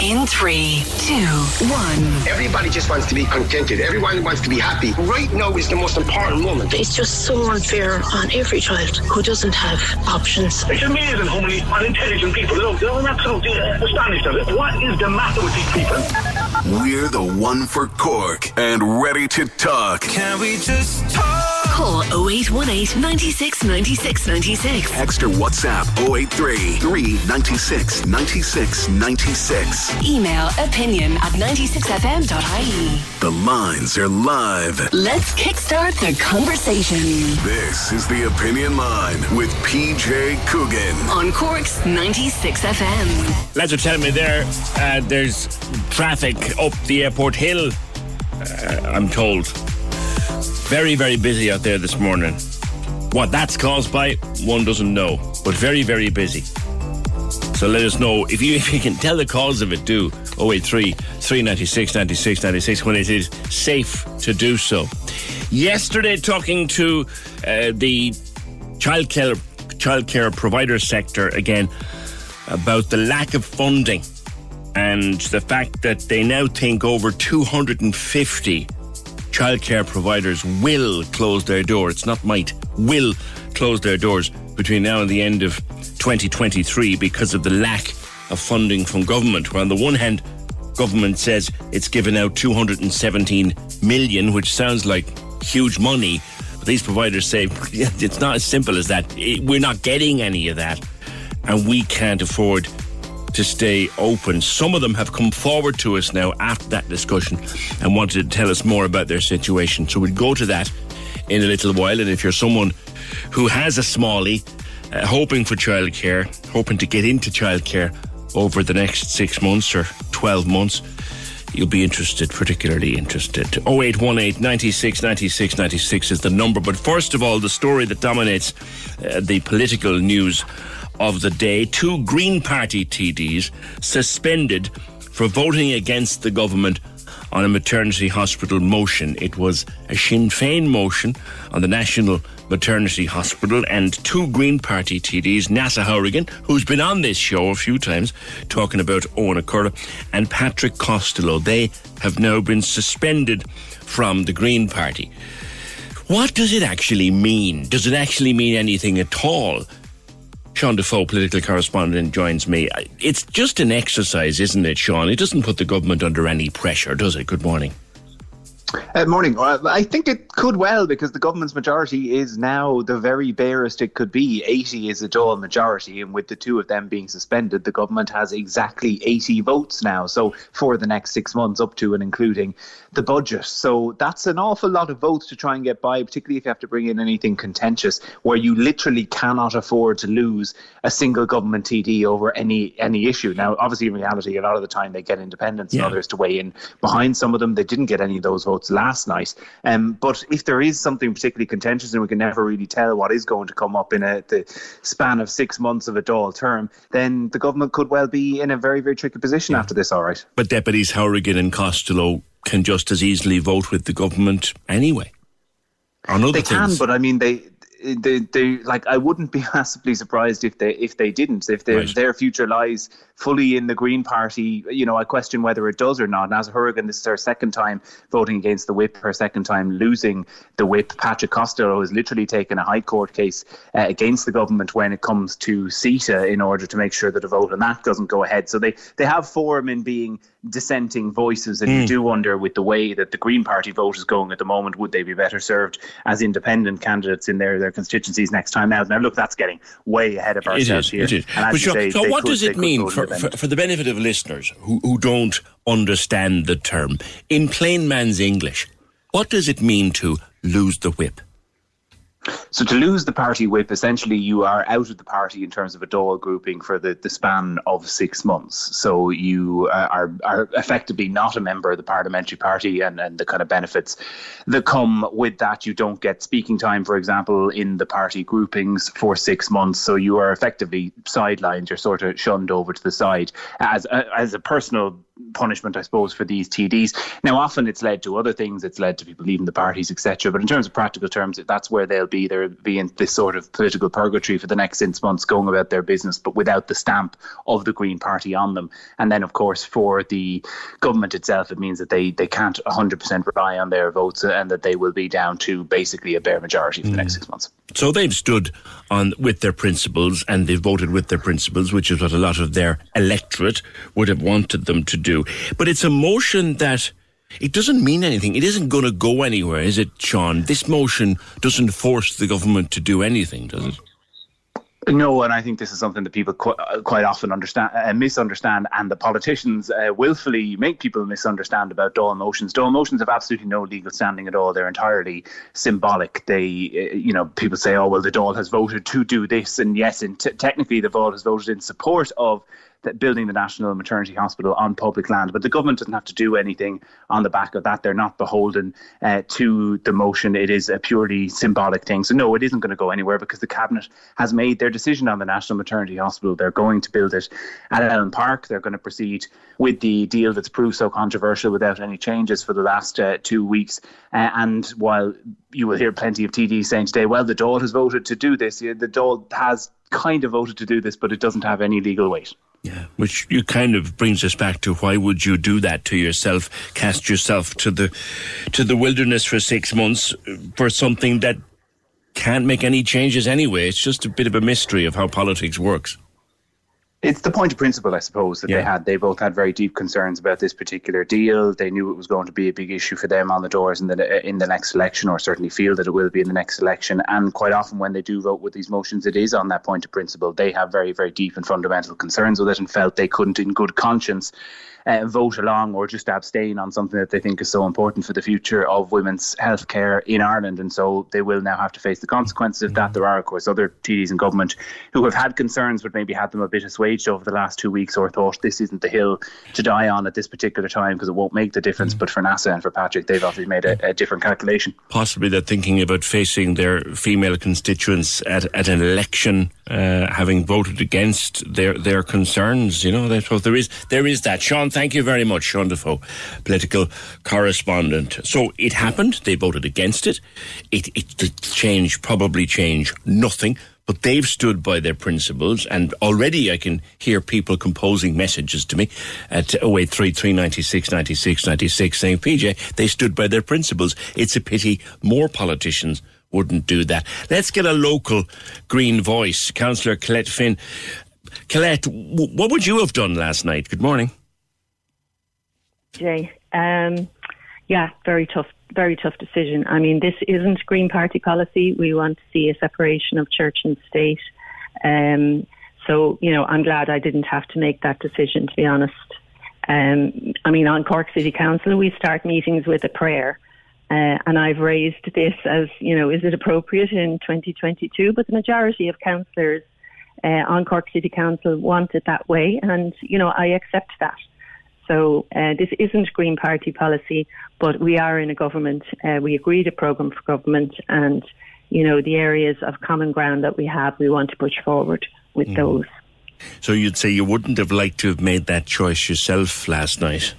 In three, two, one. Everybody just wants to be contented. Everyone wants to be happy. Right now is the most important moment. It's just so unfair on every child who doesn't have options. It's amazing how many unintelligent people. You know, I'm absolutely astonished at it. What is the matter with these people? We're the one for Cork and ready to talk. Can we just talk? Call 0818 96 96 96. Extra WhatsApp 083 396 96 96. Email opinion at 96fm.ie. The lines are live. Let's kickstart the conversation This is the Opinion Line with PJ Coogan. on Cork's 96 FM. Lads are telling me there, uh, there's traffic up the airport hill. Uh, I'm told. Very, very busy out there this morning. What that's caused by, one doesn't know, but very, very busy. So let us know if you if you can tell the cause of it. Do 083 396 96 96 when it is safe to do so. Yesterday, talking to uh, the childcare childcare provider sector again about the lack of funding and the fact that they now think over 250 childcare providers will close their door. It's not might, will close their doors between now and the end of 2023 because of the lack of funding from government. Where on the one hand, government says it's given out 217 million, which sounds like huge money. But these providers say it's not as simple as that. We're not getting any of that, and we can't afford to stay open. Some of them have come forward to us now after that discussion and wanted to tell us more about their situation. So we'll go to that in a little while. And if you're someone who has a smallie, uh, hoping for childcare, hoping to get into childcare over the next six months or 12 months, you'll be interested, particularly interested. 0818 96 96 96 is the number. But first of all, the story that dominates uh, the political news of the day two Green Party TDs suspended for voting against the government on a maternity hospital motion. It was a Sinn Féin motion on the National Maternity Hospital, and two Green Party TDs, Neasa Hourigan, who's been on this show a few times talking about Owen Acurra, and Patrick Costello. They have now been suspended from the Green Party. What does it actually mean? Does it actually mean anything at all? Sean Defoe, political correspondent, joins me. It's just an exercise, isn't it, Sean? It doesn't put the government under any pressure, does it? Good morning. Uh, morning. Uh, I think it could well because the government's majority is now the very barest it could be. 80 is a dull majority, and with the two of them being suspended, the government has exactly 80 votes now. So for the next six months, up to and including the budget. So that's an awful lot of votes to try and get by, particularly if you have to bring in anything contentious where you literally cannot afford to lose a single government TD over any any issue. Now, obviously, in reality, a lot of the time they get independents and others to weigh in behind some of them. They didn't get any of those votes last night. Um, but if there is something particularly contentious and we can never really tell what is going to come up in a, the span of six months of a dull term, then the government could well be in a very, very tricky position after this, all right. But deputies Hourigan and Costello can just as easily vote with the government anyway. On other they can, but I mean, they, they, they, like, I wouldn't be massively surprised if they, if they didn't. If their Right. their future lies fully in the Green Party, you know, I question whether it does or not. And as Horgan, this is her second time voting against the whip, her second time losing the whip. Patrick Costello has literally taken a High Court case uh, against the government when it comes to CETA in order to make sure that a vote on that doesn't go ahead. So they, they have form in being dissenting voices. And mm. you hmm. do wonder, with the way that the Green Party vote is going at the moment, would they be better served as independent candidates in their, their constituencies next time out? Now, look, that's getting way ahead of ourselves here. It is. And sure, say, so, what does it mean for, for, for, the benefit of listeners who, who don't understand the term? In plain man's English, what does it mean to lose the whip? So to lose the party whip, essentially you are out of the party in terms of a Dáil grouping for the, the span of six months. So you uh, are are effectively not a member of the parliamentary party, and, and the kind of benefits that come with that. You don't get speaking time, for example, in the party groupings for six months. So you are effectively sidelined. You're sort of shunned over to the side as a, as a personal punishment, I suppose, for these TDs. Now, often it's led to other things. It's led to people leaving the parties, etc. But in terms of practical terms, that's where they'll be. They'll be in this sort of political purgatory for the next six months, going about their business, but without the stamp of the Green Party on them. And then, of course, for the government itself, it means that they, they can't 100% rely on their votes and that they will be down to basically a bare majority for the next mm. six months. So they've stood on with their principles and they've voted with their principles, which is what a lot of their electorate would have wanted them to do. But it's a motion that it doesn't mean anything. It isn't going to go anywhere, is it, Sean? This motion doesn't force the government to do anything, does it? No, and I think this is something that people quite, uh, quite often understand, uh, misunderstand, and the politicians uh, willfully make people misunderstand about Dáil motions. Dáil motions have absolutely no legal standing at all. They're entirely symbolic. They, uh, you know, people say, "Oh, well, the Dáil has voted to do this," and yes, and t- technically, the Dáil has voted in support of that building the National Maternity Hospital on public land. But the government doesn't have to do anything on the back of that. They're not beholden uh, to the motion. It is a purely symbolic thing. So, no, it isn't going to go anywhere because the Cabinet has made their decision on the National Maternity Hospital. They're going to build it at Elm Park. They're going to proceed with the deal that's proved so controversial without any changes for the last uh, two weeks. Uh, and while you will hear plenty of TDs saying today, well, the Dáil has voted to do this, the Dáil has kind of voted to do this, but it doesn't have any legal weight. Yeah, which you kind of brings us back to why would you do that to yourself? Cast yourself to the to the wilderness for six months uh, for something that can't make any changes anyway. It's just a bit of a mystery of how politics works it's the point of principle, I suppose, that yeah. they had. They both had very deep concerns about this particular deal. They knew it was going to be a big issue for them on the doors in the in the next election, or certainly feel that it will be in the next election. And quite often, when they do vote with these motions, it is on that point of principle. They have very, very deep and fundamental concerns with it, and felt they couldn't, in good conscience, uh, vote along or just abstain on something that they think is so important for the future of women's health care in Ireland. And so they will now have to face the consequences of that. There are, of course, other TDs in government who have had concerns, but maybe had them a bit assuaged over the last two weeks or thought this isn't the hill to die on at this particular time because it won't make the difference. Mm. But for Neasa and for Patrick, they've obviously made a, a different calculation. Possibly they're thinking about facing their female constituents at, at an election, uh, having voted against their, their concerns. You know, so there is there is that. Sean, thank you very much, Sean Defoe, political correspondent. So it happened. They voted against it. It, it, changed, probably changed nothing but they've stood by their principles and already I can hear people composing messages to me at 0833 96 96 96 saying, PJ, they stood by their principles. It's a pity more politicians wouldn't do that. Let's get a local green voice. Councillor Colette Finn. Colette, what would you have done last night? Good morning. Jay. Um, yeah, very tough, very tough decision. I mean, this isn't Green Party policy. We want to see a separation of church and state. Um, so, you know, I'm glad I didn't have to make that decision, to be honest. Um, I mean, on Cork City Council, we start meetings with a prayer. Uh, and I've raised this as, you know, is it appropriate in 2022? But the majority of councillors uh, on Cork City Council want it that way. And, you know, I accept that. So uh, this isn't Green Party policy, but we are in a government. Uh, we agreed a programme for government, and you know the areas of common ground that we have, we want to push forward with mm. those. So you'd say you wouldn't have liked to have made that choice yourself last night?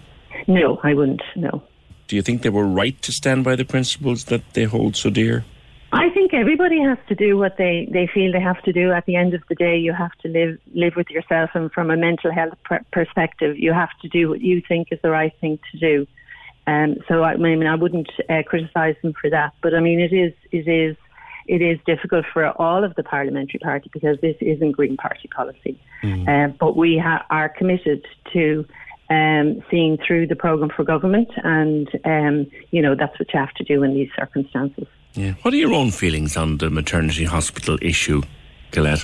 No, I wouldn't. No. Do you think they were right to stand by the principles that they hold so dear? I think everybody has to do what they, they feel they have to do. At the end of the day, you have to live live with yourself, and from a mental health pr- perspective, you have to do what you think is the right thing to do. Um, so I mean, I wouldn't uh, criticise them for that, but I mean, it is it is it is difficult for all of the parliamentary party because this isn't Green Party policy. Mm. Uh, but we ha- are committed to um, seeing through the programme for government, and um, you know that's what you have to do in these circumstances. Yeah. What are your own feelings on the maternity hospital issue, Colette?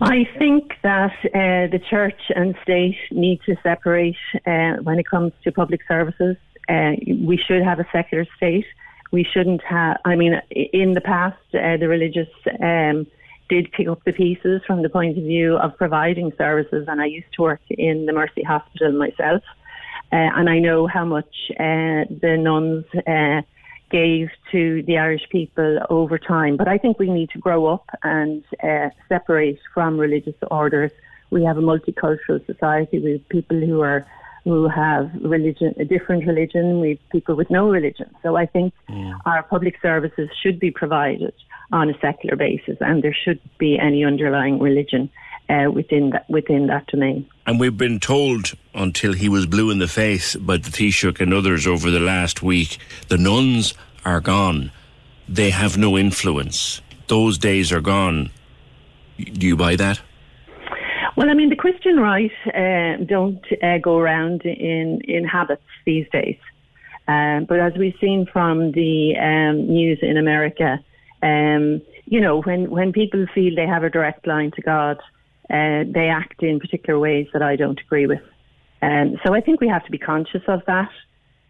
I think that uh, the church and state need to separate uh, when it comes to public services. Uh, we should have a secular state. We shouldn't have. I mean, in the past, uh, the religious um, did pick up the pieces from the point of view of providing services, and I used to work in the Mercy Hospital myself, uh, and I know how much uh, the nuns gave to the Irish people over time. But I think we need to grow up and uh, separate from religious orders. We have a multicultural society with people who are who have religion, a different religion. We have people with no religion. So I think yeah. our public services should be provided on a secular basis, and there should be any underlying religion uh, within that within that domain. And we've been told until he was blue in the face by the Taoiseach and others over the last week, the nuns are gone. They have no influence. Those days are gone. Do you buy that? Well, I mean, the Christian right uh, don't uh, go around in, in habits these days. Um, but as we've seen from the um, news in America, um, you know, when, when people feel they have a direct line to God, uh, they act in particular ways that I don't agree with. Um, so I think we have to be conscious of that.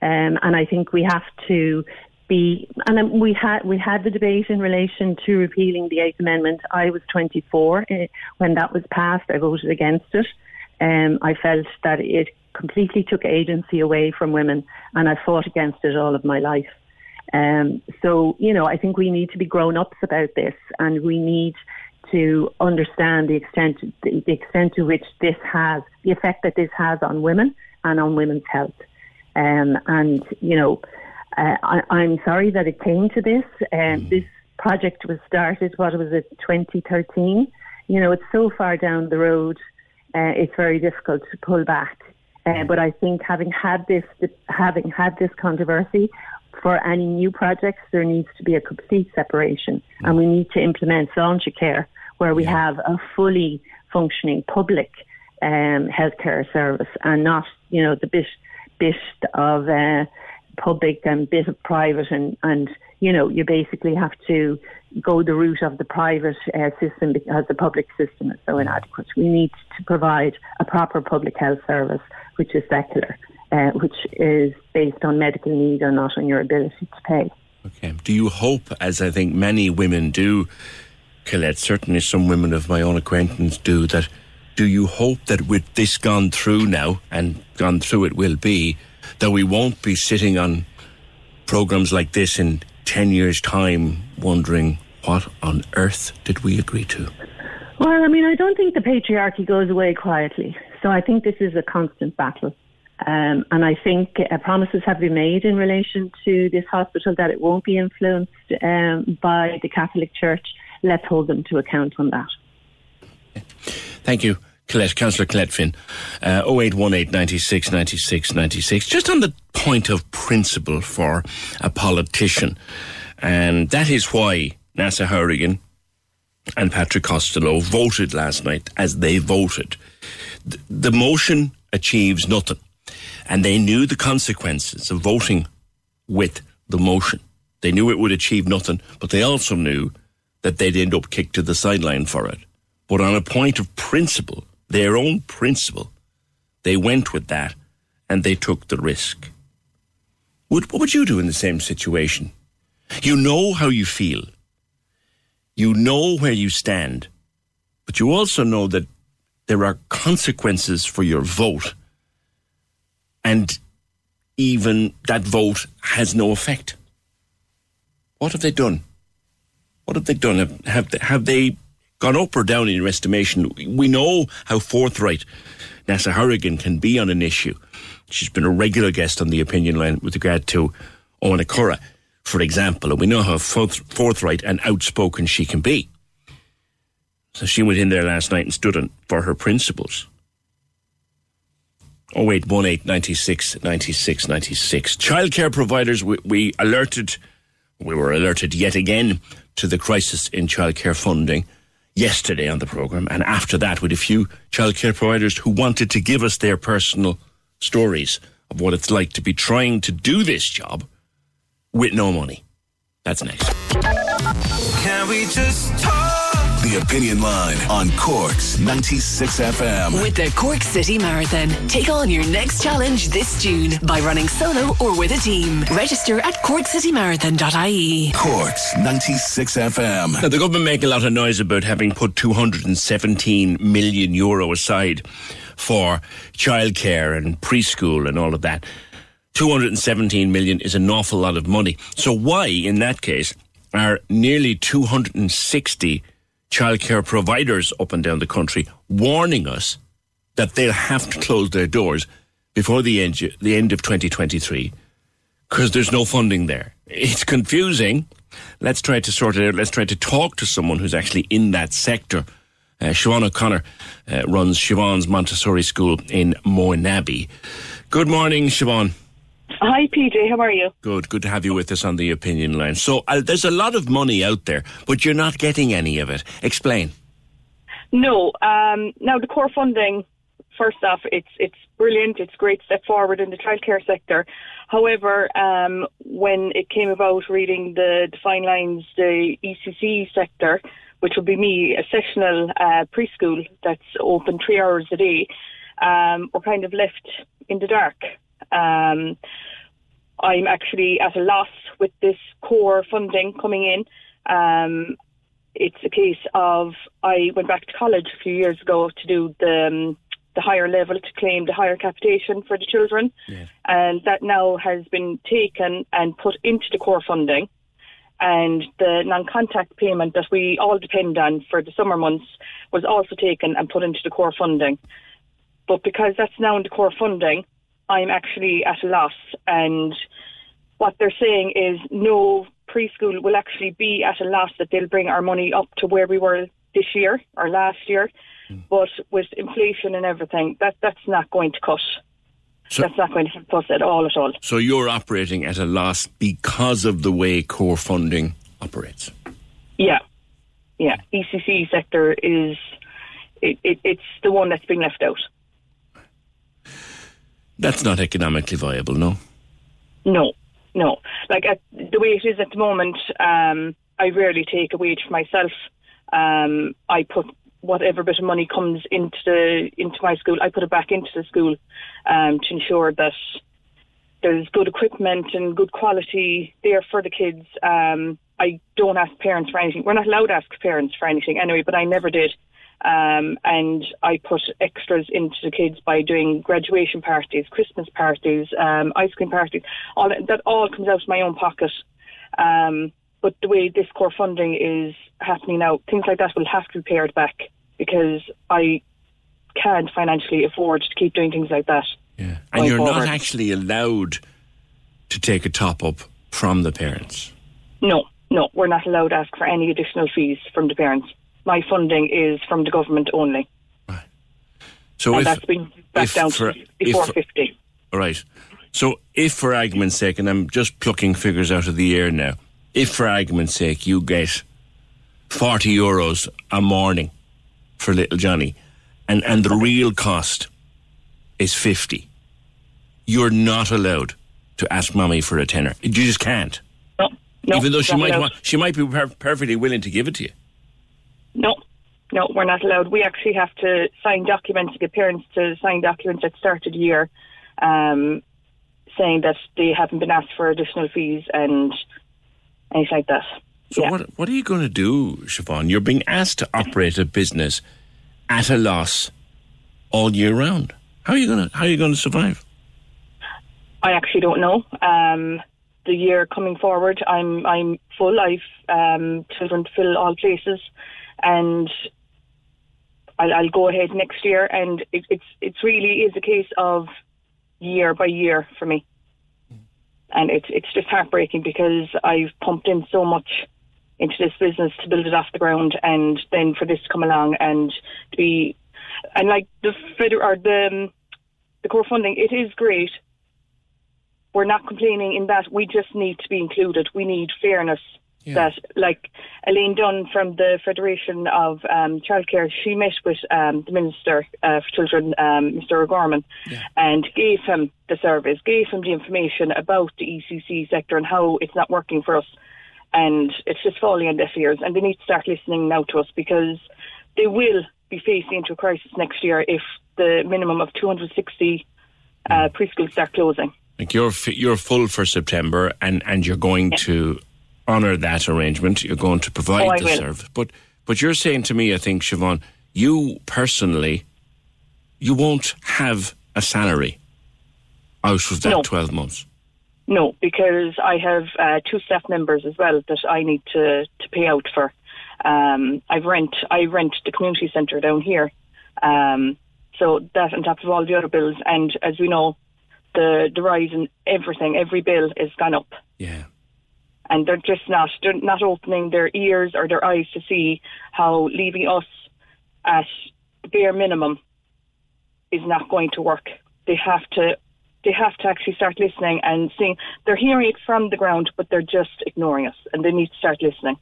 Um, and I think we have to be, and we had we had the debate in relation to repealing the Eighth Amendment. I was 24 uh, when that was passed. I voted against it. Um, I felt that it completely took agency away from women, and I fought against it all of my life. Um, so, you know, I think we need to be grown ups about this, and we need to understand the extent the, extent to which this has the effect that this has on women and on women's health. Um, and you know, uh, I, am sorry that it came to this. Um, mm. This project was started. What was it, 2013? You know, it's so far down the road. Uh, it's very difficult to pull back. Uh, but I think having had this, having had this controversy, for any new projects, there needs to be a complete separation, and we need to implement Sláintecare, where we have a fully functioning public um, healthcare service, and not you know the bit bit of uh, public and bit of private, and and you know you basically have to go the route of the private uh, system because the public system is so inadequate. We need to provide a proper public health service which is secular uh, which is based on medical need and not on your ability to pay. Okay. Do you hope, as I think many women do, Colette, certainly some women of my own acquaintance do, that do you hope that with this gone through now, and gone through it will be, that we won't be sitting on programs like this in 10 years' time wondering what on earth did we agree to? Well, I mean, I don't think the patriarchy goes away quietly. So I think this is a constant battle. Um, and I think uh, promises have been made in relation to this hospital that it won't be influenced um, by the Catholic Church. Let's hold them to account on that. Thank you. Colette, Councillor Colette Finn, uh, 0818 96 96 96. Just on the point of principle for a politician, and that is why Neasa Hourigan and Patrick Costello voted last night as they voted. The motion achieves nothing and they knew the consequences of voting with the motion. They knew it would achieve nothing, but they also knew that they'd end up kicked to the sideline for it. But on a point of principle, their own principle, they went with that and they took the risk. Would, what would you do in the same situation? You know how you feel. You know where you stand. But you also know that there are consequences for your vote and even that vote has no effect. What have they done? What have they done? Have they, have they gone up or down in your estimation? We know how forthright Neasa Hourigan can be on an issue. She's been a regular guest on the opinion line with regard to Eoin Cora. for example, and we know how forthright and outspoken she can be. So she went in there last night and stood for her principles. Oh wait, one eight ninety six ninety six ninety six. Childcare providers, we, we alerted, we were alerted yet again to the crisis in childcare funding yesterday on the program, and after that, with a few childcare providers who wanted to give us their personal stories of what it's like to be trying to do this job with no money. That's next. Can we just talk? The Opinion Line on Cork's 96 FM. With the Cork City Marathon. Take on your next challenge this June by running solo or with a team. Register at corkcitymarathon.ie. Cork's 96 FM. Now, the government make a lot of noise about having put 217 million euro aside for childcare and preschool and all of that. 217 million is an awful lot of money. So why, in that case, are nearly 260 childcare providers up and down the country warning us that they'll have to close their doors before the end, the end of 2023 because there's no funding there. It's confusing. Let's try to sort it out. Let's try to talk to someone who's actually in that sector. Uh, Siobhan O'Connor uh, runs Siobhan's Montessori School in Mourneabbey. Good morning, Siobhan. Hi, PJ. How are you? Good. Good to have you with us on the opinion line. So uh, there's a lot of money out there, but you're not getting any of it. Explain. No. Um, now the core funding. First off, it's it's brilliant. It's a great step forward in the childcare sector. However, um, when it came about reading the, the fine lines, the ECC sector, which would be me, a sessional uh, preschool that's open three hours a day, um, we're kind of left in the dark. Um, I'm actually at a loss with this core funding coming in. Um, it's a case of I went back to college a few years ago to do the um, the higher level to claim the higher capitation for the children, yes. and that now has been taken and put into the core funding. And the non-contact payment that we all depend on for the summer months was also taken and put into the core funding. But because that's now in the core funding, I'm actually at a loss. And what they're saying is no preschool will actually be at a loss, that they'll bring our money up to where we were this year or last year. Mm. But with inflation and everything, that, that's not going to cut. So, that's not going to help us at all at all. So you're operating at a loss because of the way core funding operates? Yeah. Yeah. ECC sector is, it, it, it's the one that's being left out. That's not economically viable, no? No, no. Like at, the way it is at the moment, um, I rarely take a wage for myself. Um, I put whatever bit of money comes into the, into my school, I put it back into the school um, to ensure that there's good equipment and good quality there for the kids. Um, I don't ask parents for anything. We're not allowed to ask parents for anything anyway, but I never did. Um, and I put extras into the kids by doing graduation parties, Christmas parties, um, ice cream parties. All that all comes out of my own pocket. Um, but the way this core funding is happening now, things like that will have to be pared back because I can't financially afford to keep doing things like that. Yeah, and you're forward. not actually allowed to take a top up from the parents. No, no, we're not allowed to ask for any additional fees from the parents my funding is from the government only. Right. So and if, that's been back down for, to before 50. Right. So if, for argument's sake, and I'm just plucking figures out of the air now, if, for argument's sake, you get 40 euros a morning for little Johnny, and, and the real cost is 50, you're not allowed to ask mommy for a tenner. You just can't. No. no Even though she might want, she might be per- perfectly willing to give it to you. No, no, we're not allowed. We actually have to sign documents, get parents to sign documents at start of the year, um, saying that they haven't been asked for additional fees and anything like that. So yeah. what what are you going to do, Siobhan? You're being asked to operate a business at a loss all year round. How are you going to how are you going to survive? I actually don't know. Um, the year coming forward, I'm I'm full. I've um, children to fill all places and I'll, I'll go ahead next year. And it, it's it's really is a case of year by year for me. and it's it's just heartbreaking because I've pumped in so much into this business to build it off the ground, and then for this to come along and to be and like the feder- or the um, the core funding, it is great. We're not complaining in that we just need to be included. We need fairness. Yeah. That like Elaine Dunne from the Federation of um, Childcare, she met with um, the Minister uh, for Children, um, Mr. O'Gorman, and gave him the service, gave him the information about the ECC sector and how it's not working for us. And it's just falling on deaf ears. And they need to start listening now to us because they will be facing into a crisis next year if the minimum of 260 uh, preschools start closing. Like you're f- you're full for September, and, and you're going to honour that arrangement. You're going to provide Oh, the will. service. But but you're saying to me, I think, Siobhan, you personally, you won't have a salary out of that No. twelve months. No, because I have uh, two staff members as well that I need to, to pay out for. Um, I rent I rent the community centre down here, um, so that on top of all the other bills. And as we know, the the rise in everything, every bill has gone up. Yeah. And they're just not they're not opening their ears or their eyes to see how leaving us at the bare minimum is not going to work. They have to they have to actually start listening and seeing they're hearing it from the ground but they're just ignoring us and they need to start listening.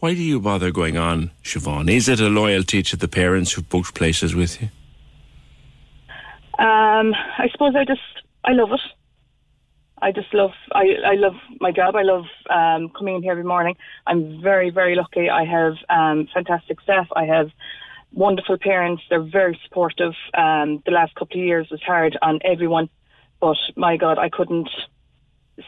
Why do you bother going on, Siobhan? Is it a loyalty to the parents who booked places with you? Um, I suppose I just I love it. I just love I, I love my job. I love um, coming in here every morning. I'm very very lucky. I have um, fantastic staff. I have wonderful parents. They're very supportive. Um, the last couple of years was hard on everyone, but my God, I couldn't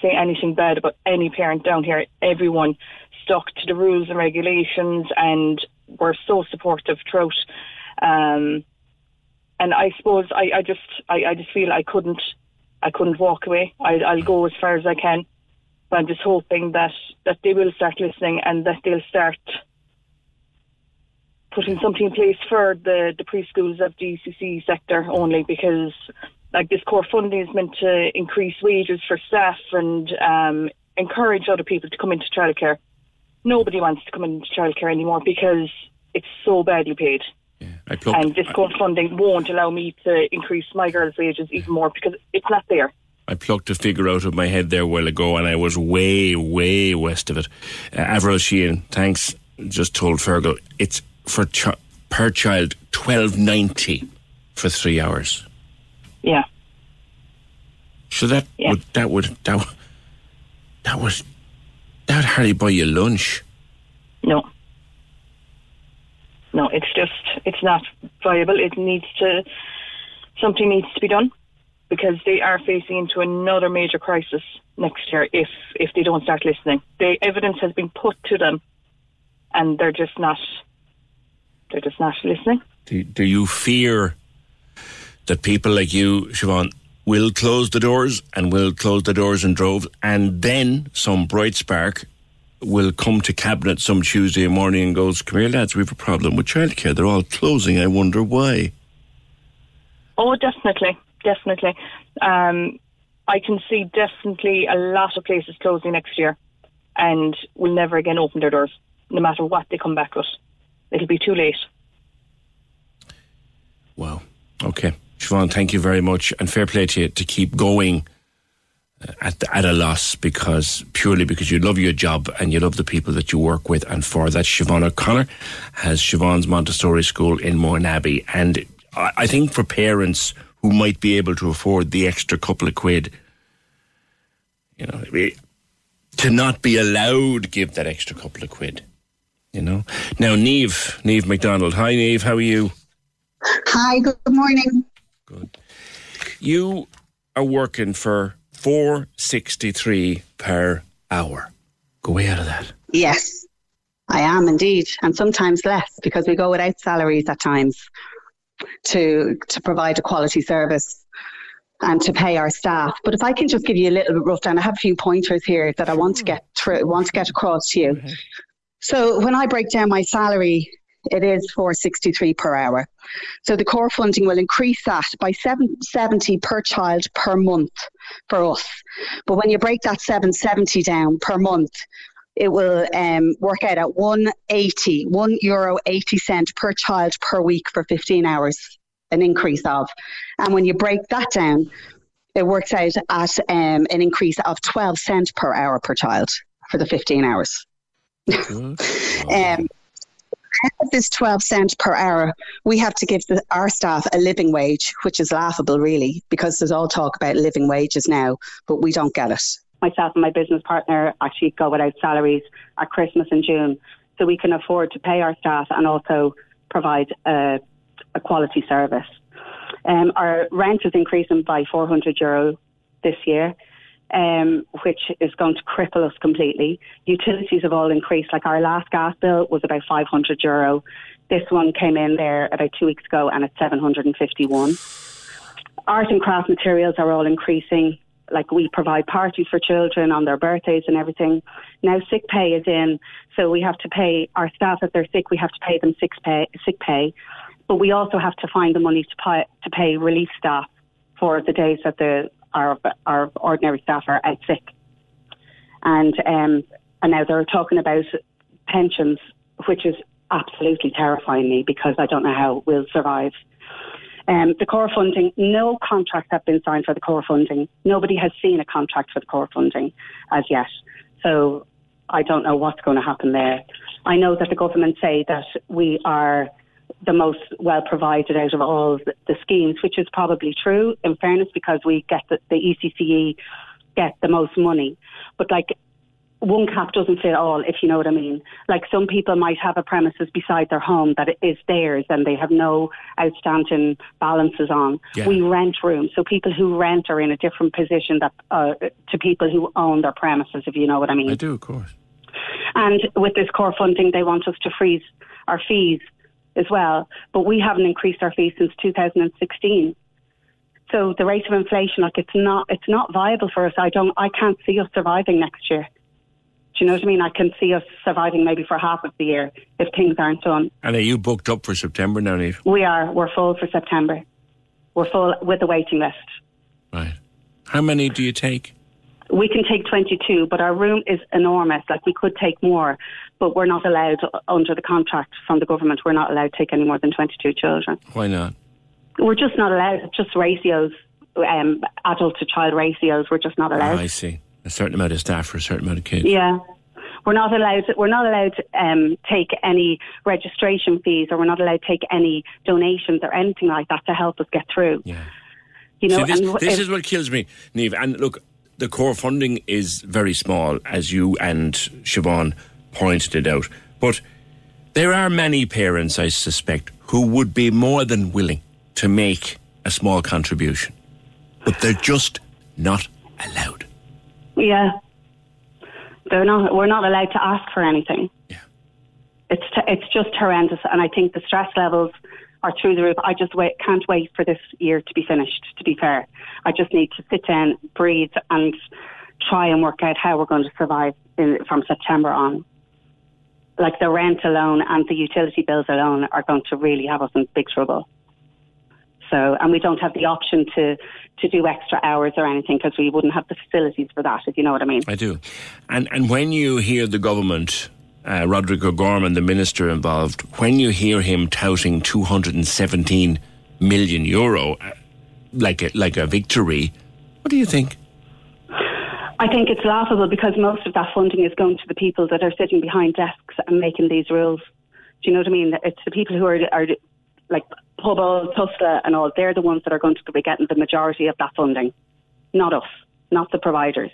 say anything bad about any parent down here. Everyone stuck to the rules and regulations and were so supportive throughout. Um, and I suppose I, I just I, I just feel I couldn't I couldn't walk away. I, I'll go as far as I can, but I'm just hoping that that they will start listening and that they'll start putting something in place for the the preschools of the ECC sector only because like this core funding is meant to increase wages for staff and um, encourage other people to come into childcare. Nobody wants to come into childcare anymore because it's so badly paid. I plucked, And this core funding won't allow me to increase my girls' wages even more because it's not there. I plucked a figure out of my head there a while ago, and I was way, way west of it. Uh, Avril Sheehan, thanks, just told Fergal it's for ch- per child twelve ninety for three hours. Yeah. So that Yeah. would that would that would- that was that would hardly buy you lunch. No. No, it's just it's not viable. It needs to something needs to be done because they are facing into another major crisis next year if if they don't start listening. The evidence has been put to them and they're just not they're just not listening. Do, do you fear that people like you, Siobhan, will close the doors and will close the doors in droves, and then some bright spark will come to cabinet some Tuesday morning and goes, "Come here, lads, we have a problem with childcare. They're all closing. I wonder why." Oh, definitely, definitely. Um, I can see definitely a lot of places closing next year, and will never again open their doors, no matter what they come back with. It'll be too late. Wow. Okay, Siobhan, thank you very much, and fair play to you to keep going at at a loss because purely because you love your job and you love the people that you work with, and for that, Siobhan O'Connor has Siobhan's Montessori School in Mourneabbey, and I, I think for parents who might be able to afford the extra couple of quid, you know, to not be allowed to give that extra couple of quid. You know. Now, Neve, Neve McDonald. Hi, Neve. How are you? Hi, good morning. Good. You are working for four sixty three per hour. Go way out of that. Yes, I am indeed, and sometimes less because we go without salaries at times to to provide a quality service and to pay our staff. But if I can just give you a little bit rough down, I have a few pointers here that I want to get through, want to get across to you. So when I break down my salary It is 463 per hour. So the core funding will increase that by 770 per child per month for us. But when you break that 770 down per month, it will um, work out at 180, 1 euro 80 cent per child per week for 15 hours, an increase of. And when you break that down, it works out at um, an increase of 12 cent per hour per child for the 15 hours. um, this 12 cent per hour, we have to give the, our staff a living wage, which is laughable, really, because there's all talk about living wages now, but we don't get it. Myself and my business partner actually go without salaries at Christmas and June, so we can afford to pay our staff and also provide a, a quality service. Um, our rent is increasing by 400 euro this year um, which is going to cripple us completely. Utilities have all increased. Like our last gas bill was about 500 euro. This one came in there about two weeks ago and it's 751. Art and craft materials are all increasing. Like we provide parties for children on their birthdays and everything. Now sick pay is in, so we have to pay our staff if they're sick. We have to pay them sick pay. Sick pay, but we also have to find the money to pay to pay relief staff for the days that the our our ordinary staff are out sick, and um, and now they're talking about pensions, which is absolutely terrifying me because I don't know how we'll survive. Um, the core funding, no contracts have been signed for the core funding. Nobody has seen a contract for the core funding as yet. So I don't know what's going to happen there. I know that the government say that we are the most well provided out of all the, the schemes, which is probably true in fairness because we get the, the ECCE get the most money. But like one cap doesn't fit all, if you know what I mean. Like some people might have a premises beside their home that is theirs and they have no outstanding balances on. Yeah. We rent rooms, so people who rent are in a different position that uh, to people who own their premises, if you know what I mean. I do, of course. And with this core funding, they want us to freeze our fees as well, but we haven't increased our fees since 2016. So the rate of inflation, like it's not, it's not viable for us. I don't, I can't see us surviving next year. Do you know what I mean? I can see us surviving maybe for half of the year if things aren't done. And are you booked up for September now, Neve? We are. We're full for September. We're full with the waiting list. Right. How many do you take? We can take 22, but our room is enormous. Like we could take more, but we're not allowed under the contract from the government. We're not allowed to take any more than 22 children. Why not? We're just not allowed. Just ratios, um, adult to child ratios. We're just not allowed. Oh, I see. A certain amount of staff for a certain amount of kids. Yeah. We're not allowed. To, we're not allowed to um, take any registration fees, or we're not allowed to take any donations or anything like that to help us get through. Yeah. You know, See, this, this is what kills me, Neve. And look, the core funding is very small, as you and Siobhan pointed it out. But there are many parents, I suspect, who would be more than willing to make a small contribution, but they're just not allowed. Yeah, they're not. We're not allowed to ask for anything. Yeah, it's t- it's just horrendous, and I think the stress levels are through the roof. I just wait, can't wait for this year to be finished, to be fair. I just need to sit down, breathe, and try and work out how we're going to survive in, from September on. Like the rent alone and the utility bills alone are going to really have us in big trouble. So, and we don't have the option to, to do extra hours or anything because we wouldn't have the facilities for that, if you know what I mean. I do. And, and when you hear the government uh, Roderick O'Gorman, the minister involved, when you hear him touting 217 million euro uh, like a, like a victory, what do you think? I think it's laughable because most of that funding is going to the people that are sitting behind desks and making these rules. Do you know what I mean? It's the people who are, are like Pobal, Tusla, and all. They're the ones that are going to be getting the majority of that funding, not us, not the providers.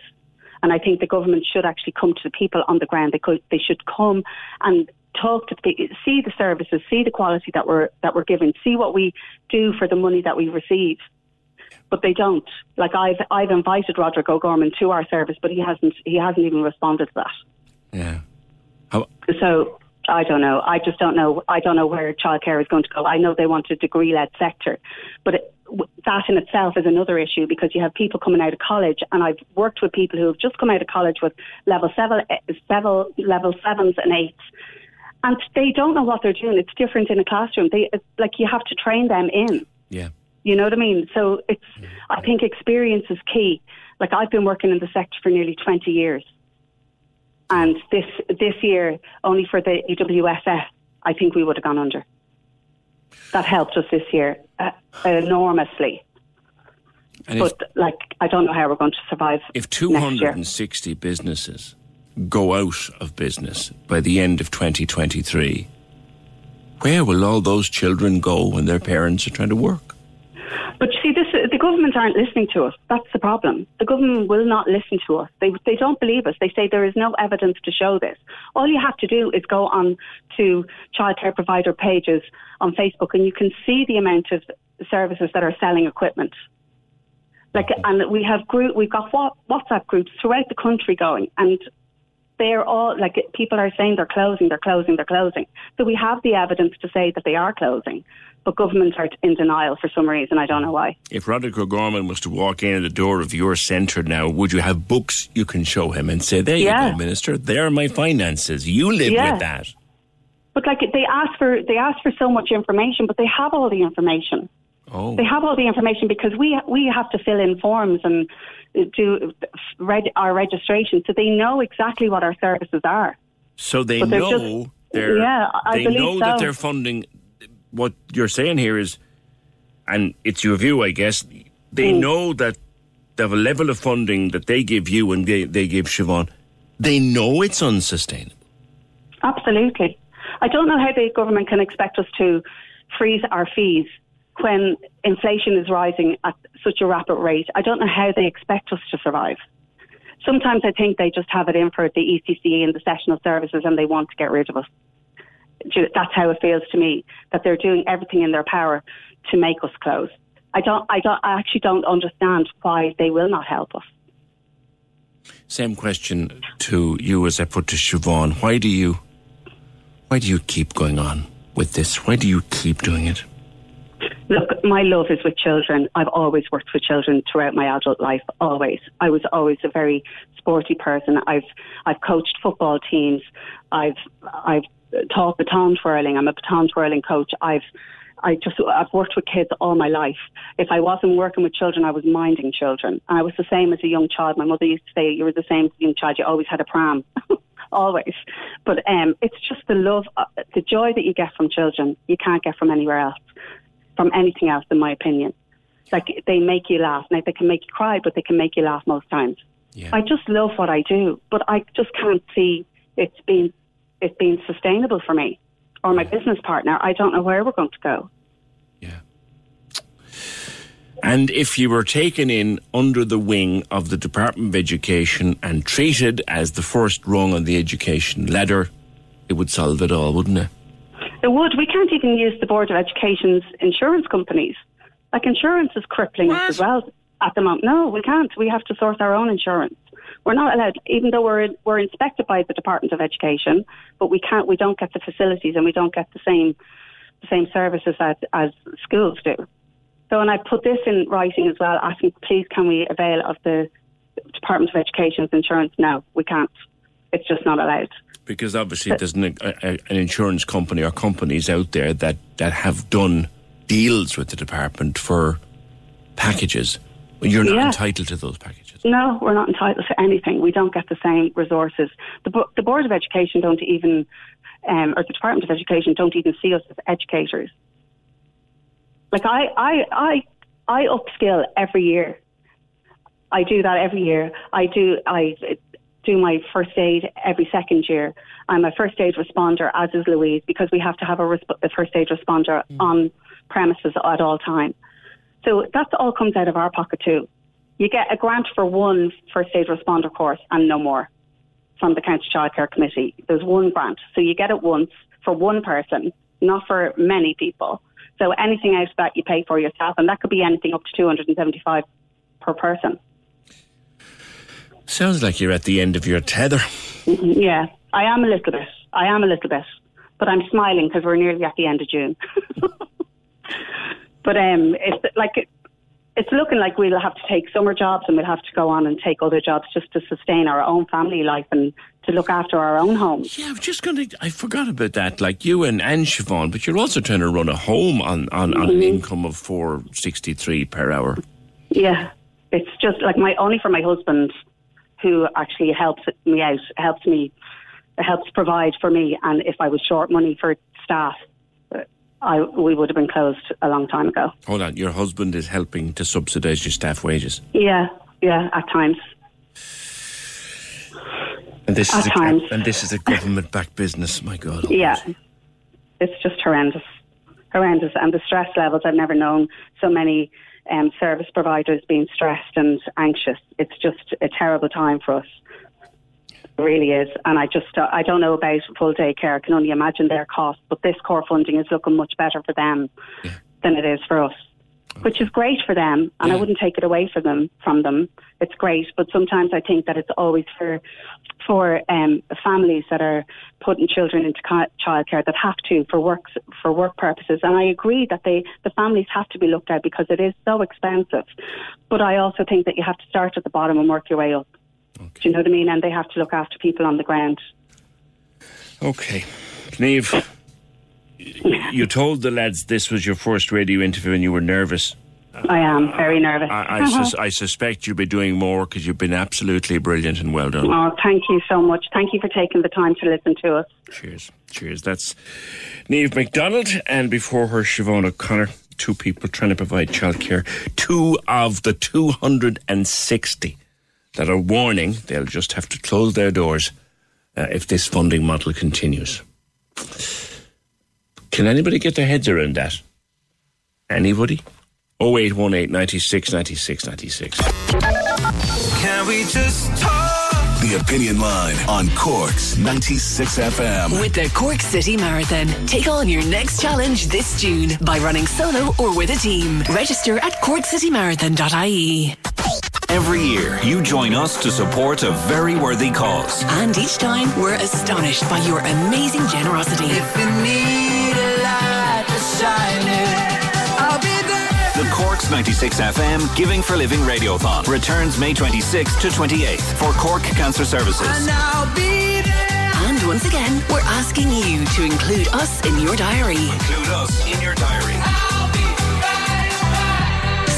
And I think the government should actually come to the people on the ground. They could, they should come and talk to the see the services, see the quality that we're that we're given, see what we do for the money that we receive. But they don't. Like I've I've invited Roderick O'Gorman to our service, but he hasn't he hasn't even responded to that. Yeah. How- so I don't know. I just don't know. I don't know where childcare is going to go. I know they want a degree-led sector, but it, that in itself is another issue because you have people coming out of college, and I've worked with people who have just come out of college with level seven, eh, several level sevens and eights, and they don't know what they're doing. It's different in a classroom. They it's like you have to train them in. Yeah. You know what I mean? So it's mm-hmm. I think experience is key. Like I've been working in the sector for nearly 20 years. And this this year, only for the EWSS, I think we would have gone under. That helped us this year uh, enormously. And if, but like, I don't know how we're going to survive. if 260 businesses go out of business by the end of 2023, where will all those children go when their parents are trying to work? But you see, this the government aren't listening to us. That's the problem. The government will not listen to us. They they don't believe us. They say there is no evidence to show this. All you have to do is go on to childcare provider pages on Facebook, and you can see the amount of services that are selling equipment. Like, and we have group, we've got Wha- WhatsApp groups throughout the country going, and they're all like people are saying they're closing, they're closing, they're closing. So we have the evidence to say that they are closing, but governments are in denial for some reason. I don't know why. If Roderic O'Gorman was to walk in at the door of your centre now, would you have books you can show him and say, There Yeah. you go, Minister, there are my finances. You live Yeah. with that. But like they ask for they ask for so much information, but they have all the information. Oh. They have all the information because we we have to fill in forms and do reg, our registration, so they know exactly what our services are. So they But know just- they're Yeah, I they believe know that they're funding what you're saying here is and it's your view I guess they Mm. know that they have a level of funding that they give you and they, they give Siobhan. They know it's unsustainable. Absolutely. I don't know how the government can expect us to freeze our fees when inflation is rising at such a rapid rate. I don't know how they expect us to survive. Sometimes I think they just have it in for the ECCE and the sessional services and they want to get rid of us. That's how it feels to me, that they're doing everything in their power to make us close. I don't, I don't, I actually don't understand why they will not help us. Same question to you as I put to Siobhan. Why do you why do you keep going on with this? Why do you keep doing it? Look, my love is with children. I've always worked with children throughout my adult life. Always, I was always a very sporty person. I've I've coached football teams. I've I've taught baton twirling. I'm a baton twirling coach. I've I just I've worked with kids all my life. If I wasn't working with children, I was minding children. And I was the same as a young child. My mother used to say, "You were the same as a young child. You always had a pram." always. But um, it's just the love, uh, the joy that you get from children. You can't get from anywhere else, from anything else, in my opinion. Like they make you laugh. Now they can make you cry, but they can make you laugh most times. I just love what I do, but I just can't see it's being it's being sustainable for me or my business partner. I don't know where we're going to go. Yeah. And if you were taken in under the wing of the Department of Education and treated as the first rung on the education ladder, it would solve it all, wouldn't it? It would. We can't even use the Board of Education's insurance companies. Like insurance is crippling us as well at the moment. No, we can't. We have to source our own insurance. We're not allowed, even though we're we're inspected by the Department of Education, but we can't. We don't get the facilities and we don't get the same the same services as as schools do. So, and I put this in writing as well, asking, please, can we avail of the Department of Education's insurance? No, we can't. It's just not allowed. Because obviously there's an, a, a- an insurance company or companies out there that, that have done deals with the department for packages. You're not Yeah. entitled to those packages. No, we're not entitled to anything. We don't get the same resources. The, the Board of Education don't even, um, or the Department of Education don't even see us as educators. Like I, I, I, I upskill every year. I do that every year. I do, I do my first aid every second year. I'm a first aid responder, as is Louise, because we have to have a, resp- a first aid responder mm. on premises at all time. So that all comes out of our pocket too. You get a grant for one first aid responder course and no more from the County Childcare Committee. There's one grant. So you get it once for one person, not for many people. So anything out of that you pay for yourself, and that could be anything up to 275 per person. Sounds like you're at the end of your tether. Yeah, I am a little bit. I am a little bit, but I'm smiling because we're nearly at the end of June. but um, it's like it, it's looking like we'll have to take summer jobs and we'll have to go on and take other jobs just to sustain our own family life and to look after our own homes. Yeah, I'm just going to. I forgot about that. Like you and and Siobhan, but you're also trying to run a home on on, on an Mhm. income of four sixty three per hour. Yeah, it's just like my only for my husband, who actually helps me out, helps me, helps provide for me. And if I was short money for staff, I we would have been closed a long time ago. Hold on, your husband is helping to subsidise your staff wages, Yeah, yeah, at times. and this At is a, times. and this is a government backed business. My God, Yeah, it's just horrendous, horrendous, and the stress levels I've never known so many um, service providers being stressed and anxious. It's just a terrible time for us. It really is, and I just uh, I don't know about full day care. I can only imagine their costs, but this core funding is looking much better for them than it is for us. Which is great for them, and I wouldn't take it away from them. From them, it's great. But sometimes I think that it's always for for um, families that are putting children into ca- childcare that have to for work for work purposes. And I agree that they the families have to be looked at because it is so expensive. But I also think that you have to start at the bottom and work your way up. Do you know what I mean? And they have to look after people on the ground. Okay, Neve, you told the lads this was your first radio interview, and you were nervous. I am very nervous. I, I, sus- I suspect you'll be doing more because you've been absolutely brilliant and well done. Oh, thank you so much. Thank you for taking the time to listen to us. Cheers. Cheers. That's Neve McDonald and before her, Siobhan O'Connor. Two people trying to provide childcare. Two of the 260 that are warning they'll just have to close their doors uh, if this funding model continues. Can anybody get their heads around that? Anybody? 0818 96 96 96. Can we just talk? The Opinion Line on Cork's 96 FM. With the Cork City Marathon. Take on your next challenge this June by running solo or with a team. Register at corkcitymarathon.ie. Every year, you join us to support a very worthy cause. And each time, we're astonished by your amazing generosity. The Cork's 96 FM Giving for Living Radiothon returns May 26th to 28th for Cork Cancer Services. And once again, we're asking you to include us in your diary. Include us in your diary.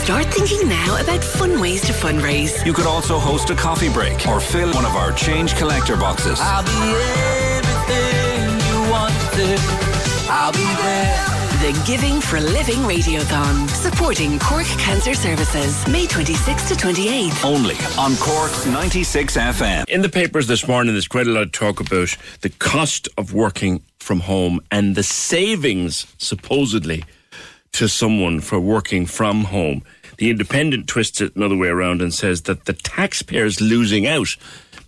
Start thinking now about fun ways to fundraise. You could also host a coffee break or fill one of our change collector boxes. I'll be everything you wanted. I'll be there. The Giving for Living Radiothon, supporting Cork Cancer Services, May 26th to 28th. Only on Cork 96 FM. In the papers this morning, there's quite a lot of talk about the cost of working from home and the savings, supposedly, to someone for working from home. The Independent twists it another way around and says that the taxpayer's losing out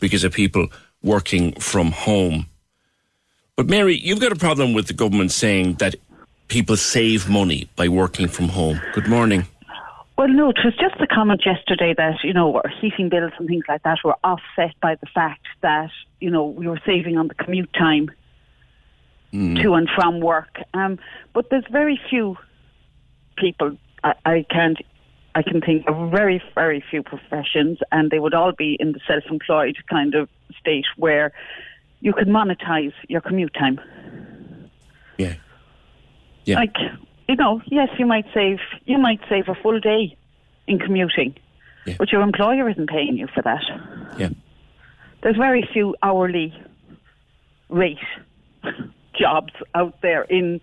because of people working from home. But Mary, you've got a problem with the government saying that people save money by working from home. Good morning. Well, no, it was just the comment yesterday that, you know, our heating bills and things like that were offset by the fact that, you know, we were saving on the commute time to and from work. Um, but there's very few people, I, I can't, I can think of very, very few professions, and they would all be in the self employed kind of state where you can monetize your commute time. Yeah. Yeah. Like, you know, yes, you might save you might save a full day in commuting, but your employer isn't paying you for that. Yeah. There's very few hourly rate jobs out there in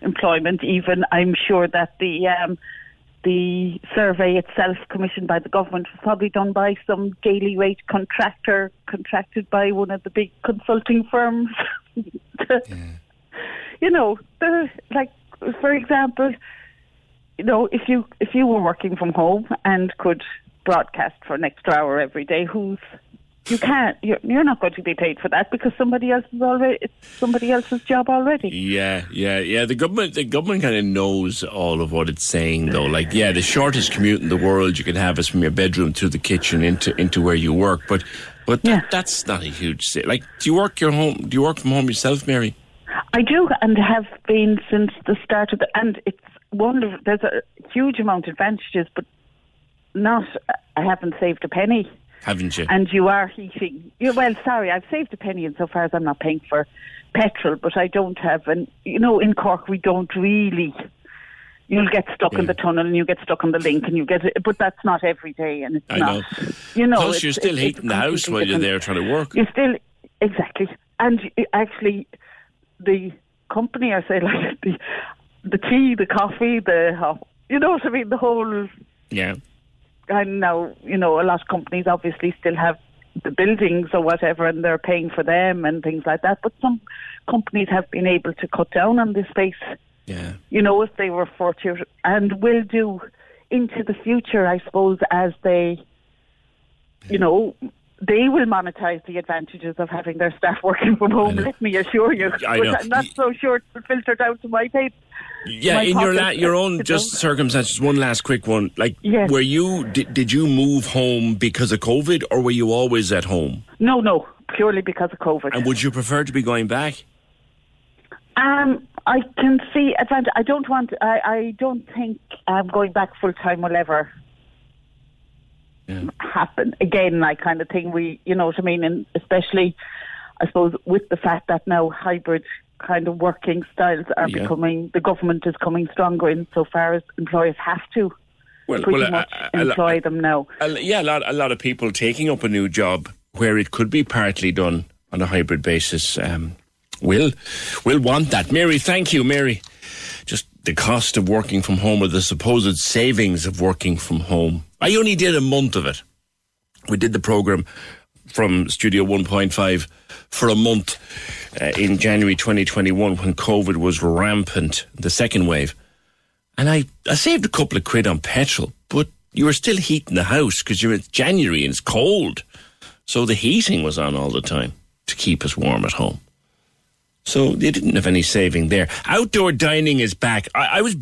employment. Even I'm sure that the um, the survey itself, commissioned by the government, was probably done by some daily rate contractor contracted by one of the big consulting firms. You know, the, like for example, you know, if you if you were working from home and could broadcast for an extra hour every day, who's you can't you're, you're not going to be paid for that because somebody else is already it's somebody else's job already. Yeah, yeah, yeah. The government, the government kind of knows all of what it's saying, though. Like, yeah, the shortest commute in the world you can have is from your bedroom to the kitchen into into where you work. But, but that, that's not a huge. Like, do you work your home? Do you work from home yourself, Mary? I do, and have been since the start of the. And it's wonderful. There's a huge amount of advantages, but not. I haven't saved a penny haven't you? And you are heating. You, well, sorry, I've saved a penny insofar as I'm not paying for petrol, but I don't have. And you know, in Cork, we don't really. You'll get stuck yeah. in the tunnel and you get stuck on the link and you get it, but that's not every day and it's I not. Know. You know, Plus, you're still heating the house while you're there trying to work. You're still exactly, and actually, the company I say like the the tea, the coffee, the uh, you know what I mean, the whole yeah. And now you know a lot of companies obviously still have the buildings or whatever, and they're paying for them and things like that. But some companies have been able to cut down on this space. Yeah. You know, if they were fortunate, and will do into the future, I suppose, as they, you know, they will monetize the advantages of having their staff working from home. Let me assure you. I know. I'm not so sure it will filter down to my pay. Yeah, my in your la- your own just circumstances. One last quick one. Like, Yes. were you did, did you move home because of COVID, or were you always at home? No, no, purely because of COVID. And would you prefer to be going back? Um, I can see advantage. I don't want. I, I don't think um, going back full time will ever happen again. Like kind of thing. We, you know what I mean, and especially, I suppose, with the fact that now hybrid kind of working styles are Yeah. becoming. The government is coming stronger in so far as employers have to Well, pretty well, much a- a- a- employ them now. A, yeah, a lot, a lot of people taking up a new job where it could be partly done on a hybrid basis um, will will want that. Mary, thank you, Mary. Just the cost of working from home or the supposed savings of working from home. I only did a month of it. We did the program from Studio 1.5 for a month uh, in January 2021 when COVID was rampant, the second wave. And I, I saved a couple of quid on petrol, but you were still heating the house because you're in January and it's cold. So the heating was on all the time to keep us warm at home. So you didn't have any saving there. Outdoor dining is back. I, I was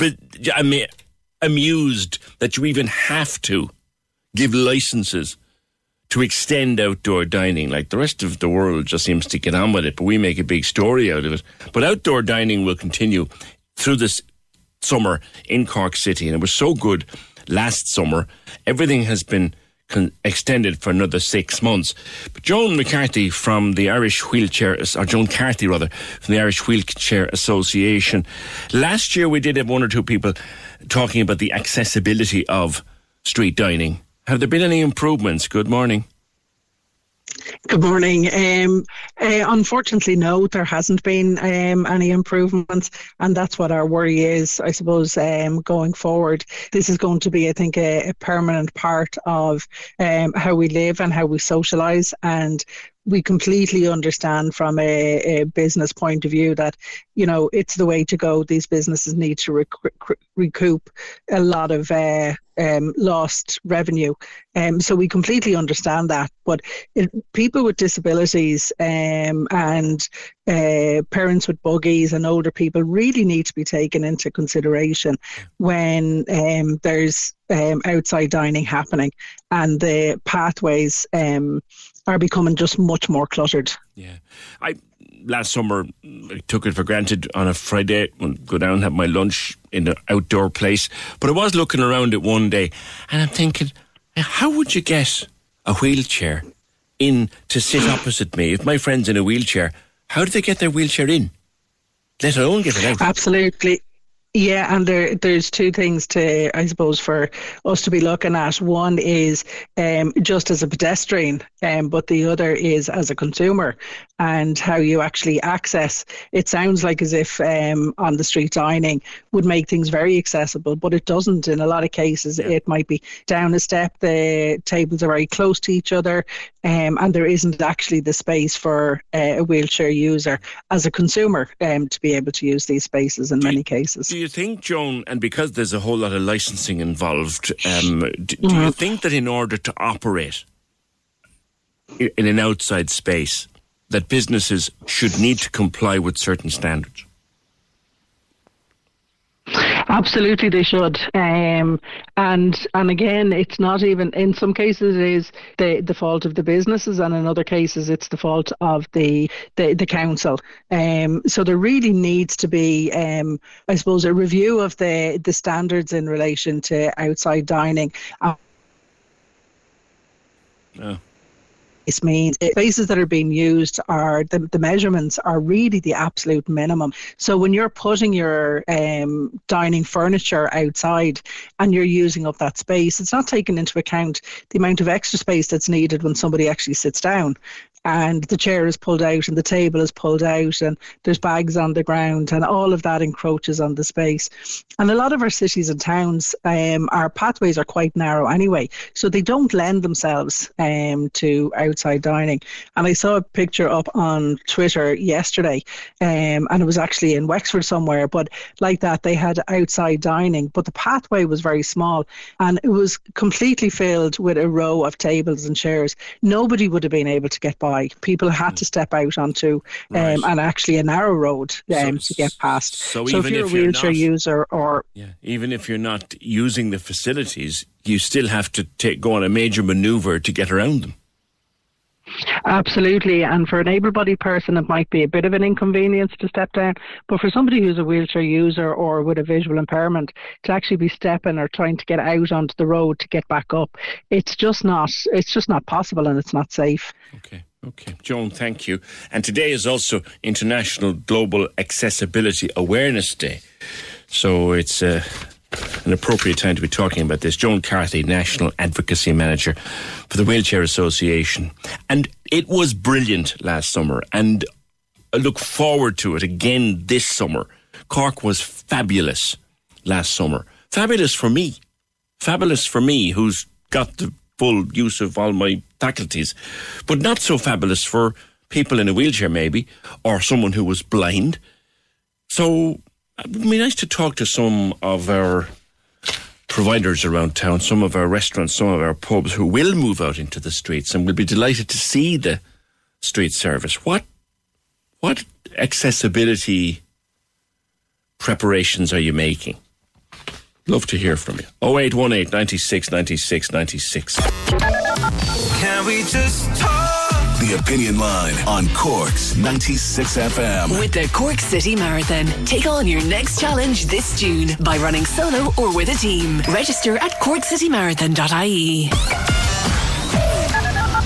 I mean, amused that you even have to give licenses to extend outdoor dining. Like the rest of the world just seems to get on with it, but we make a big story out of it. But outdoor dining will continue through this summer in Cork City, and it was so good last summer. Everything has been con- extended for another six months. But Joan McCarthy from the Irish Wheelchair, or Joan Carthy rather, from the Irish Wheelchair Association. Last year we did have one or two people talking about the accessibility of street dining. Have there been any improvements? Good morning. Good morning. Um, uh, unfortunately, no, there hasn't been um, any improvements, and that's what our worry is, I suppose, um, going forward. This is going to be, I think, a, a permanent part of um, how we live and how we socialise, and we completely understand from a, a business point of view that you know it's the way to go. These businesses need to rec- rec- recoup a lot of uh, um, lost revenue, um, so we completely understand that. But it, people with disabilities um, and uh, parents with buggies and older people really need to be taken into consideration when um, there's um, outside dining happening and the pathways um, are becoming just much more cluttered. Yeah. I last summer I took it for granted on a Friday and go down and have my lunch in an outdoor place. But I was looking around it one day and I'm thinking, how would you get a wheelchair in to sit opposite me? If my friend's in a wheelchair, how do they get their wheelchair in? Let alone get it out. Absolutely. Yeah, and there there's two things to I suppose for us to be looking at. One is um, just as a pedestrian, um, but the other is as a consumer and how you actually access. It sounds like as if um, on the street dining would make things very accessible, but it doesn't. In a lot of cases, it might be down a step. The tables are very close to each other, um, and there isn't actually the space for uh, a wheelchair user as a consumer um, to be able to use these spaces in many cases. Do you think, Joan, and because there's a whole lot of licensing involved, um, do, do you think that in order to operate in an outside space, that businesses should need to comply with certain standards? Absolutely, they should. Um, and and again, it's not even in some cases it is the the fault of the businesses, and in other cases it's the fault of the the, the council. Um, so there really needs to be, um, I suppose, a review of the the standards in relation to outside dining. Uh, Space means. Spaces that are being used are the, the measurements are really the absolute minimum. So when you're putting your um, dining furniture outside and you're using up that space, it's not taking into account the amount of extra space that's needed when somebody actually sits down and the chair is pulled out and the table is pulled out and there's bags on the ground and all of that encroaches on the space. And a lot of our cities and towns, um, our pathways are quite narrow anyway, so they don't lend themselves um, to outside dining. And I saw a picture up on Twitter yesterday, um, and it was actually in Wexford somewhere, but like that, they had outside dining, but the pathway was very small and it was completely filled with a row of tables and chairs. Nobody would have been able to get by by. People had to step out onto um, right. and actually a narrow road um, so, to get past. So, so if you're if a wheelchair not, user or yeah, even if you're not using the facilities, you still have to take, go on a major manoeuvre to get around them. Absolutely, and for an able-bodied person, it might be a bit of an inconvenience to step down. But for somebody who's a wheelchair user or with a visual impairment, to actually be stepping or trying to get out onto the road to get back up, it's just not. It's just not possible, and it's not safe. Okay. Okay, Joan, thank you. And today is also International Global Accessibility Awareness Day. So it's uh, an appropriate time to be talking about this. Joan Carthy, National Advocacy Manager for the Wheelchair Association. And it was brilliant last summer, and I look forward to it again this summer. Cork was fabulous last summer. Fabulous for me. Fabulous for me, who's got the full use of all my faculties, but not so fabulous for people in a wheelchair, maybe, or someone who was blind. So uh, it would be nice to talk to some of our providers around town, some of our restaurants, some of our pubs who will move out into the streets and will be delighted to see the street service. What what accessibility preparations are you making? Love to hear from you. 0818 96 96 96. Can we just talk? The Opinion Line on Cork's 96 FM. With the Cork City Marathon. Take on your next challenge this June by running solo or with a team. Register at corkcitymarathon.ie.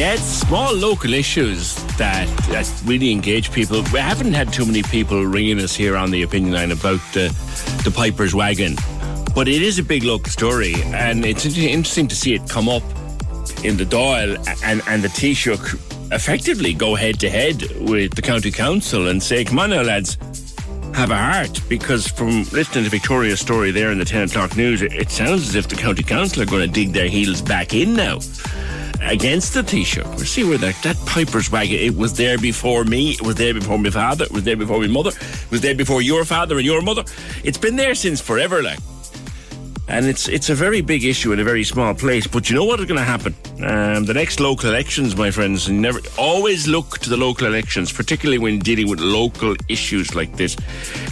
It's small local issues that, that really engage people. We haven't had too many people ringing us here on the opinion line about the, the Piper's wagon but it is a big local story, and it's interesting to see it come up in the Dáil and, and the Taoiseach effectively go head to head with the county council and say, come on now, lads, have a heart. Because from listening to Victoria's story there in the 10 o'clock news, it sounds as if the county council are going to dig their heels back in now against the Taoiseach. We'll see where that, that Piper's wagon, it was there before me, it was there before my father, it was there before my mother, it was there before your father and your mother. It's been there since forever, like and it's it's a very big issue in a very small place. But you know what is going to happen? Um, the next local elections, my friends, never always look to the local elections, particularly when dealing with local issues like this.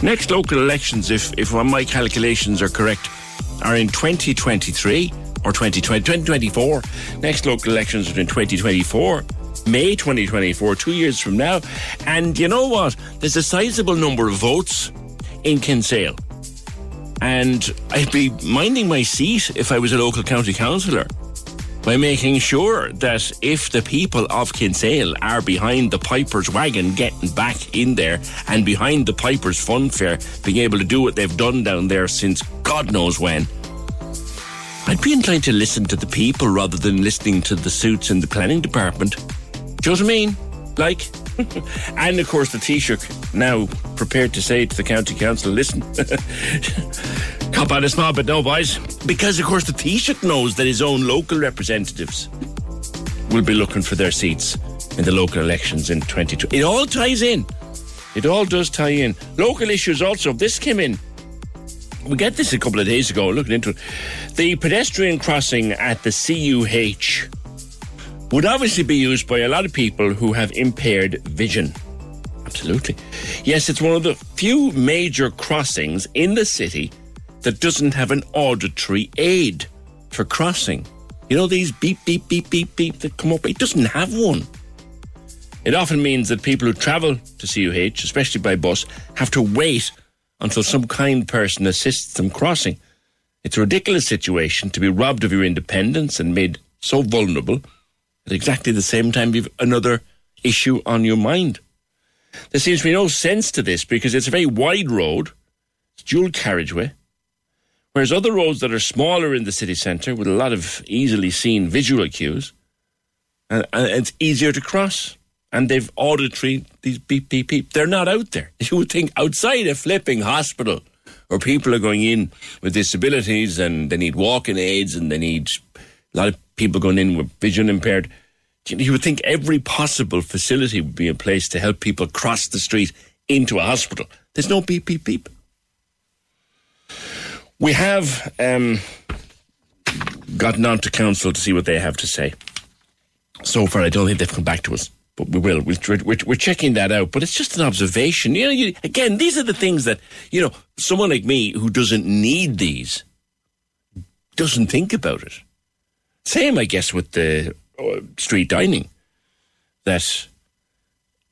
Next local elections, if if my calculations are correct, are in 2023 or 2020, 2024. Next local elections are in 2024. May 2024, two years from now. And you know what? There's a sizable number of votes in Kinsale. And I'd be minding my seat if I was a local county councillor by making sure that if the people of Kinsale are behind the Piper's wagon getting back in there and behind the Piper's fun fair being able to do what they've done down there since God knows when, I'd be inclined to listen to the people rather than listening to the suits in the planning department. Do you know what I mean? Like, and of course, the Taoiseach now prepared to say to the county council, listen, cop on a small but no, boys. Because, of course, the Taoiseach knows that his own local representatives will be looking for their seats in the local elections in 2020. It all ties in. It all does tie in. Local issues also. This came in. We get this a couple of days ago, looking into it. The pedestrian crossing at the CUH would obviously be used by a lot of people who have impaired vision. Absolutely. Yes, it's one of the few major crossings in the city that doesn't have an auditory aid for crossing. You know, these beep, beep, beep, beep, beep that come up, it doesn't have one. It often means that people who travel to CUH, especially by bus, have to wait until some kind person assists them crossing. It's a ridiculous situation to be robbed of your independence and made so vulnerable at exactly the same time you've another issue on your mind. There seems to be no sense to this because it's a very wide road, it's dual carriageway, whereas other roads that are smaller in the city centre with a lot of easily seen visual cues, and, and it's easier to cross. And they've auditory, these beep, beep, beep. They're not out there. You would think outside a flipping hospital where people are going in with disabilities and they need walking aids and they need a lot of people going in with vision impaired. You would think every possible facility would be in place to help people cross the street into a hospital. There's no beep, beep, beep. We have um, gotten on to council to see what they have to say. So far, I don't think they've come back to us, but we will. We're, we're, we're checking that out. But it's just an observation. You know, you, again, these are the things that, you know, someone like me who doesn't need these doesn't think about it. Same, I guess, with the uh, street dining. That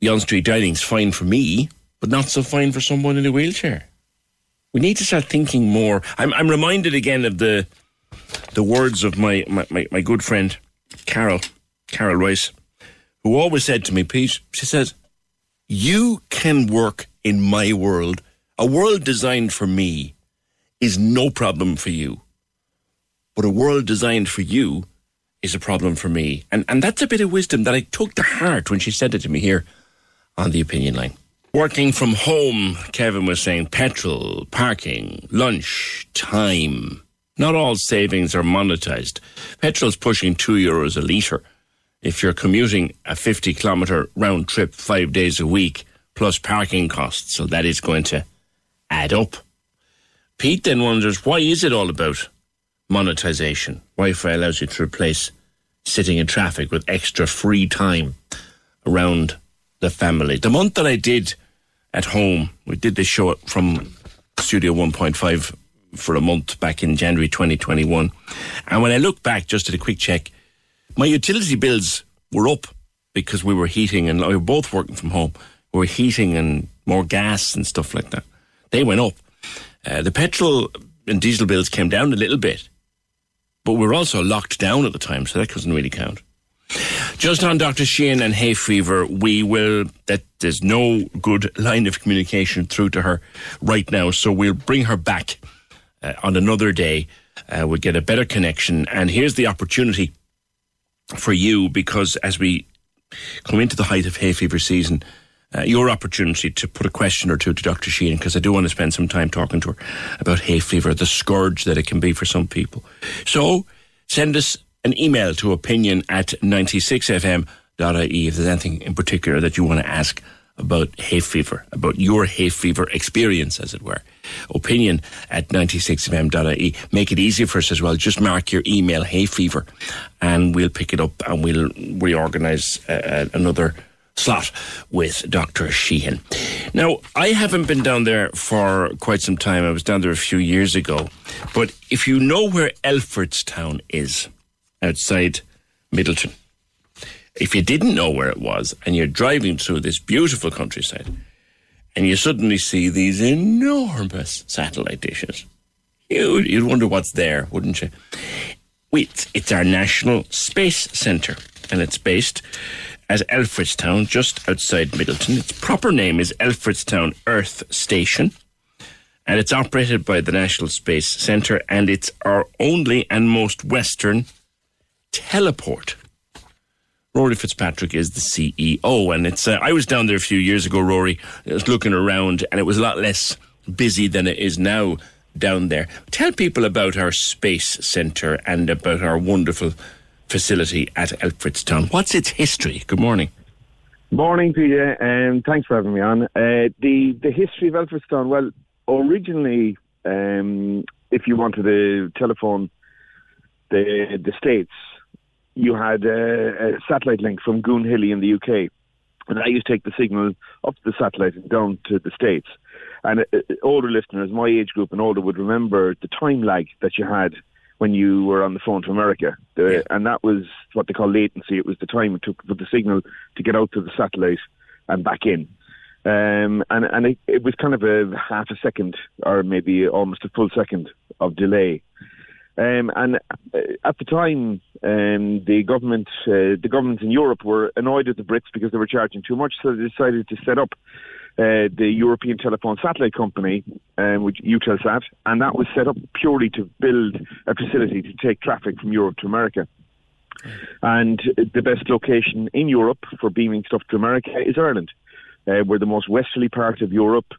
the on street dining is fine for me, but not so fine for someone in a wheelchair. We need to start thinking more. I'm, I'm reminded again of the the words of my, my, my, my good friend Carol, Carol Rice, who always said to me, Pete, she says, You can work in my world. A world designed for me is no problem for you. But a world designed for you is a problem for me. And, and that's a bit of wisdom that I took to heart when she said it to me here on the opinion line. Working from home, Kevin was saying petrol, parking, lunch, time. Not all savings are monetized. Petrol's pushing two euros a litre. If you're commuting a 50 kilometre round trip five days a week, plus parking costs, so that is going to add up. Pete then wonders why is it all about monetization? Wi Fi allows you to replace sitting in traffic with extra free time around the family. The month that I did at home, we did this show from Studio 1.5 for a month back in January 2021. And when I look back, just at a quick check, my utility bills were up because we were heating and we were both working from home. We were heating and more gas and stuff like that. They went up. Uh, the petrol and diesel bills came down a little bit, but we were also locked down at the time, so that doesn't really count. Just on Dr. Sheehan and hay fever, we will, that there's no good line of communication through to her right now, so we'll bring her back uh, on another day. Uh, we'll get a better connection. And here's the opportunity for you because as we come into the height of hay fever season, uh, your opportunity to put a question or two to Dr. Sheehan because I do want to spend some time talking to her about hay fever, the scourge that it can be for some people. So send us an email to opinion at 96fm.ie if there's anything in particular that you want to ask about hay fever, about your hay fever experience, as it were. Opinion at 96fm.ie. Make it easy for us as well. Just mark your email hay fever and we'll pick it up and we'll reorganize uh, uh, another slot with Dr. Sheehan. Now, I haven't been down there for quite some time. I was down there a few years ago. But if you know where Elfordstown is, outside Midleton, if you didn't know where it was and you're driving through this beautiful countryside and you suddenly see these enormous satellite dishes, you'd, you'd wonder what's there, wouldn't you? It's, it's our National Space Centre and it's based at Elfordstown, just outside Midleton. Its proper name is Elfordstown Earth Station and it's operated by the National Space Centre and it's our only and most western teleport. Rory Fitzpatrick is the CEO, and it's. Uh, I was down there a few years ago, Rory. Was looking around, and it was a lot less busy than it is now down there. Tell people about our space centre and about our wonderful facility at Elfordstown. What's its history? Good morning. Morning, Peter, and um, thanks for having me on. Uh, the the history of Elfordstown. Well, originally, um, if you wanted to telephone the the states, you had a, a satellite link from Goonhilly in the UK, And I used to take the signal up to the satellite and down to the States. And uh, uh, older listeners, my age group and older, would remember the time lag that you had when you were on the phone to America. The, And that was what they call latency. It was the time it took for the signal to get out to the satellite and back in. Um, and and it, it was kind of a half a second or maybe almost a full second of delay. Um, and uh, at the time, um, the government, uh, the governments in Europe were annoyed at the Brits because they were charging too much, so they decided to set up uh, the European Telephone Satellite Company, um, which Eutelsat, and that was set up purely to build a facility to take traffic from Europe to America. And the best location in Europe for beaming stuff to America is Ireland. Uh, we're the most westerly part of Europe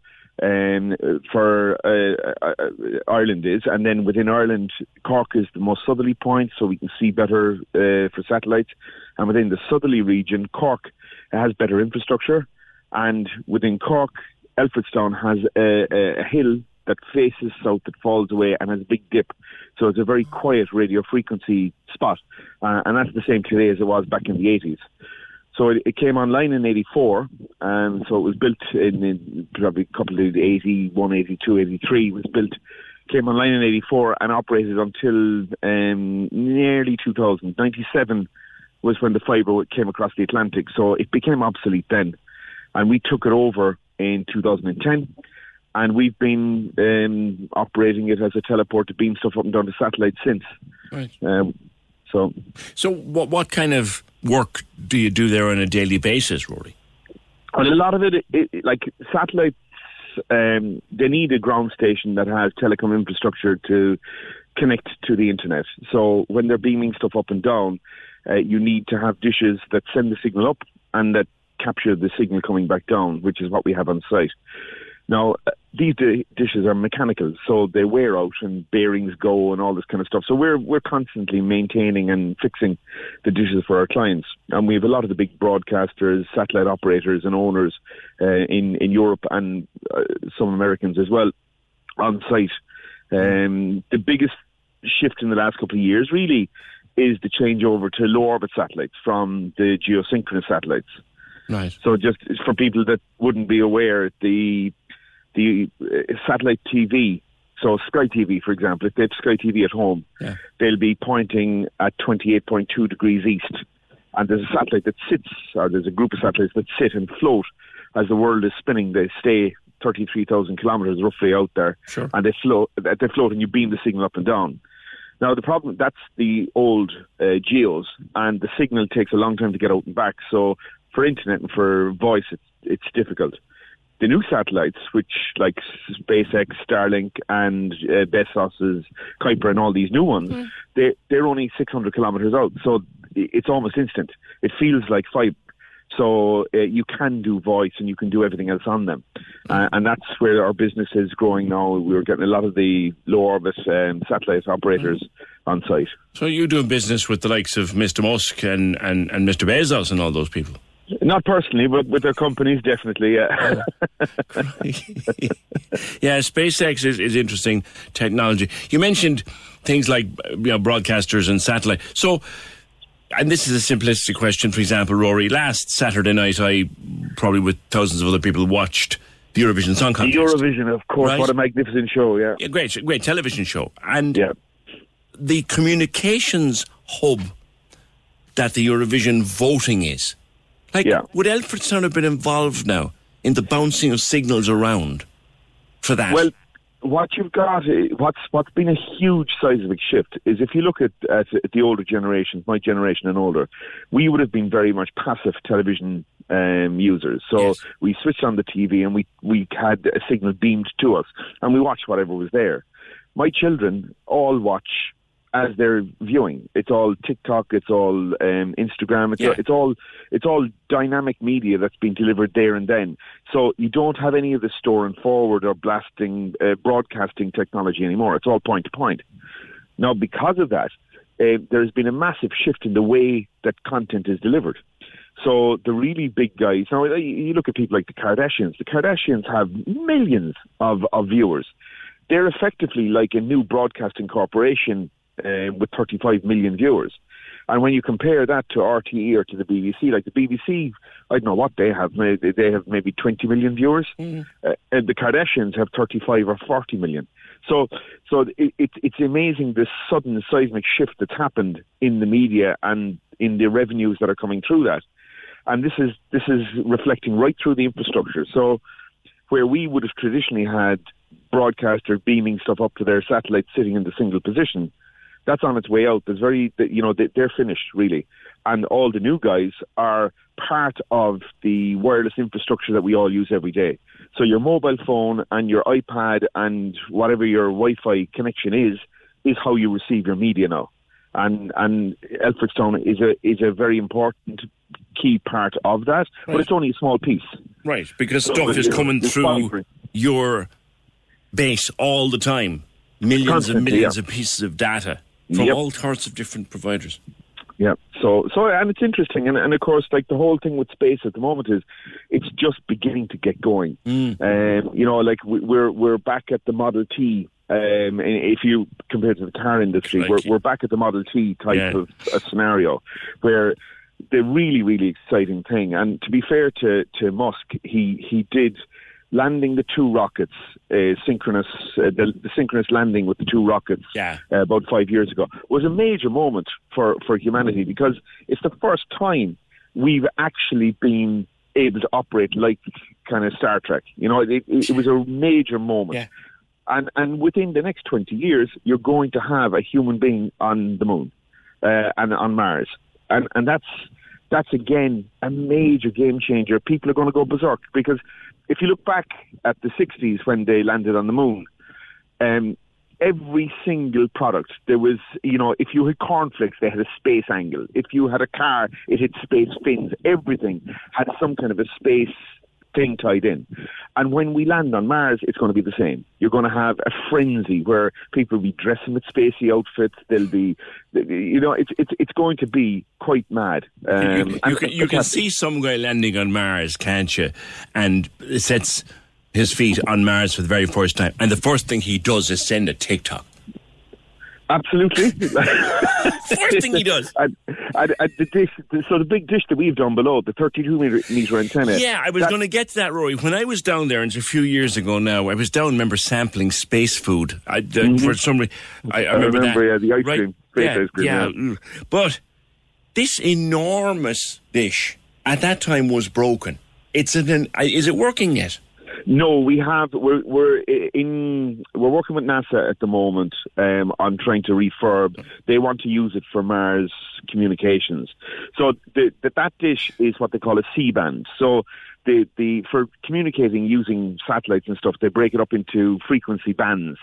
um, for uh, uh, Ireland is, and then within Ireland, Cork is the most southerly point, so we can see better uh, for satellites. And within the southerly region, Cork has better infrastructure, and within Cork, Elfordstown has a, a, a hill that faces south that falls away and has a big dip. So it's a very quiet radio frequency spot, uh, and that's the same today as it was back in the 80s. So it, it came online in 84, and so it was built in, in probably a couple of 81, 82, 83 was built, came online in 84 and operated until um, nearly 2000. 97 was when the fibre came across the Atlantic, so it became obsolete then. And we took it over in 2010 and we've been um, operating it as a teleport to beam stuff up and down the satellite since. Right. Um, so, so what what kind of work do you do there on a daily basis, Rory? Well, a lot of it, it like satellites, um, they need a ground station that has telecom infrastructure to connect to the internet. So when they're beaming stuff up and down, uh, you need to have dishes that send the signal up and that capture the signal coming back down, which is what we have on site. Now, these di- dishes are mechanical, so they wear out and bearings go and all this kind of stuff. So we're we're constantly maintaining and fixing the dishes for our clients, and we have a lot of the big broadcasters, satellite operators, and owners uh, in in Europe and uh, some Americans as well on site. Um, the biggest shift in the last couple of years, really, is the changeover to low orbit satellites from the geosynchronous satellites. Right. So just for people that wouldn't be aware, the the uh, satellite TV, so Sky TV, for example, if they have Sky TV at home, Yeah. they'll be pointing at 28.2 degrees east. And there's a satellite that sits, or there's a group of satellites that sit and float as the world is spinning. They stay 33,000 kilometres roughly out there. Sure. And they float, they float and you beam the signal up and down. Now, the problem, that's the old uh, geos, and the signal takes a long time to get out and back. So for internet and for voice, it's, it's difficult. The new satellites, which like SpaceX, Starlink, and uh, Bezos's Kuiper, and all these new ones, they they're only 600 kilometers out, so it's almost instant. It feels like five. So uh, you can do voice and you can do everything else on them, uh, and that's where our business is growing now. We're getting a lot of the low orbit um, satellite operators on site. So you're doing business with the likes of Mr. Musk and, and, and Mr. Bezos and all those people. Not personally, but with their companies, definitely. Yeah. Yeah, SpaceX is, is interesting technology. You mentioned things like you know broadcasters and satellite. So, and this is a simplistic question. For example, Rory, last Saturday night, I probably with thousands of other people watched the Eurovision Song Contest. The. Eurovision, of course, Right. what a magnificent show! Yeah, Yeah, great, great television show, and yeah. the communications hub that the Eurovision voting is. Like, would Elfordstown have been involved now in the bouncing of signals around for that? Well, what you've got, eh, what's what's been a huge seismic shift is if you look at, at, at the older generations, my generation and older, we would have been very much passive television um, users. So we switched on the TV and we we had a signal beamed to us, and we watched whatever was there. My children all watch as they're viewing. It's all TikTok, it's all um, Instagram, it's, it's all it's all dynamic media that's being delivered there and then. So you don't have any of the store and forward or blasting uh, broadcasting technology anymore. It's all point to point. Now, because of that, uh, there's been a massive shift in the way that content is delivered. So the really big guys, now you- you look at people like the Kardashians. The Kardashians have millions of, of viewers. They're effectively like a new broadcasting corporation uh, with 35 million viewers. And when you compare that to RTE or to the BBC, like the BBC, I don't know what they have. They have maybe 20 million viewers. Mm. Uh, and the Kardashians have 35 or 40 million. So, so it, it, it's amazing this sudden seismic shift that's happened in the media and in the revenues that are coming through that. And this is this is reflecting right through the infrastructure. So, where we would have traditionally had broadcaster beaming stuff up to their satellite sitting in the single position, that's on its way out. There's very, you know, they're finished really, and all the new guys are part of the wireless infrastructure that we all use every day. So your mobile phone and your iPad and whatever your Wi-Fi connection is, is how you receive your media now. And and Elfordstown is a is a very important key part of that, but it's only a small piece. Right, because So stuff is coming through your base all the time. Millions and millions yeah. of pieces of data from Yep. all sorts of different providers. Yeah. So so and it's interesting and, and of course like the whole thing with space at the moment is it's just beginning to get going. Um, you know, like we, we're we're back at the Model T. Um, if you compare to the car industry, we're, we're back at the Model T type Yeah. of a scenario where the really really exciting thing. And to be fair to to Musk, he he did landing the two rockets, uh, synchronous, uh, the, the synchronous landing with the two rockets Yeah. uh, about five years ago, was a major moment for, for humanity because it's the first time we've actually been able to operate like kind of Star Trek. You know, it, it, it was a major moment. And, and within the next 20 years, you're going to have a human being on the moon uh, and on Mars. And, and that's, that's again a major game changer. People are going to go berserk because if you look back at the 60s when they landed on the moon, um, every single product there was, you know, if you had cornflakes, they had a space angle. If you had a car, it had space fins. Everything had some kind of a space thing tied in. And when we land on Mars, it's going to be the same. You're going to have a frenzy where people will be dressing with spacey outfits. They'll be, you know, it's it's it's going to be quite mad. Um, you, you can, you can see some guy landing on Mars, can't you? And sets his feet on Mars for the very first time. And the first thing he does is send a TikTok. Absolutely. First thing he does. And, and, and the dish, so the big dish that we've done below, the 32 meter, meter antenna. Yeah, I was going to get to that, Rory. When I was down there, and it's a few years ago now, I was down, remember, sampling space food. I, uh, For some reason, I, I Mm-hmm. I remember, remember, that. yeah, the ice Right, cream, space yeah, ice cream, Yeah, yeah. But this enormous dish at that time was broken. It's an, is it working yet? No, we have. We're we're in. We're working with NASA at the moment um, on trying to refurb. They want to use it for Mars communications. So the, the, that dish is what they call a C band. So the the for communicating using satellites and stuff, they break it up into frequency bands.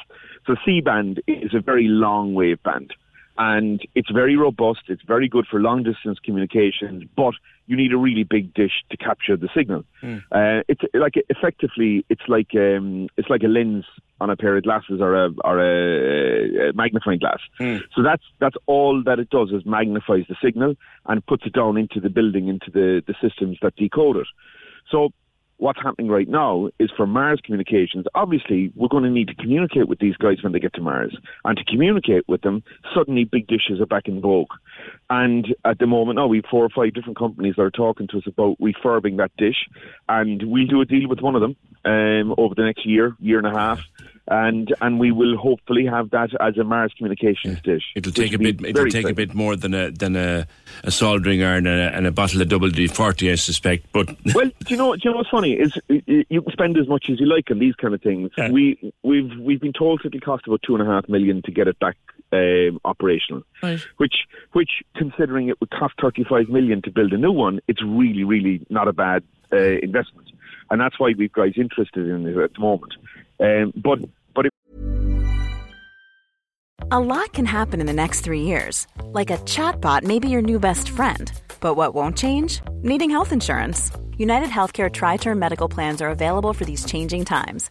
So C band is a very long wave band. And it's very robust. It's very good for long distance communications, but you need a really big dish to capture the signal. Uh, it's like effectively, it's like um, it's like a lens on a pair of glasses or a or a, a magnifying glass. So that's that's all that it does is magnifies the signal and puts it down into the building, into the the systems that decode it. So what's happening right now is for Mars communications, obviously we're going to need to communicate with these guys when they get to Mars. And to communicate with them, suddenly big dishes are back in vogue. And at the moment now, we have four or five different companies that are talking to us about refurbing that dish. And we'll do a deal with one of them um, over the next year, year and a half. And and we will hopefully have that as a Mars communications dish. It'll take a bit. It'll take a bit more than a than a, a soldering iron and a, and a bottle of double D forty, I suspect. But well, do you know? Do you know what's funny is you can spend as much as you like on these kind of things. We we've we've been told it'll cost about two and a half million to get it back um, operational. Right. Which which considering it would cost thirty five million to build a new one, it's really really not a bad uh, investment, and that's why we've guys interested in it at the moment. Um, but but it, A lot can happen in the next three years. Like a chatbot may be your new best friend. But what won't change? Needing health insurance. United Healthcare Tri Term Medical Plans are available for these changing times.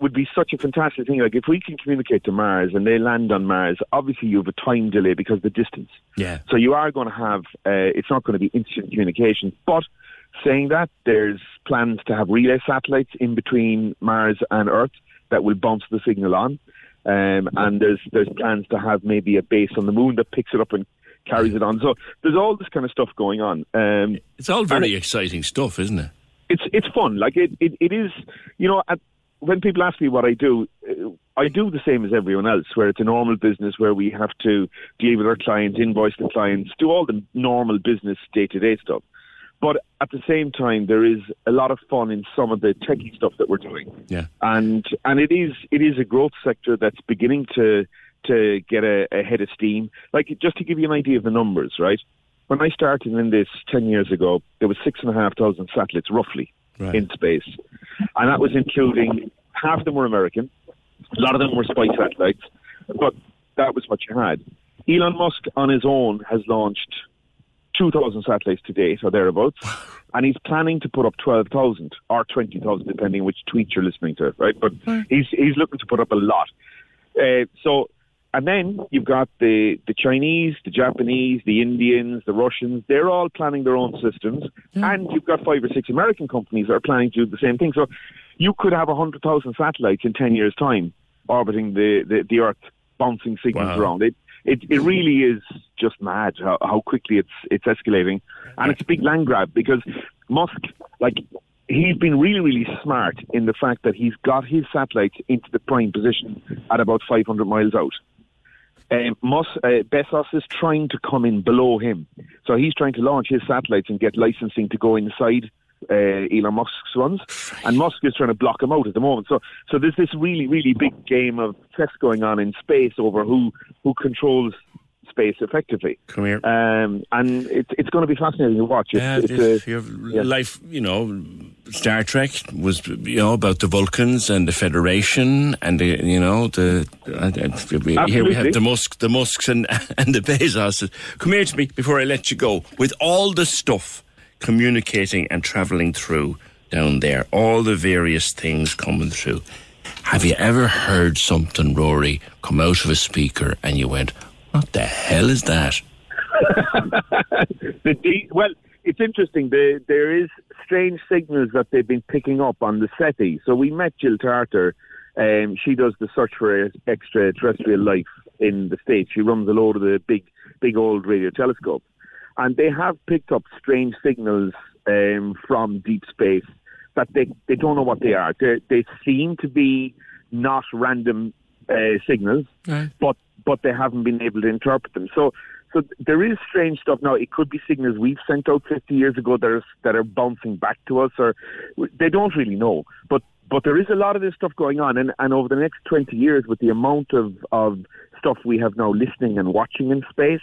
Would be such a fantastic thing. Like if we can communicate to Mars and they land on Mars, obviously you have a time delay because of the distance. Yeah. So you are going to have. Uh, it's not going to be instant communication. But saying that, there's plans to have relay satellites in between Mars and Earth that will bounce the signal on. Um, and there's there's plans to have maybe a base on the moon that picks it up and carries it on. So there's all this kind of stuff going on. Um, It's all very exciting stuff, isn't it? it's it's fun. Like it, it, it is. You know, at, when people ask me what I do, uh, I do the same as everyone else. Where it's a normal business where we have to deal with our clients, invoice the clients, do all the normal business day to day stuff. But at the same time, there is a lot of fun in some of the techie stuff that we're doing, Yeah. and and it is it is a growth sector that's beginning to to get a, a head of steam. Like just to give you an idea of the numbers, right? When I started in this ten years ago, there was six and a half thousand satellites roughly in space, and that was including half of them were American, a lot of them were spy satellites, but that was what you had. Elon Musk on his own has launched 2,000 satellites to date or thereabouts, and he's planning to put up 12,000 or 20,000, depending which tweet you're listening to, right? But he's he's looking to put up a lot. Uh, so, and then you've got the the Chinese, the Japanese, the Indians, the Russians. They're all planning their own systems, mm. and you've got five or six American companies that are planning to do the same thing. So, you could have 100,000 satellites in 10 years' time orbiting the the, the Earth, bouncing signals Wow. around. It, it it really is just mad how, how quickly it's it's escalating, and it's a big land grab because Musk, like he's been really really smart in the fact that he's got his satellites into the prime position at about 500 miles out. Um, Musk, uh, Bezos is trying to come in below him, so he's trying to launch his satellites and get licensing to go inside uh, Elon Musk's ones, and Musk is trying to block him out at the moment. So, so there's this really, really big game of chess going on in space over who who controls space effectively. Come here. Um, and it's it's going to be fascinating to watch. It's, Yeah, it's this- a- you have life, you know, Star Trek was, you know, about the Vulcans and the Federation and the, you know, the, and here we have the Musk, the Musks and, and the Bezos. Come here to me before I let you go. With all the stuff communicating and traveling through down there, all the various things coming through. Have you ever heard something, Rory, come out of a speaker and you went, what the hell is that? the well, it's interesting. The, there is strange signals that they've been picking up on the SETI. So we met Jill Tarter. Um, she does the search for extraterrestrial life in the States. She runs a load of the big, big old radio telescopes. And they have picked up strange signals um, from deep space that they, they don't know what they are. They, they seem to be not random uh, signals, but but they haven't been able to interpret them. So so there is strange stuff now. It could be signals we've sent out 50 years ago that are that are bouncing back to us, or they don't really know. But but there is a lot of this stuff going on, and, and over the next 20 years, with the amount of of stuff we have now listening and watching in space,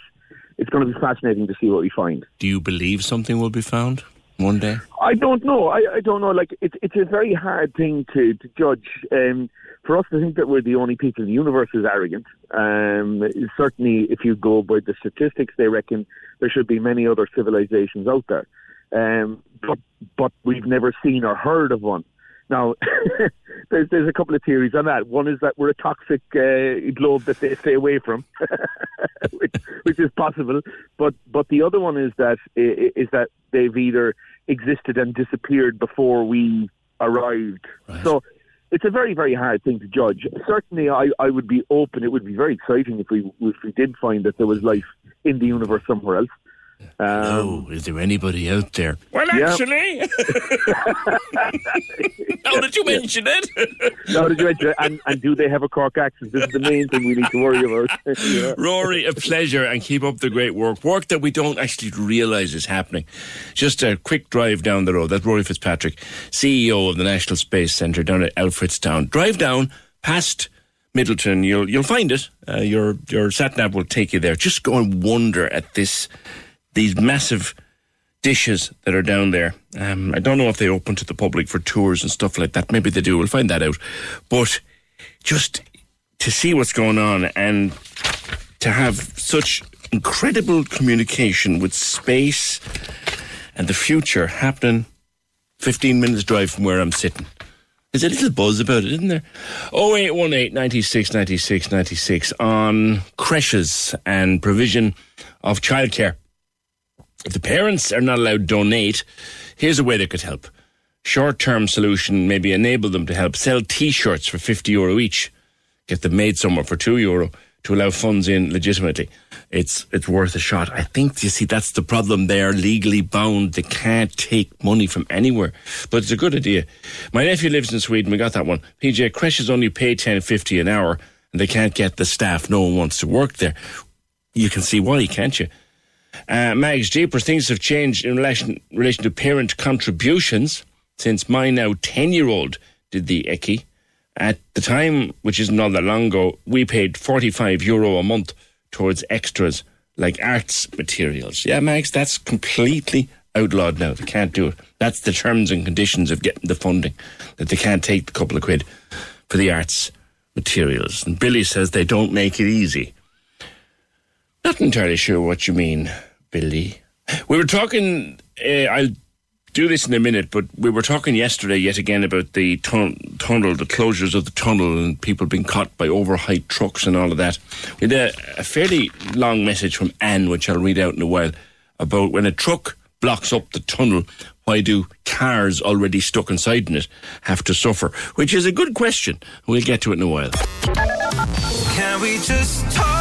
it's going to be fascinating to see what we find. Do you believe something will be found one day? I don't know. I, I don't know. Like it's it's a very hard thing to to judge. Um, for us to think that we're the only people in the universe is arrogant. Um, certainly, if you go by the statistics, they reckon there should be many other civilizations out there. Um, but but we've never seen or heard of one. Now, there's there's a couple of theories on that. One is that we're a toxic uh, globe that they stay away from, which, which is possible. But but the other one is that is that they've either existed and disappeared before we arrived. So it's a very, very hard thing to judge. Certainly, I, I would be open. It would be very exciting if we if we did find that there was life in the universe somewhere else. Um, oh, is there anybody out there? Well, Yeah. actually, now that you mention it, now that you mention it, and, and do they have a Cork accent? This is the main thing we need to worry about. you know? Rory, a pleasure, and keep up the great work. Work that we don't actually realise is happening. Just a quick drive down the road. That's Rory Fitzpatrick, CEO of the National Space Centre down at Elfordstown. Drive down past Midleton. You'll you'll find it. Uh, your your sat nav will take you there. Just go and wonder at this these massive dishes that are down there. Um, I don't know if they open to the public for tours and stuff like that. Maybe they do. We'll find that out. But just to see what's going on and to have such incredible communication with space and the future happening 15 minutes drive from where I'm sitting. There's a little buzz about it, isn't there? 0818 96 96 96 on creches and provision of childcare. If the parents are not allowed to donate, here's a way they could help. Short term solution, maybe enable them to help sell t shirts for 50 euro each, get them made somewhere for 2 euro to allow funds in legitimately. It's it's worth a shot. I think you see that's the problem. They are legally bound. They can't take money from anywhere. But it's a good idea. My nephew lives in Sweden. We got that one. PJ creches only pay ten fifty an hour, and they can't get the staff. No one wants to work there. You can see why, can't you? Uh, Mags Jeepers, things have changed in relation relation to parent contributions since my now ten year old did the ECCE. At the time, which isn't all that long ago, we paid 45 euro a month towards extras like arts materials. Yeah, Mags, that's completely outlawed now. They can't do it. That's the terms and conditions of getting the funding, that they can't take the couple of quid for the arts materials. And Billy says they don't make it easy. Not entirely sure what you mean, Billy. We were talking, uh, I'll do this in a minute, but we were talking yesterday yet again about the tun- tunnel, the closures of the tunnel, and people being caught by overheight trucks and all of that. We had a, a fairly long message from Anne, which I'll read out in a while, about when a truck blocks up the tunnel, why do cars already stuck inside in it have to suffer? Which is a good question. We'll get to it in a while. Can we just talk?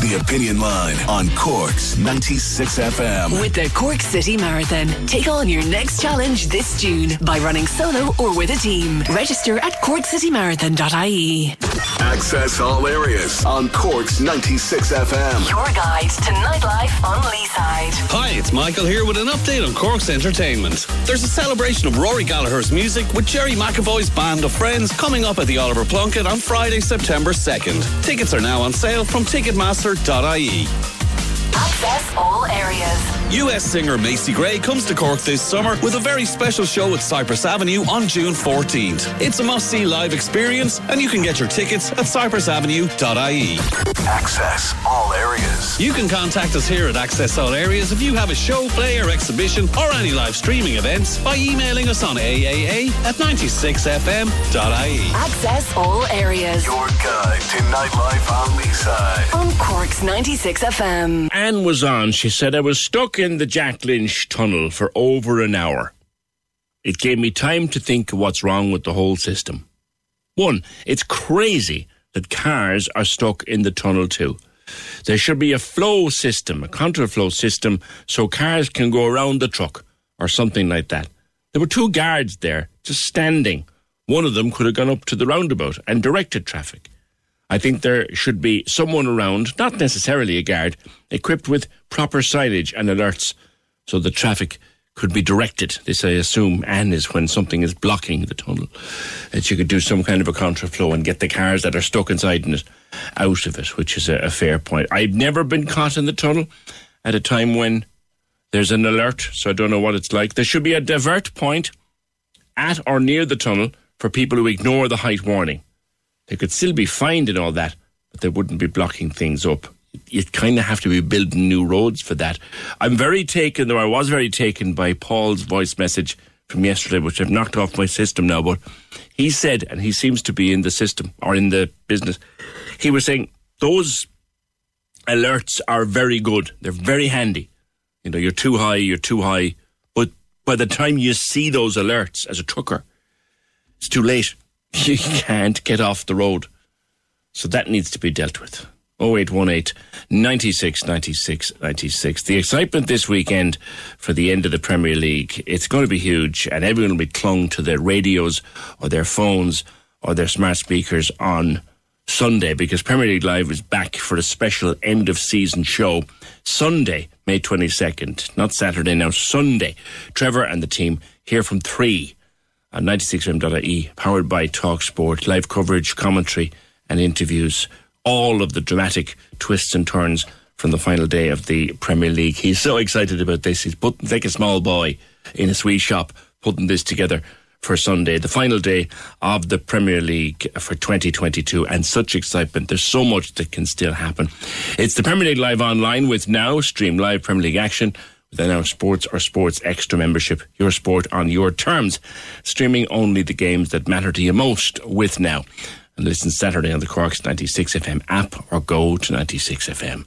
The Opinion Line on Cork's 96 FM. With the Cork City Marathon, take on your next challenge this June by running solo or with a team. Register at corkcitymarathon.ie. Access all areas on Cork's 96 FM. Your guide to nightlife on Leeside. Hi, it's Michael here with an update on Cork's entertainment. There's a celebration of Rory Gallagher's music with Gerry McAvoy's Band of Friends coming up at the Oliver Plunkett on Friday, September 2nd. Tickets are now on sale from Ticketmaster.ie. Access all areas. US singer Macy Gray comes to Cork this summer with a very special show at Cypress Avenue on June 14th. It's a must-see live experience and you can get your tickets at cypressavenue.ie. Access all areas. You can contact us here at Access All Areas if you have a show, play, or exhibition, or any live streaming events by emailing us on AAA at 96fm.ie. Access all areas. Your guide to nightlife on Leeside. On Cork's 96 FM. Anne was on. She said, I was stuck in the Jack Lynch tunnel for over an hour. It gave me time to think what's wrong with the whole system. One, it's crazy that cars are stuck in the tunnel too. There should be a flow system, a contraflow system, so cars can go around the truck or something like that. There were two guards there, just standing. One of them could have gone up to the roundabout and directed traffic. I think there should be someone around, not necessarily a guard, equipped with proper signage and alerts so the traffic could be directed. This, I assume, and is when something is blocking the tunnel. That you could do some kind of a contraflow and get the cars that are stuck inside in it out of it, which is a, a fair point. I've never been caught in the tunnel at a time when there's an alert, so I don't know what it's like. There should be a divert point at or near the tunnel for people who ignore the height warning. They could still be fined and all that, but they wouldn't be blocking things up. You kind of have to be building new roads for that. I'm very taken, though I was very taken by Paul's voice message from yesterday, which I've knocked off my system now, but he said, and he seems to be in the system or in the business, he was saying those alerts are very good. They're very handy. You know, you're too high, you're too high. But by the time you see those alerts as a trucker, It's too late. You can't get off the road. So that needs to be dealt with. 0818 96 96 96. The excitement this weekend for the end of the Premier League, it's going to be huge and everyone will be clung to their radios or their phones or their smart speakers on Sunday because Premier League Live is back for a special end of season show Sunday, May 22nd, not Saturday now, Sunday. Trevor and the team here from 3 on 96fm.ie, powered by Talksport, live coverage, commentary and interviews all of the dramatic twists and turns from the final day of the Premier League. He's so excited about this. He's putting like a small boy in a sweet shop, putting this together for Sunday, the final day of the Premier League for 2022, and such excitement. There's so much that can still happen. It's the Premier League Live online with now stream live Premier League action with our Sports or Sports Extra membership. Your sport on your terms. Streaming only the games that matter to you most with Now and listen Saturday on the Corks 96 FM app or go to 96fm.ie.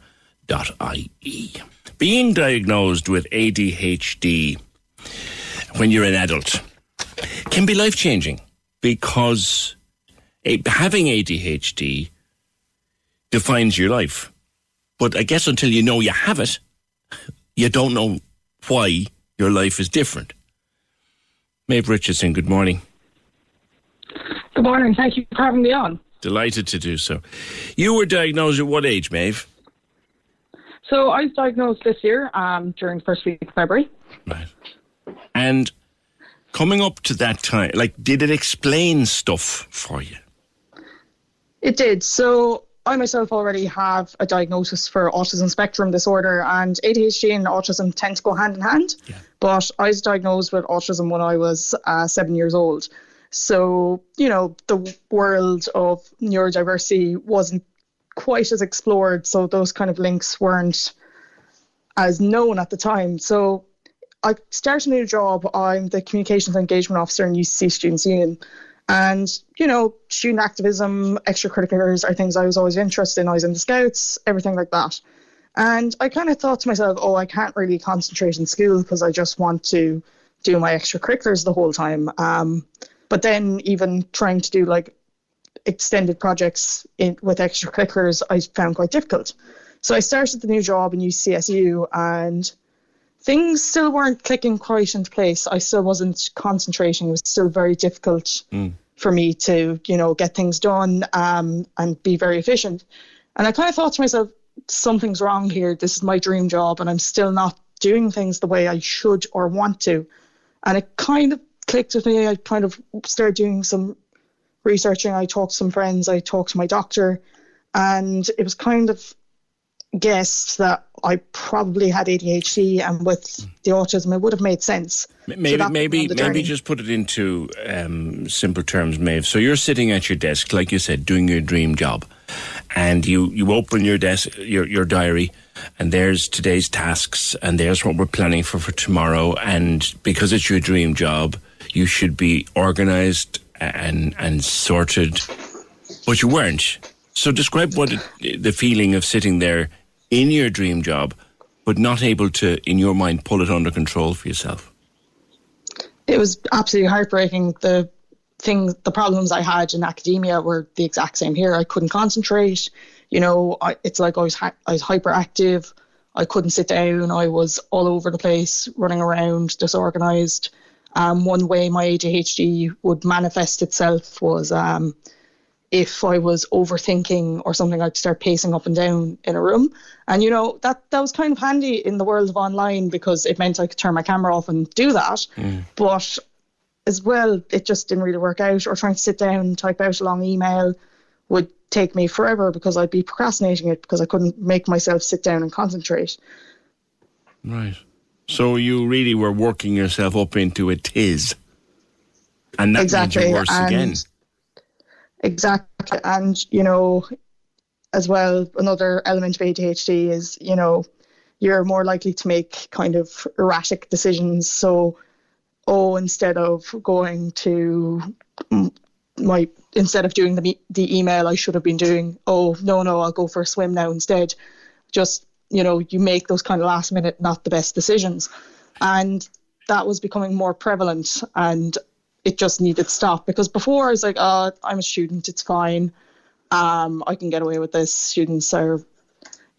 Being diagnosed with ADHD when you're an adult can be life changing because having ADHD defines your life. But I guess until you know you have it, you don't know why your life is different. Maeve Richardson, good morning. Good morning. Thank you for having me on. Delighted to do so. You were diagnosed at what age, Maeve? So I was diagnosed this year um, during the first week of February. Right. And coming up to that time, like, did it explain stuff for you? It did. So I myself already have a diagnosis for autism spectrum disorder, and ADHD and autism tend to go hand in hand. Yeah. But I was diagnosed with autism when I was uh, seven years old. So, you know, the world of neurodiversity wasn't quite as explored. So, those kind of links weren't as known at the time. So, I started a new job. I'm the communications engagement officer in UCC Students Union. And, you know, student activism, extracurriculars are things I was always interested in. I was in the scouts, everything like that. And I kind of thought to myself, oh, I can't really concentrate in school because I just want to do my extracurriculars the whole time. Um, but then even trying to do like extended projects in, with extracurriculars, I found quite difficult. So I started the new job in UCCSU and things still weren't clicking quite into place. I still wasn't concentrating. It was still very difficult mm. for me to, you know, get things done um, and be very efficient. And I kind of thought to myself, something's wrong here. This is my dream job, and I'm still not doing things the way I should or want to. And it kind of clicked with me. I kind of started doing some researching. I talked to some friends. I talked to my doctor, and it was kind of guessed that I probably had ADHD, and with the autism, it would have made sense. Maybe, so maybe, maybe just put it into um, simple terms, Maeve. So you're sitting at your desk, like you said, doing your dream job, and you you open your desk, your your diary, and there's today's tasks, and there's what we're planning for for tomorrow, and because it's your dream job, you should be organised and and sorted, but you weren't. So describe what it, the feeling of sitting there in your dream job, but not able to, in your mind, pull it under control for yourself. It was absolutely heartbreaking. The things, the problems I had in academia were the exact same here. I couldn't concentrate. You know, I, it's like I was I was hyperactive. I couldn't sit down. I was all over the place, running around, disorganized. Um, one way my ADHD would manifest itself was um, if I was overthinking or something, I'd start pacing up and down in a room. And you know that that was kind of handy in the world of online because it meant I could turn my camera off and do that. Mm. But as well, it just didn't really work out. Or trying to sit down and type out a long email would take me forever because I'd be procrastinating it because I couldn't make myself sit down and concentrate. Right. So you really were working yourself up into a tiz. And that exactly. made you worse and again. Exactly. And, you know, as well, another element of ADHD is, you know, you're more likely to make kind of erratic decisions. So, oh, instead of going to my, instead of doing the, the email I should have been doing, oh, no, no, I'll go for a swim now instead. Just you know, you make those kind of last minute, not the best decisions. And that was becoming more prevalent. And it just needed to stop because before I was like, oh, I'm a student, it's fine. Um, I can get away with this. Students are,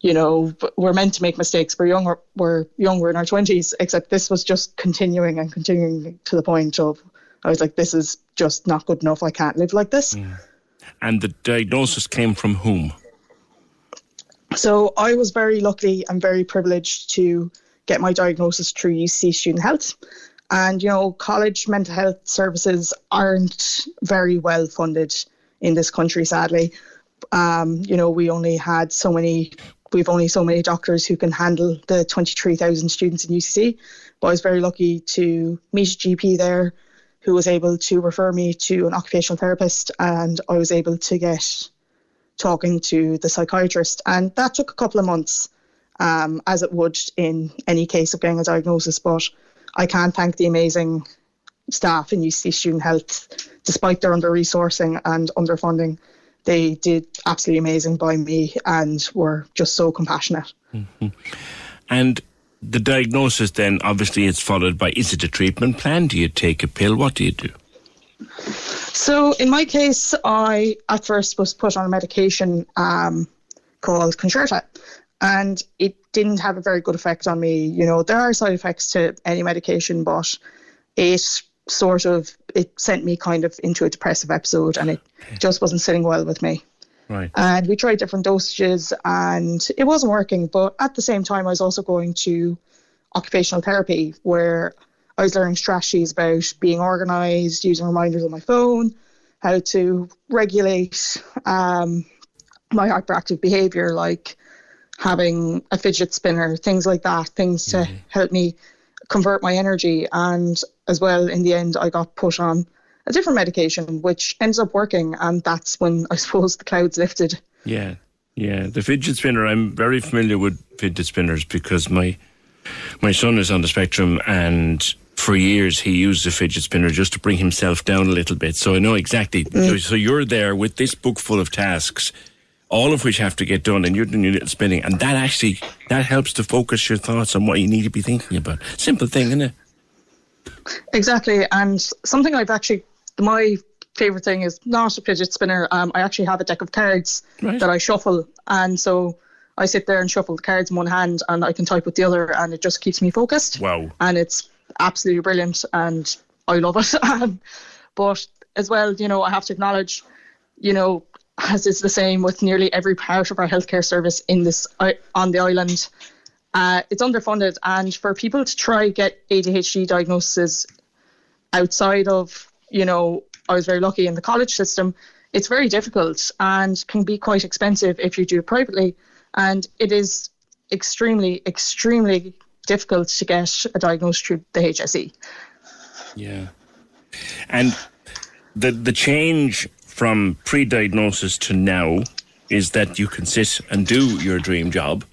you know, we're meant to make mistakes. We're younger, we're younger in our twenties. Except this was just continuing and continuing to the point of I was like, this is just not good enough. I can't live like this. Mm. And the diagnosis came from whom? So I was very lucky and very privileged to get my diagnosis through UCC Student Health. And, you know, college mental health services aren't very well funded in this country, sadly. Um, you know, we only had so many, we've only so many doctors who can handle the 23,000 students in UCC. But I was very lucky to meet a GP there who was able to refer me to an occupational therapist, and I was able to get talking to the psychiatrist. And that took a couple of months, um, as it would in any case of getting a diagnosis. But I can't thank the amazing staff in UCC Student Health, despite their under resourcing and underfunding. They did absolutely amazing by me and were just so compassionate. Mm-hmm. And the diagnosis then obviously is followed by is it a treatment plan? Do you take a pill? What do you do? So in my case, I at first was put on a medication um, called Concerta, and it didn't have a very good effect on me. You know, there are side effects to any medication, but it sort of it sent me kind of into a depressive episode, and it just wasn't sitting well with me. Right. And we tried different dosages, and it wasn't working. But at the same time, I was also going to occupational therapy where I was learning strategies about being organized, using reminders on my phone, how to regulate um, my hyperactive behavior, like having a fidget spinner, things like that, things to mm-hmm. help me convert my energy. And as well, in the end, I got put on a different medication, which ends up working. And that's when I suppose the clouds lifted. Yeah. Yeah. The fidget spinner, I'm very familiar with fidget spinners because my my son is on the spectrum and for years he used a fidget spinner just to bring himself down a little bit. So I know exactly. Mm. So you're there with this book full of tasks, all of which have to get done, and you're doing your little spinning, and that actually that helps to focus your thoughts on what you need to be thinking about. Simple thing, isn't it? Exactly, and something I've actually my favorite thing is not a fidget spinner. Um, I actually have a deck of cards right. that I shuffle, and so I sit there and shuffle the cards in one hand, and I can type with the other, and it just keeps me focused. Wow! And it's absolutely brilliant and I love it. But as well, you know, I have to acknowledge, you know, as is the same with nearly every part of our healthcare service in this uh, on the island, uh, it's underfunded. And for people to try get ADHD diagnoses outside of, you know, I was very lucky in the college system. It's very difficult and can be quite expensive if you do it privately. And it is extremely, extremely difficult to get a diagnosis through the HSE. Yeah. And the the change from pre-diagnosis to now is that you can sit and do your dream job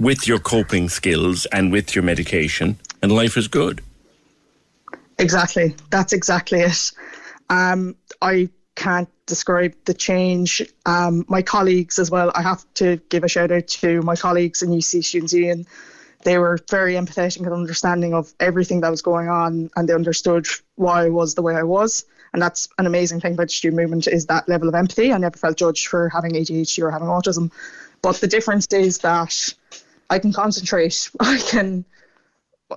with your coping skills and with your medication and life is good. Exactly. That's exactly it. Um, I can't describe the change. Um, my colleagues as well, I have to give a shout out to my colleagues in UCC Students Union they were very empathetic and understanding of everything that was going on and they understood why I was the way I was. And that's an amazing thing about the student movement is that level of empathy. I never felt judged for having ADHD or having autism. But the difference is that I can concentrate. I can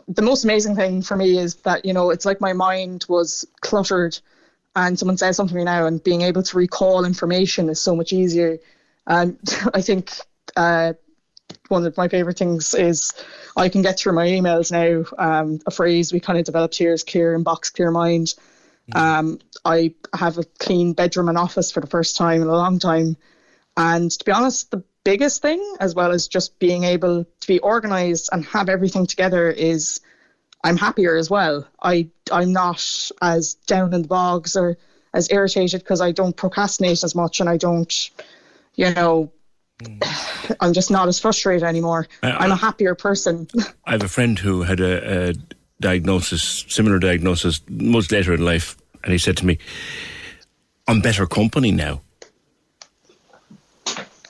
the most amazing thing for me is that, you know, it's like my mind was cluttered and someone says something to me now and being able to recall information is so much easier. And I think uh, one of my favorite things is I can get through my emails now. Um, a phrase we kind of developed here is clear inbox, clear mind. Um, I have a clean bedroom and office for the first time in a long time. And to be honest, the biggest thing, as well as just being able to be organized and have everything together, is I'm happier as well. I I'm not as down in the bogs or as irritated because I don't procrastinate as much and I don't, you know, I'm just not as frustrated anymore. I, am a happier person. I have a friend who had a, a diagnosis, similar diagnosis, much later in life, and he said to me, "I'm better company now."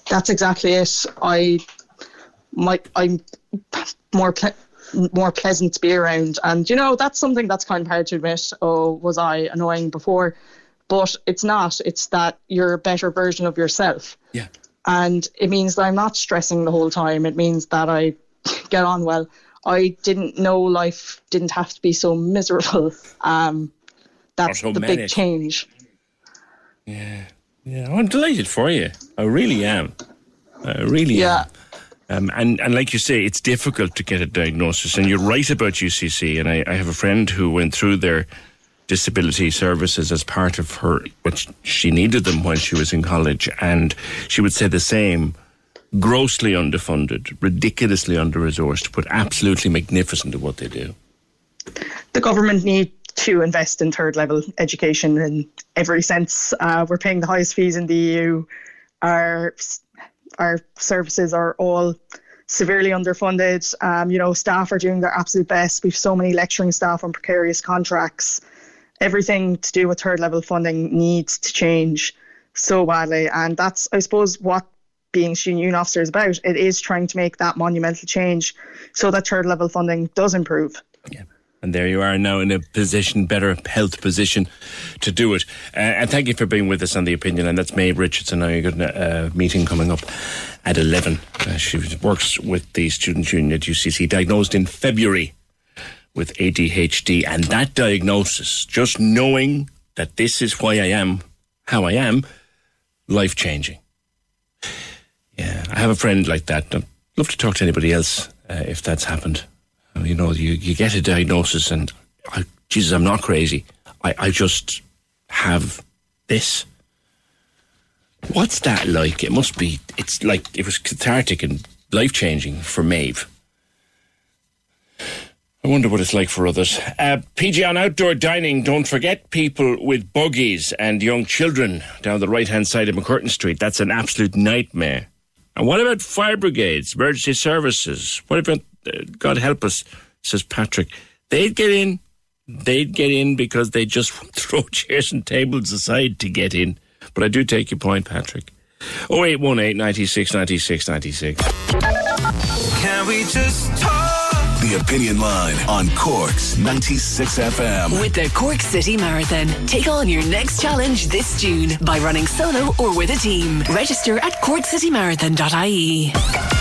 That's exactly it. I, my, I'm more. Pl- more pleasant to be around. And you know, that's something that's kind of hard to admit. Oh, was I annoying before? But it's not. It's that you're a better version of yourself. Yeah. And it means that I'm not stressing the whole time. It means that I get on well. I didn't know life didn't have to be so miserable. Um, that's so the manic. big change. Yeah. Yeah, I'm delighted for you. I really am. I really Yeah. am. Um, and, and like you say, it's difficult to get a diagnosis. And you're right about UCC. And I, I have a friend who went through their disability services as part of her, which she needed them when she was in college. And she would say the same grossly underfunded, ridiculously under resourced, but absolutely magnificent at what they do. the government need to invest in third level education in every sense. Uh, we're paying the highest fees in the EU. Our our services are all severely underfunded. Um, you know, staff are doing their absolute best. We've so many lecturing staff on precarious contracts. Everything to do with third level funding needs to change so badly, and that's I suppose what being student union officer is about. It is trying to make that monumental change so that third level funding does improve. And there you are now in a position, better health position to do it. Uh, and thank you for being with us on the opinion. And that's Maeve Richardson. Now you've got a uh, meeting coming up at 11. Uh, she works with the Student Union at UCC, diagnosed in February with ADHD. And that diagnosis, just knowing that this is why I am how I am, life changing. Yeah, I have a friend like that. I'd love to talk to anybody else uh, if that's happened. Uh, You know, you, you get a diagnosis and, I, Jesus, I'm not crazy. I, I just have this. What's that like? It must be, it's like it was cathartic and life changing for Maeve. I wonder what it's like for others. Uh, PG on outdoor dining, don't forget people with buggies and young children down the right hand side of MacCurtain Street. That's an absolute nightmare. And what about fire brigades, emergency services? What about, uh, God help us, says Patrick. They'd get in. They'd get in because they just throw chairs and tables aside to get in. But I do take your point, Patrick. 0818 96 96 96. Can we just talk? The Opinion Line on Cork's 96 FM. With the Cork City Marathon, take on your next challenge this June by running solo or with a team. Register at corkcitymarathon.ie.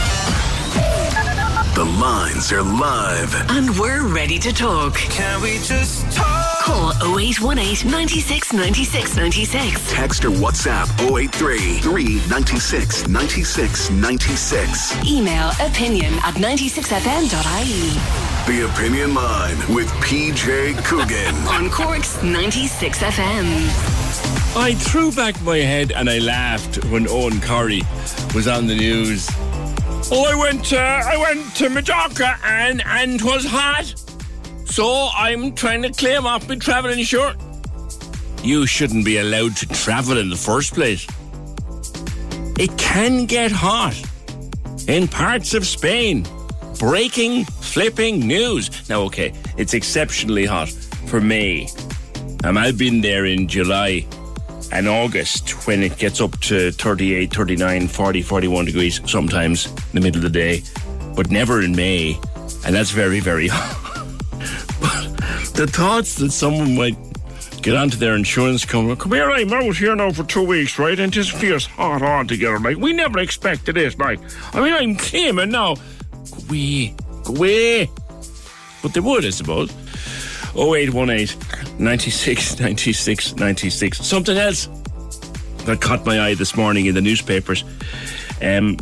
The lines are live. And we're ready to talk. Can we just talk? Call 0818 96 96 96. Text or WhatsApp 083 396 96 96. Email opinion at 96fm.ie. The Opinion Line with PJ Coogan. On Cork's 96 FM. I threw back my head and I laughed when Owen Curry was on the news. Oh, I went to I went to Majorca and and 'twas hot, so I'm trying to claim off my travel insurance. You shouldn't be allowed to travel in the first place. It can get hot in parts of Spain. Breaking, flipping news. Now, okay, it's exceptionally hot for me. Um, I've been there in July and August when it gets up to 38, 39, 40, 41 degrees sometimes in the middle of the day, but never in May. And that's very, very hot. but the thoughts that someone might get onto their insurance company, come here, I'm out here now for two weeks, right? And just feels hot on together. Like, we never expected this, like. I mean, I'm claiming now. Go away, go away. But they would, I suppose. 0818 96 96 96. Something else that caught my eye this morning in the newspapers. Um,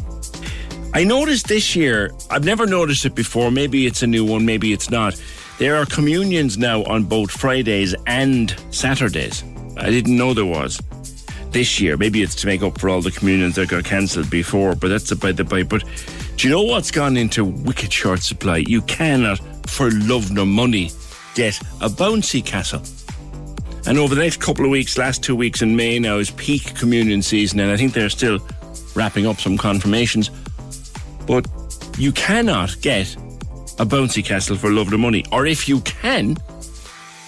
I noticed this year, I've never noticed it before, maybe it's a new one, maybe it's not. There are communions now on both Fridays and Saturdays. I didn't know there was this year. Maybe it's to make up for all the communions that got cancelled before, but that's by the by. But do you know what's gone into wicked short supply? You cannot, for love nor money, get a bouncy castle. And over the next couple of weeks, last two weeks in May now is peak communion season, and I think they're still wrapping up some confirmations. But you cannot get a bouncy castle for love nor money. Or if you can,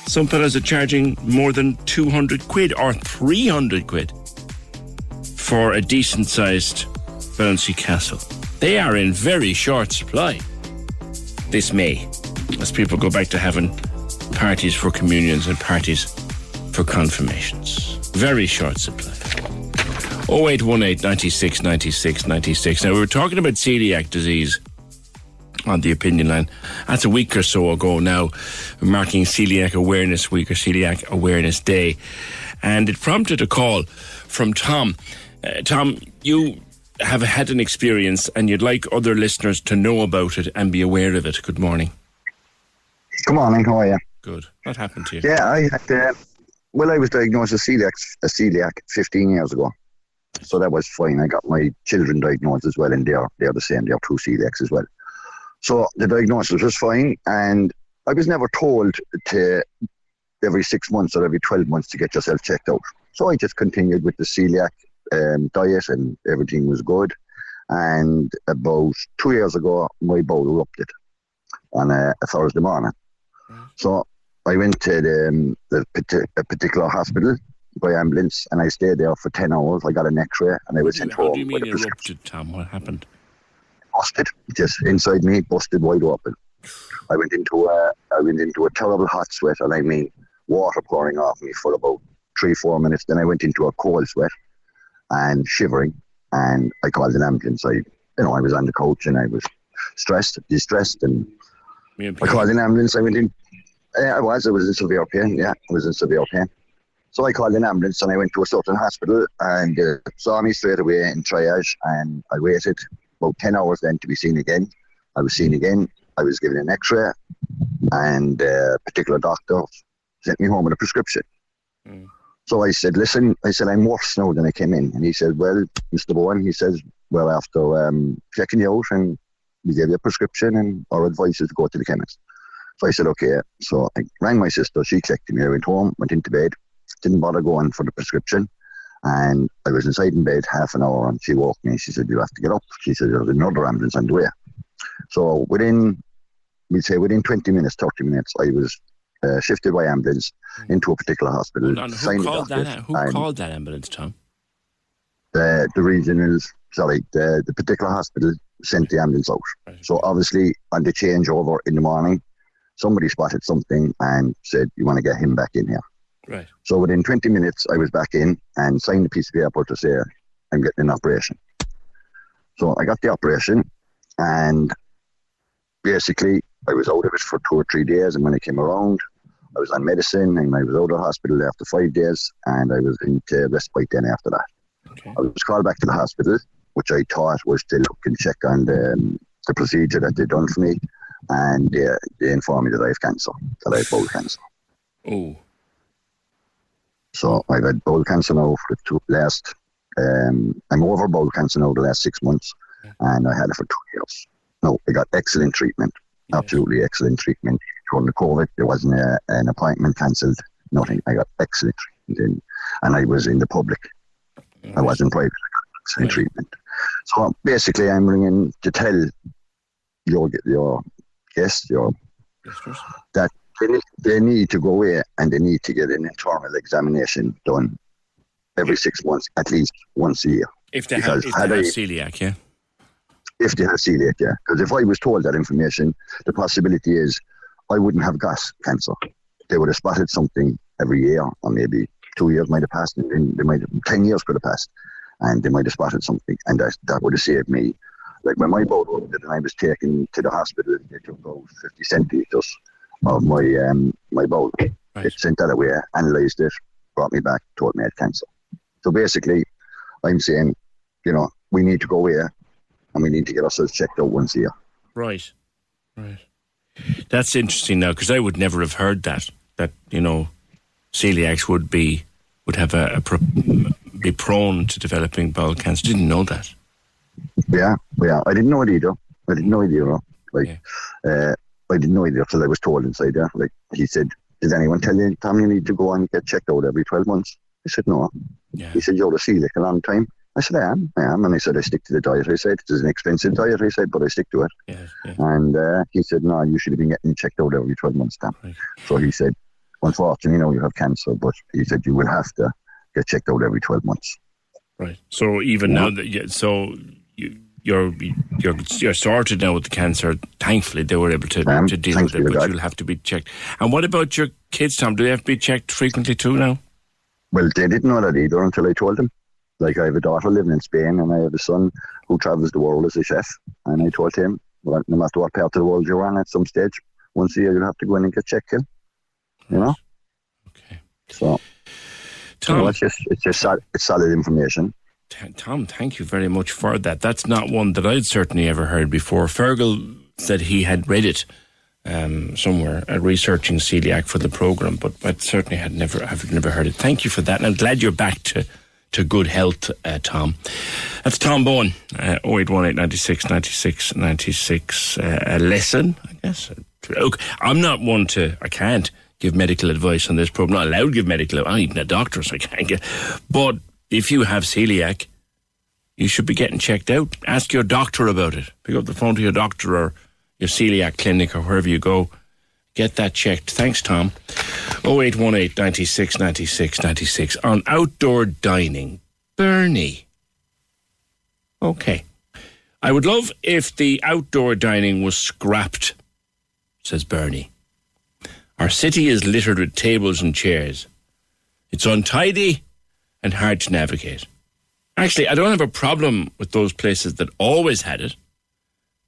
some fellas are charging more than 200 quid or 300 quid for a decent sized bouncy castle. They are in very short supply. this May as people go back to having parties for communions and parties for confirmations. Very short supply. 0818 96 96 96. Now, we were talking about celiac disease on the opinion line. That's a week or so ago now, marking Celiac Awareness Week or Celiac Awareness Day. And it prompted a call from Tom. Uh, Tom, you have had an experience and you'd like other listeners to know about it and be aware of it. Good morning. Good morning, how are you? Good. What happened to you? Yeah, I had, uh, well, I was diagnosed with celiac, a celiac 15 years ago. So that was fine. I got my children diagnosed as well, and they're, they're the same. They're two celiacs as well. So the diagnosis was fine, and I was never told to every six months or every 12 months to get yourself checked out. So I just continued with the celiac um, diet, and everything was good. And about two years ago, my bowel erupted on a, a Thursday morning. So I went to the, um, the a particular hospital by ambulance, and I stayed there for ten hours. I got an X-ray, and I was sent How home do you mean erupted, Tom? What happened? Busted, just inside me, busted wide open. I went into a, I went into a terrible hot sweat, and I mean water pouring off me for about three, four minutes. Then I went into a cold sweat and shivering, and I called an ambulance. I, you know, I was on the couch and I was stressed, distressed, and I called an ambulance. I went in. Yeah, I was. I was in severe pain. Yeah, I was in severe pain. So I called an ambulance and I went to a certain hospital and uh, saw me straight away in triage. And I waited about 10 hours then to be seen again. I was seen again. I was given an x ray, and uh, a particular doctor sent me home with a prescription. So I said, Listen, I said, I'm worse now than I came in. And he said, Well, Mr. Bowen, he says, Well, after um, checking you out and we gave you a prescription and our advice is to go to the chemist. So I said, okay. So I rang my sister. She checked me. I went home, went into bed, didn't bother going for the prescription. And I was inside in bed half an hour and she woke me. She said, you have to get up. She said, there's another ambulance on the way. So within, we'd say within 20 minutes, 30 minutes, I was uh, shifted by ambulance into a particular hospital. Who called that? Who called that ambulance, Tom? The, the regional, sorry, the, the particular hospital sent the ambulance out. So obviously, on the changeover in the morning, somebody spotted something and said, "You want to get him back in here." Right. So within 20 minutes, I was back in and signed a piece of paper to say I'm getting an operation. So I got the operation, and basically I was out of it for two or three days. And when I came around, I was on medicine, and I was out of hospital after five days, and I was into respite then after that. I was called back to the hospital, which I thought was to look and check on the, um, the procedure that they'd done for me, and uh, they informed me that I have cancer, that I have bowel cancer. Oh. So I've had bowel cancer now for the two last. Um, I'm over bowel cancer now the last six months, and I had it for two years. No, I got excellent treatment, absolutely excellent treatment. During the COVID, there wasn't a, an appointment cancelled, nothing. I got excellent treatment, in, and I was in the public. I wasn't private. I got excellent treatment. So basically, I'm ringing to tell your your guests, your that they need, they need to go away and they need to get an internal examination done every six months, at least once a year. If they have, if had they have celiac, yeah. if they have celiac, yeah. Because if I was told that information, the possibility is I wouldn't have got cancer. They would have spotted something every year, or maybe two years might have passed, and then they might have, ten years could have passed, and they might have spotted something, and that that would have saved me. Like when my boat erupted and I was taken to the hospital, they took about fifty centimeters of my um, my bowel. They sent that away, analysed it, brought me back, told me I had cancer. So basically, I'm saying, you know, we need to go away and we need to get ourselves checked out once a year. Right. Right. That's interesting now because I would never have heard that. That you know, celiacs would be would have a, a pro, be prone to developing bowel cancer. Didn't know that. Yeah, yeah. I didn't know it either. I didn't know it either. Like, uh, I didn't know it either till I was told inside there. Like, he said, Did anyone tell you, Tom, you need to go and get checked out every 12 months? I said, No. He said, You're a celiac a long time. I said, I am, I am. And I said, I stick to the diet. I said, It's an expensive diet. I said, But I stick to it. And uh, he said, No, you should have been getting checked out every 12 months, Tom. So he said, Unfortunately, you know you have cancer, but he said, You will have to get checked out every 12 months. Right. So even now that yeah, so you, you're you're you're sorted now with the cancer. Thankfully, they were able to, Um, to deal with it, but God. you'll have to be checked. And what about your kids, Tom? Do they have to be checked frequently too now? Well, they didn't know that either until I told them. Like, I have a daughter living in Spain and I have a son who travels the world as a chef. And I told him, well, no matter what part of the world you're on at some stage, once a year you'll have to go in and get checked in. You know? Okay. So, Tom- it's just, it's just it's solid information. Tom, thank you very much for that. That's not one that I'd certainly ever heard before. Fergal said he had read it um, somewhere, uh, researching celiac for the program, but I certainly had never, have never heard it. Thank you for that, and I'm glad you're back to, to good health, uh, Tom. That's Tom Bowen, uh, 0818 96 96 96. Uh, a lesson, I guess. Look, I'm not one to, I can't give medical advice on this program. I'm not allowed to give medical advice. I'm even a doctor, so I can't get. But if you have celiac, you should be getting checked out. Ask your doctor about it. Pick up the phone to your doctor or your celiac clinic or wherever you go. Get that checked. Thanks, Tom. 0818 96 96 96. On outdoor dining, Bernie. Okay. I would love if the outdoor dining was scrapped, says Bernie. Our city is littered with tables and chairs. It's untidy and hard to navigate. Actually, I don't have a problem with those places that always had it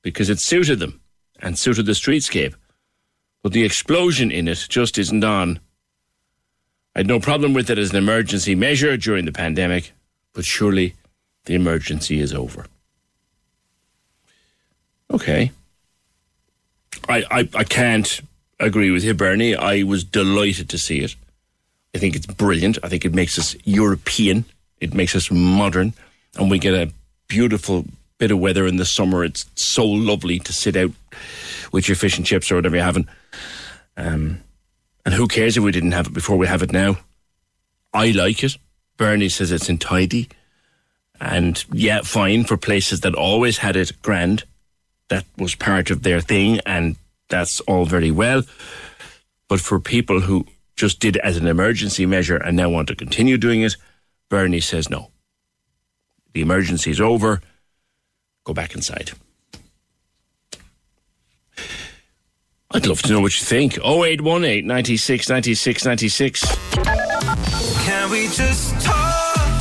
because it suited them and suited the streetscape. But the explosion in it just isn't on. I had no problem with it as an emergency measure during the pandemic, but surely the emergency is over. Okay. I, I, I can't agree with you, Bernie. I was delighted to see it. I think it's brilliant. I think it makes us European. It makes us modern. And we get a beautiful bit of weather in the summer. It's so lovely to sit out with your fish and chips or whatever you're having. Um, and who cares if we didn't have it before we have it now? I like it. Bernie says it's untidy. And yeah, fine for places that always had it grand. That was part of their thing, and that's all very well. But for people who just did as an emergency measure and now want to continue doing it, Bernie says no. The emergency is over. Go back inside. I'd love to know what you think. 0818 96 96 96. Can we just talk?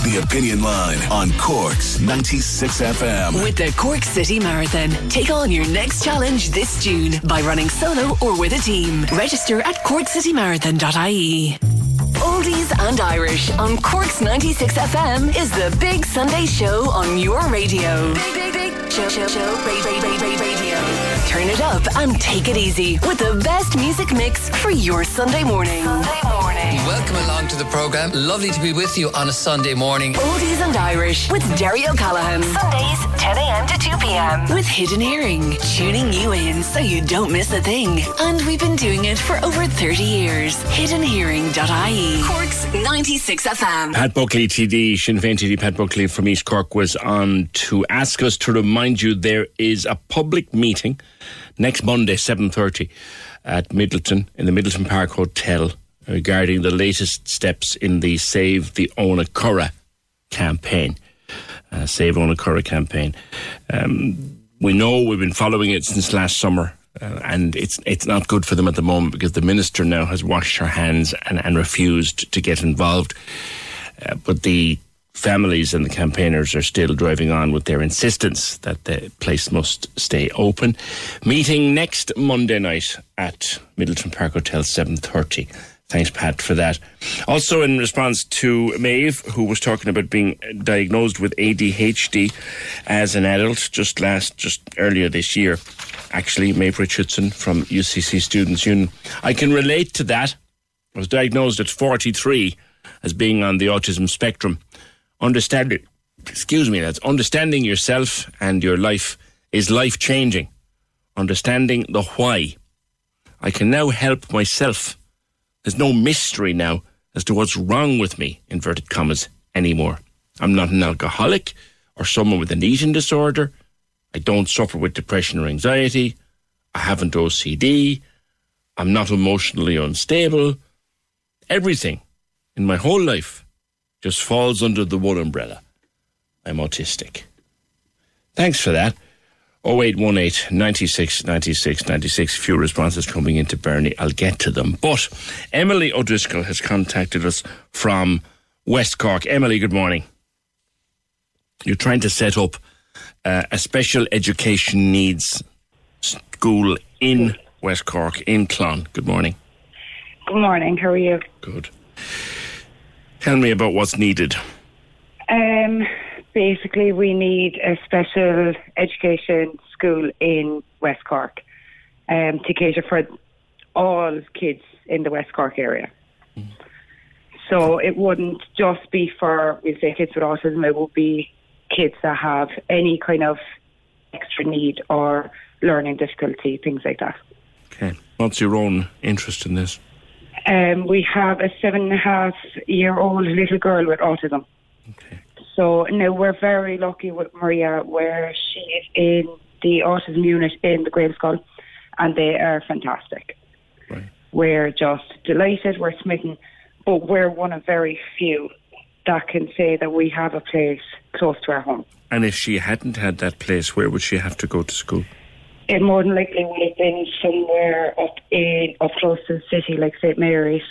The Opinion Line on Cork's 96 FM. With the Cork City Marathon, take on your next challenge this June by running solo or with a team. Register at corkcitymarathon.ie. Oldies and Irish on Cork's 96 FM is the big Sunday show on your radio. Big, big, big show, show, show, ra- ra- ra- ra- radio. Turn it up and take it easy with the best music mix for your Sunday morning. Sunday morning. Welcome along to the programme. Lovely to be with you on a Sunday morning. Oldies and Irish with Derry O'Callaghan. Sundays, 10 a.m. to 2 p.m. With Hidden Hearing, tuning you in so you don't miss a thing. And we've been doing it for over 30 years. Hiddenhearing.ie. Cork's 96 FM. Pat Buckley, TD, Sinn Féin TD Pat Buckley from East Cork was on to ask us to remind you there is a public meeting next Monday, 7.30 at Midleton, in the Midleton Park Hotel, regarding the latest steps in the Save the Owenacurra campaign. Uh, Save Owenacurra campaign. Um, we know we've been following it since last summer. Uh, and it's it's not good for them at the moment because the minister now has washed her hands and, and refused to get involved. Uh, but the families and the campaigners are still driving on with their insistence that the place must stay open. Meeting next Monday night at Midleton Park Hotel, seven thirty. Thanks, Pat, for that. Also, in response to Maeve, who was talking about being diagnosed with ADHD as an adult just last, just earlier this year, actually, Maeve Richardson from UCC Students Union. I can relate to that. I was diagnosed at 43 as being on the autism spectrum. Understanding, excuse me, that's understanding yourself and your life is life changing. Understanding the why. I can now help myself. There's no mystery now as to what's wrong with me, inverted commas, anymore. I'm not an alcoholic or someone with an eating disorder. I don't suffer with depression or anxiety. I haven't OCD. I'm not emotionally unstable. Everything in my whole life just falls under the one umbrella. I'm autistic. Thanks for that. 0818 96 96 96. Few responses coming into Bernie. I'll get to them. But Emily O'Driscoll has contacted us from West Cork. Emily, good morning. You're trying to set up uh, a special education needs school in West Cork, in Clon. Good morning. Good morning. How are you? Good. Tell me about what's needed. Um, basically, we need a special education school in West Cork um, to cater for all kids in the West Cork area. So it wouldn't just be for, we say, kids with autism, it would be kids that have any kind of extra need or learning difficulty, things like that. Okay. What's your own interest in this? Um, we have a seven and a half year old little girl with autism. Okay. So now we're very lucky with Maria, where she is in the autism unit in the Graham School, and they are fantastic. Right. We're just delighted. We're smitten, but we're one of very few that can say that we have a place close to our home. And if she hadn't had that place, where would she have to go to school? It more than likely would have been somewhere up in up close to the city, like St Mary's,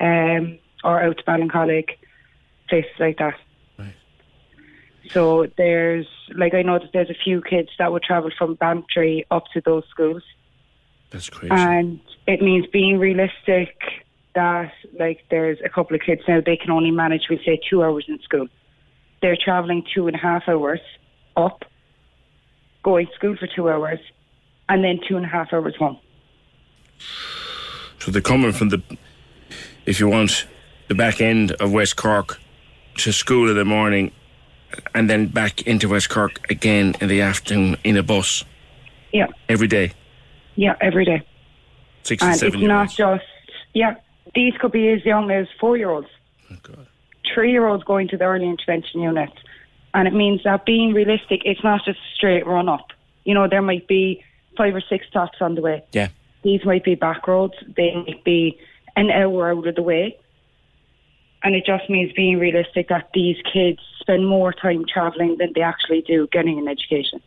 um, or out to Ballincollig, places like that. So there's like I know that there's a few kids that would travel from Bantry up to those schools, That's crazy. and it means being realistic. That like there's a couple of kids now they can only manage we say two hours in school. They're traveling two and a half hours up, going to school for two hours, and then two and a half hours home. So they're coming from the, if you want, the back end of West Cork to school in the morning and then back into West Cork again in the afternoon in a bus Yeah, every day. yeah, every day. Six and and seven it's not just yeah. These could be as young as four year olds, oh, three year olds going to the early intervention unit, and it means that being realistic, it's not just a straight run up. You know, there might be five or six stops on the way. Yeah. These might be back roads. They might be an hour out of the way. And it just means being realistic that these kids spend more time travelling than they actually do getting an education.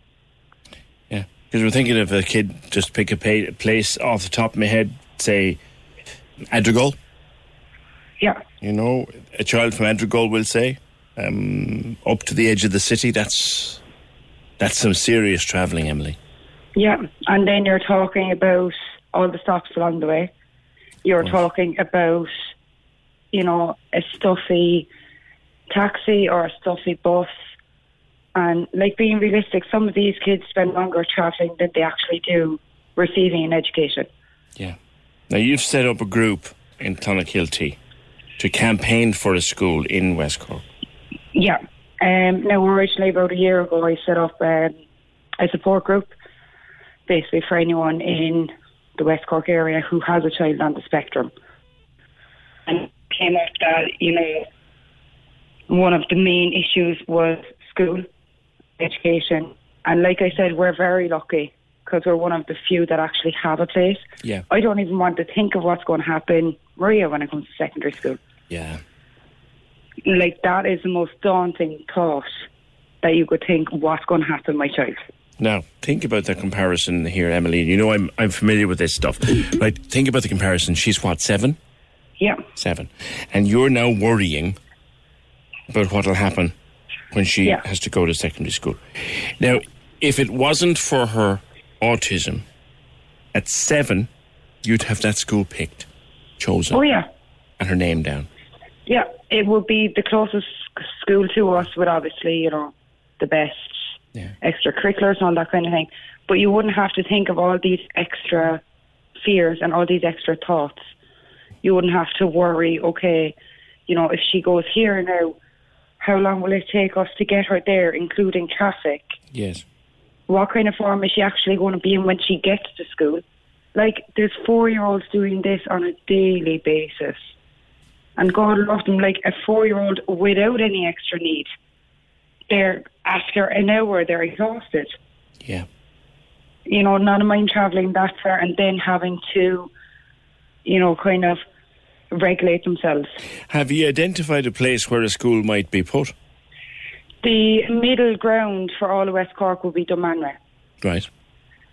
Yeah. Because we're thinking of a kid, just pick a pa- place off the top of my head, say Adrigole. Yeah. You know, a child from Adrigole will say, um, up to the edge of the city. That's that's some serious travelling, Emily. Yeah, and then you're talking about all the stops along the way. You're talking about, you know, a stuffy taxi or a stuffy bus. And like being realistic, some of these kids spend longer travelling than they actually do receiving an education. Yeah. Now you've set up a group in Clonakilty to campaign for a school in West Cork. Yeah. Um, now, originally about a year ago, I set up um, a support group, basically for anyone in the West Cork area who has a child on the spectrum. And came up that, you know, one of the main issues was school, education. And like I said, we're very lucky because we're one of the few that actually have a place. Yeah. I don't even want to think of what's going to happen, Maria, when it comes to secondary school Yeah. like that is the most daunting thought that you could think what's going to happen to my child. Now, think about the comparison here, Emily. You know, I'm I'm familiar with this stuff, right? Think about the comparison. She's what seven, Yeah, seven, and you're now worrying about what'll happen when she Yeah. has to go to secondary school. Now, if it wasn't for her autism, at seven, you'd have that school picked, chosen, oh yeah, and her name down. yeah. It would be the closest school to us with obviously you know the best extracurriculars and all that kind of thing. But you wouldn't have to think of all these extra fears and all these extra thoughts. You wouldn't have to worry. Okay, you know, if she goes here now, how long will it take us to get her there, including traffic? Yes. what kind of form is she actually going to be in when she gets to school? Like, there's four year olds doing this on a daily basis. And God love them, like a four year old without any extra need. They're, after an hour, they're exhausted. Yeah. You know, not a mind travelling that far and then having to, you know, kind of regulate themselves. Have you identified a place where a school might be put? The middle ground for all of West Cork will be Dunmanway. Right.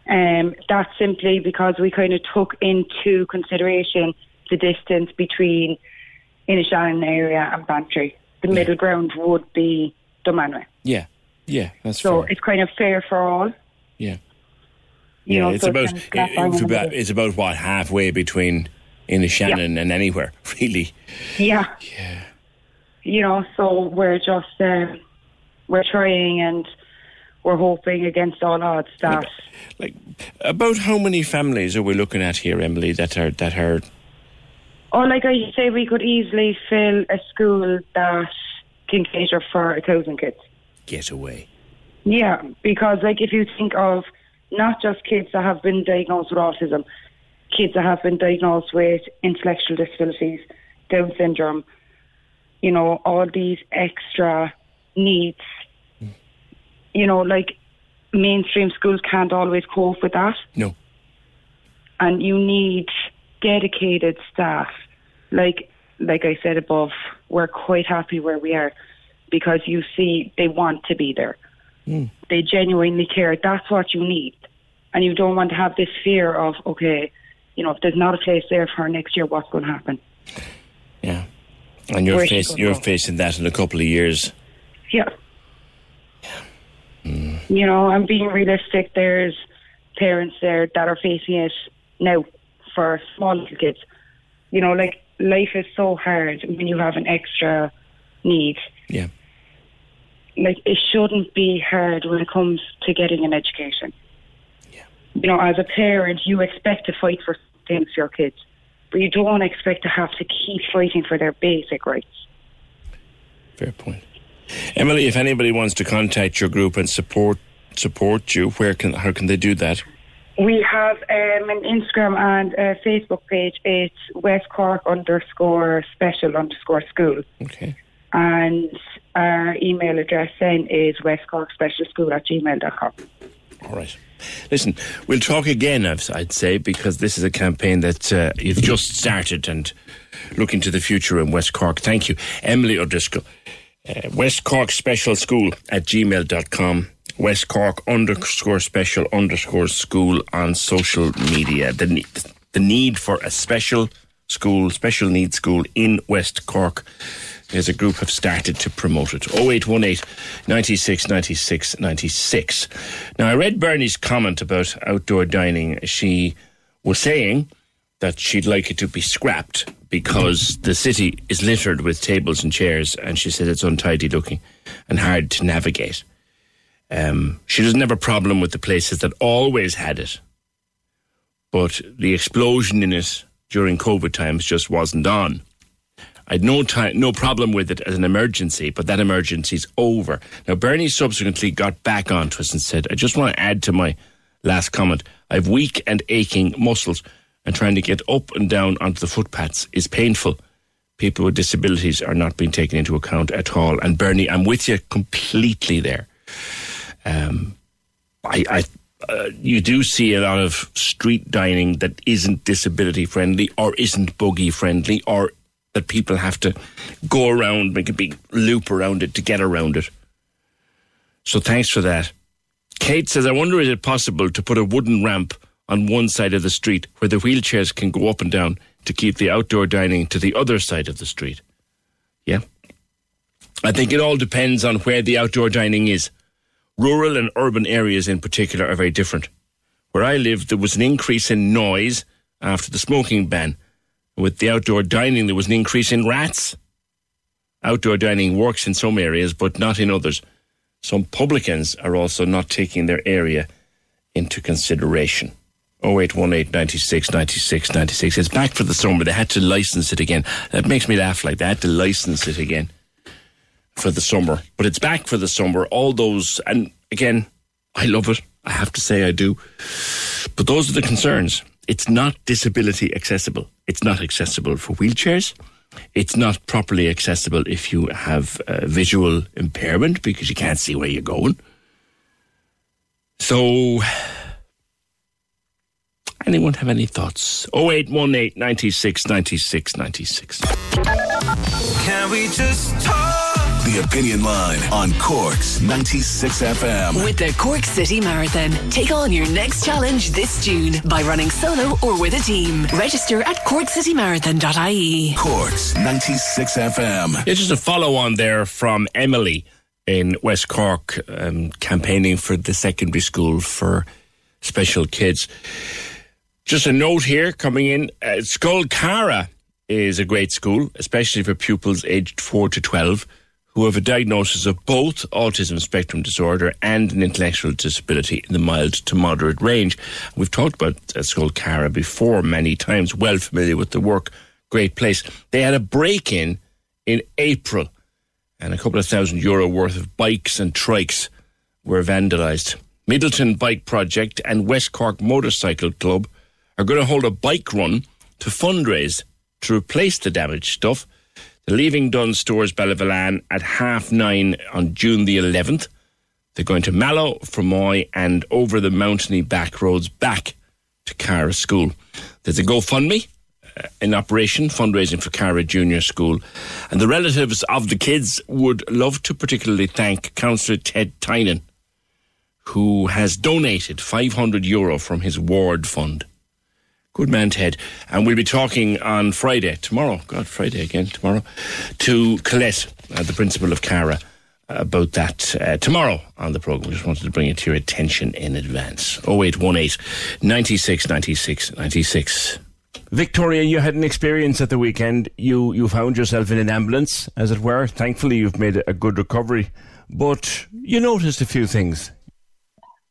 Um, that's simply because we kind of took into consideration the distance between Inishannon area and Bantry. The middle ground would be Dunmanway. Yeah. Yeah, that's So fair. it's kind of fair for all. Yeah. You yeah, know, it's so about kind of it's about it's about what halfway between Inishannon and anywhere, really. Yeah. Yeah. You know, so we're just um, we're trying and we're hoping against all odds that like About how many families are we looking at here, Emily? That are that are Oh, like I say, we could easily fill a school that can cater for a thousand kids. get away. Yeah, because like if you think of not just kids that have been diagnosed with autism, kids that have been diagnosed with intellectual disabilities, Down syndrome, you know, all these extra needs. You know, like mainstream schools can't always cope with that. No. And you need dedicated staff. Like like I said above, we're quite happy where we are because you see they want to be there hmm. they genuinely care. That's what you need. And you don't want to have this fear of, okay, you know, if there's not a place there for next year, what's going to happen? Yeah. And you're face, you're facing that in a couple of years. Yeah. Hmm. You know, I'm being realistic. There's parents there that are facing it now for small little kids. You know, like life is so hard when you have an extra need. Yeah. Like it shouldn't be hard when it comes to getting an education. Yeah. You know, as a parent, you expect to fight for things for your kids, but you don't expect to have to keep fighting for their basic rights. Fair point. Emily, if anybody wants to contact your group and support support you, where can how can they do that? We have um, an Instagram and a Facebook page. It's West Cork underscore special underscore school. Okay. And our email address then is West Cork Special School at gmail.com. All right. Listen, we'll talk again, I'd I'd say, because this is a campaign that uh, you've just started and looking to the future in West Cork. Thank you. Emily O'Driscoll, uh, West Cork Special School at gmail.com. West Cork underscore special underscore school on social media. The, the need for a special school, special needs school in West Cork. There's a group have started to promote it. 0818 96 96 96. Now, I read Bernie's comment about outdoor dining. She was saying that she'd like it to be scrapped because the city is littered with tables and chairs, and she said it's untidy looking and hard to navigate. Um, she doesn't have a problem with the places that always had it, but the explosion in it during COVID times just wasn't on. I'd no time, no problem with it as an emergency, but that emergency's over. Now, Bernie subsequently got back onto us and said, I just want to add to my last comment. I've weak and aching muscles, and trying to get up and down onto the footpaths is painful. People with disabilities are not being taken into account at all. And Bernie, I'm with you completely there. Um, I, I uh, you do see a lot of street dining that isn't disability friendly or isn't buggy friendly or that people have to go around, make a big loop around it to get around it. So thanks for that. Kate says, I wonder is it possible to put a wooden ramp on one side of the street where the wheelchairs can go up and down to keep the outdoor dining to the other side of the street? Yeah. I think it all depends on where the outdoor dining is. Rural and urban areas in particular are very different. Where I live, there was an increase in noise after the smoking ban. With the outdoor dining, there was an increase in rats. Outdoor dining works in some areas, but not in others. Some publicans are also not taking their area into consideration. 0818 96 96 96. It's back for the summer. They had to license it again. That makes me laugh like that. to license it again for the summer. But it's back for the summer. All those, and again, I love it. I have to say I do. But those are the concerns. It's not disability accessible. It's not accessible for wheelchairs. It's not properly accessible if you have visual impairment because you can't see where you're going. So, anyone have any thoughts? 0818 96 96 96. Can we just talk? The The Opinion Line on Cork's 96 FM. With the Cork City Marathon. Take on your next challenge this June by running solo or with a team. Register at corkcitymarathon.ie. Cork's 96 FM. It's just a follow on there from Emily in West Cork, um, campaigning for the secondary school for special kids. Just a note here coming in uh, Scoil Cara is a great school, especially for pupils aged 4 to 12 who have a diagnosis of both autism spectrum disorder and an intellectual disability in the mild to moderate range. We've talked about uh, Cara before many times, well familiar with the work. Great place. They had a break in in April, and a couple of thousand euro worth of bikes and trikes were vandalised. Midleton Bike Project and West Cork Motorcycle Club are going to hold a bike run to fundraise to replace the damaged stuff. Leaving Dunnes Stores Ballyvolane at half nine on June the 11th. They're going to Mallow, Fermoy, and over the mountainy back roads back to Cara School. There's a GoFundMe uh, in operation, fundraising for Cara Junior School. And the relatives of the kids would love to particularly thank Councillor Ted Tynan, who has donated 500 euro from his ward fund. Good man, Ted. And we'll be talking on Friday, tomorrow, God, Friday again, tomorrow, to Colette, uh, the principal of Cara, about that uh, tomorrow on the programme. Just wanted to bring it to your attention in advance. 0818 96 96 96. Victoria, you had an experience at the weekend. You you found yourself in an ambulance, as it were. Thankfully, you've made a good recovery, but you noticed a few things.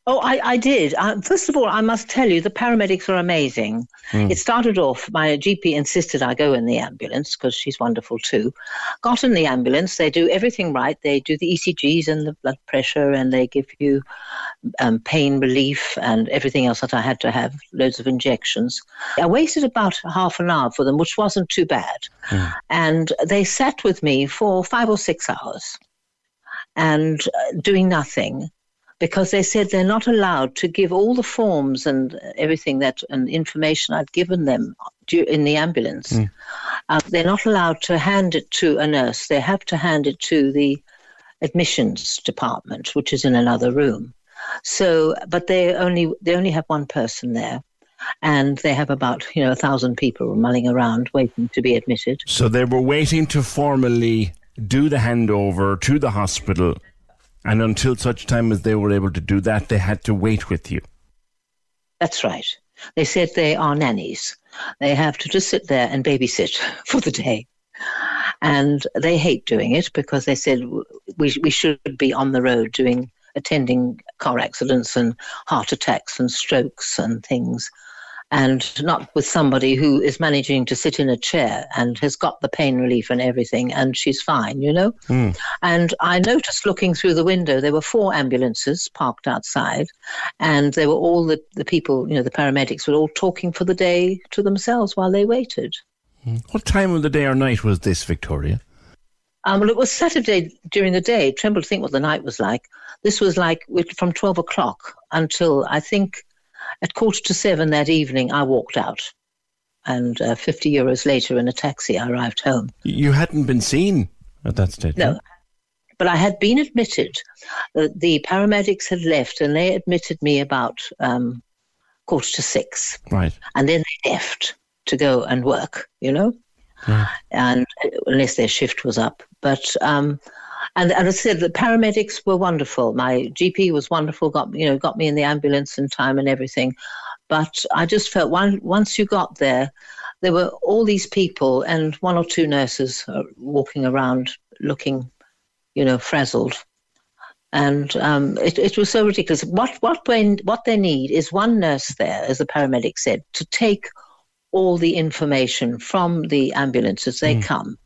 Oh, I, I did. Uh, first of all, I must tell you, the paramedics are amazing. Mm. It started off, my GP insisted I go in the ambulance because she's wonderful too. Got in the ambulance, they do everything right. They do the ECGs and the blood pressure, and they give you um, pain relief and everything else that I had to have, loads of injections. I waited about half an hour for them, which wasn't too bad. Mm. And they sat with me for five or six hours and uh, doing nothing because they said they're not allowed to give all the forms and everything that and information I'd given them in the ambulance. Mm. Uh, they're not allowed to hand it to a nurse. They have to hand it to the admissions department, which is in another room. So, but they only they only have one person there, and they have about you know a thousand people mulling around waiting to be admitted. So they were waiting to formally do the handover to the hospital and until such time as they were able to do that, they had to wait with you. That's right. They said they are nannies. They have to just sit there and babysit for the day. And they hate doing it because they said we, we should be on the road doing attending car accidents and heart attacks and strokes and things and not with somebody who is managing to sit in a chair and has got the pain relief and everything and she's fine, you know? Mm. And I noticed looking through the window, there were four ambulances parked outside and they were all the, the people, you know, the paramedics were all talking for the day to themselves while they waited. Hmm. What time of the day or night was this, Victoria? Um, well, it was Saturday during the day. Tremble to think what the night was like. This was like from 12 o'clock until I think at quarter to seven that evening, I walked out. And uh, 50 euros later, in a taxi, I arrived home. You hadn't been seen at that stage? No. But I had been admitted. Uh, the paramedics had left, and they admitted me about um, quarter to six. Right. And then they left to go and work, you know? And uh, unless their shift was up. But um, and, and as I said, the paramedics were wonderful. My GP was wonderful, got you know, got me in the ambulance in time and everything. But I just felt one, once you got there, there were all these people and one or two nurses uh, walking around looking, you know, frazzled. And um, it, it was so ridiculous. What what when, what they need is one nurse there, as the paramedic said, to take all the information from the ambulance as they mm. come,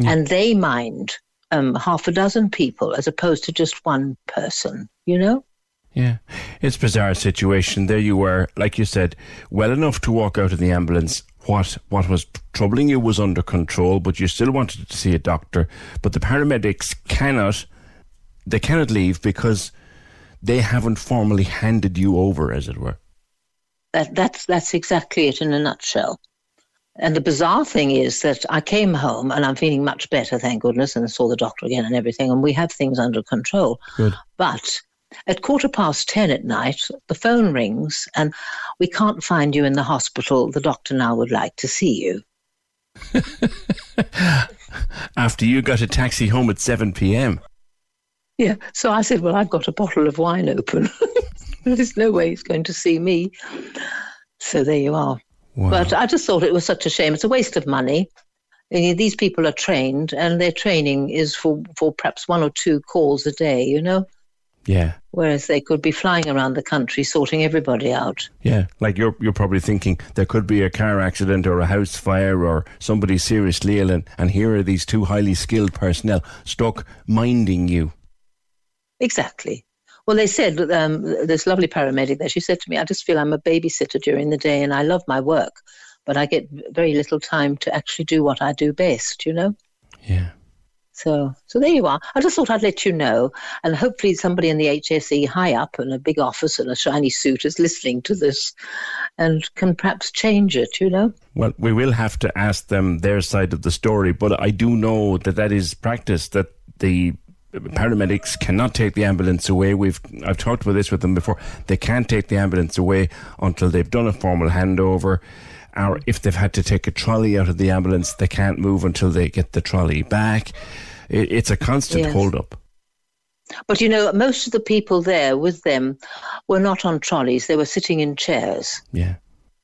mm. and they mind um, half a dozen people as opposed to just one person, you know? Yeah, it's a bizarre situation. There you were, like you said, well enough to walk out of the ambulance. What what was troubling you was under control, but you still wanted to see a doctor. But the paramedics cannot, they cannot leave because they haven't formally handed you over, as it were. That that's that's exactly it in a nutshell. And the bizarre thing is that I came home and I'm feeling much better, thank goodness, and saw the doctor again and everything, and we have things under control. Good. But at quarter past 10 at night, the phone rings and we can't find you in the hospital. The doctor now would like to see you. After you got a taxi home at 7 p.m. Yeah. So I said, Well, I've got a bottle of wine open. There's no way he's going to see me. So there you are. Wow. But I just thought it was such a shame. It's a waste of money. These people are trained, and their training is for, for perhaps one or two calls a day, you know, Yeah. whereas they could be flying around the country sorting everybody out. Yeah, like you're you're probably thinking there could be a car accident or a house fire or somebody seriously ill, and, and here are these two highly skilled personnel stuck minding you. Exactly. Well, they said um, this lovely paramedic there. She said to me, "I just feel I'm a babysitter during the day, and I love my work, but I get very little time to actually do what I do best." You know. Yeah. So, so there you are. I just thought I'd let you know, and hopefully somebody in the HSE high up in a big office in a shiny suit is listening to this, and can perhaps change it. You know. Well, we will have to ask them their side of the story, but I do know that that is practice that the paramedics cannot take the ambulance away. We've I've talked about this with them before. They can't take the ambulance away until they've done a formal handover. Or if they've had to take a trolley out of the ambulance, they can't move until they get the trolley back. It, it's a constant Yes. hold up. But you know, most of the people there with them were not on trolleys; they were sitting in chairs. Yeah.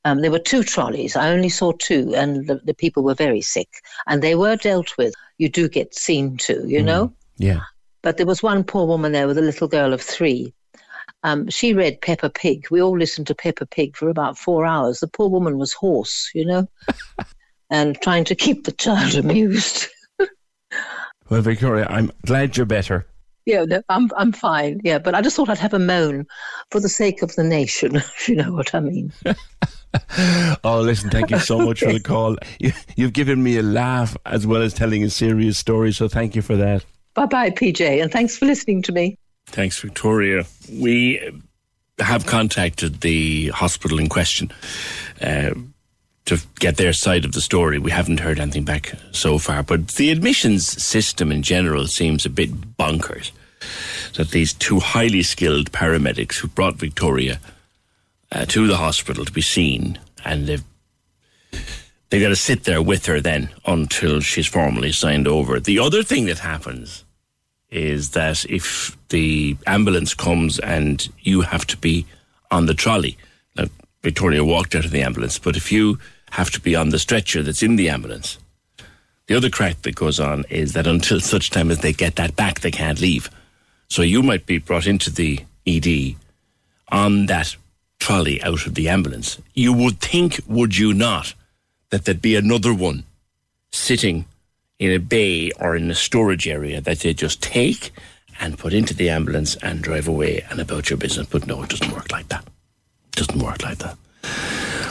Um, there were two trolleys. I only saw two, and the, the people were very sick, and they were dealt with. You do get seen to, you know. Yeah. But there was one poor woman there with a little girl of three. Um, she read Peppa Pig. We all listened to Peppa Pig for about four hours. The poor woman was hoarse, you know, and trying to keep the child amused. Well, Victoria, I'm glad you're better. Yeah, no, I'm I'm fine. Yeah, but I just thought I'd have a moan for the sake of the nation, if you know what I mean. Oh, listen, thank you so much for the call. You, you've given me a laugh as well as telling a serious story, so thank you for that. Bye bye, PJ, and thanks for listening to me. Thanks, Victoria. We have contacted the hospital in question uh, to get their side of the story. We haven't heard anything back so far, but the admissions system in general seems a bit bonkers. That these two highly skilled paramedics who brought Victoria uh, to the hospital to be seen, and they've they got to sit there with her then until she's formally signed over. The other thing that happens is that if the ambulance comes and you have to be on the trolley, now Victoria walked out of the ambulance, but if you have to be on the stretcher that's in the ambulance, the other crack that goes on is that until such time as they get that back, they can't leave. So you might be brought into the ED on that trolley out of the ambulance. You would think, would you not, that there'd be another one sitting in a bay or in a storage area that they just take and put into the ambulance and drive away and about your business. But no, it doesn't work like that. It doesn't work like that.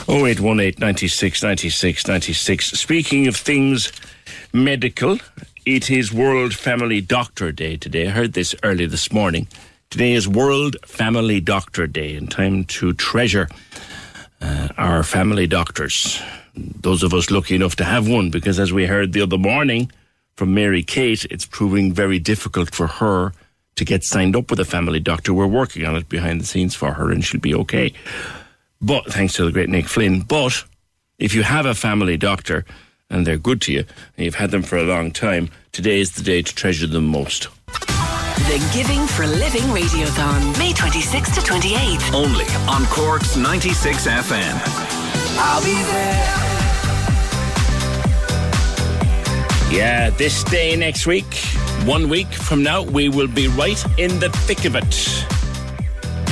0818 96 96 96. Speaking of things medical, it is World Family Doctor Day today. I heard this early this morning. Today is World Family Doctor Day and time to treasure uh, our family doctors. Those of us lucky enough to have one, because as we heard the other morning from Mary Kate, it's proving very difficult for her to get signed up with a family doctor. We're working on it behind the scenes for her, and she'll be okay. But thanks to the great Nick Flynn. But if you have a family doctor and they're good to you, and you've had them for a long time, today is the day to treasure them most. The Giving for Living Radiothon, May 26th to 28th. Only on Cork's 96 FM. I'll be there. Yeah, this day next week, one week from now, we will be right in the thick of it.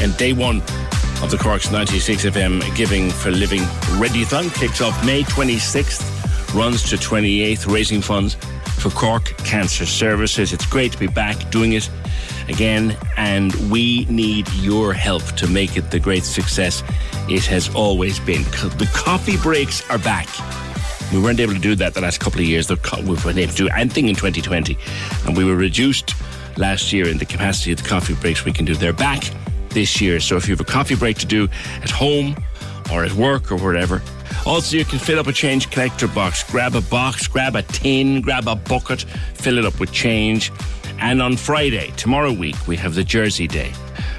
And day one of the Cork's 96 FM Giving for Living Radiothon kicks off May 26th, runs to 28th, raising funds for Cork Cancer Services. It's great to be back doing it again, and we need your help to make it the great success it has always been. The coffee breaks are back. We weren't able to do that the last couple of years. We weren't able to do anything in 2020, and we were reduced last year in the capacity of the coffee breaks we can do. They're back this year. So if you have a coffee break to do at home or at work or wherever, Also, you can fill up a change collector box. Grab a box, grab a tin, grab a bucket, fill it up with change. And on Friday, tomorrow week, we have the Jersey Day.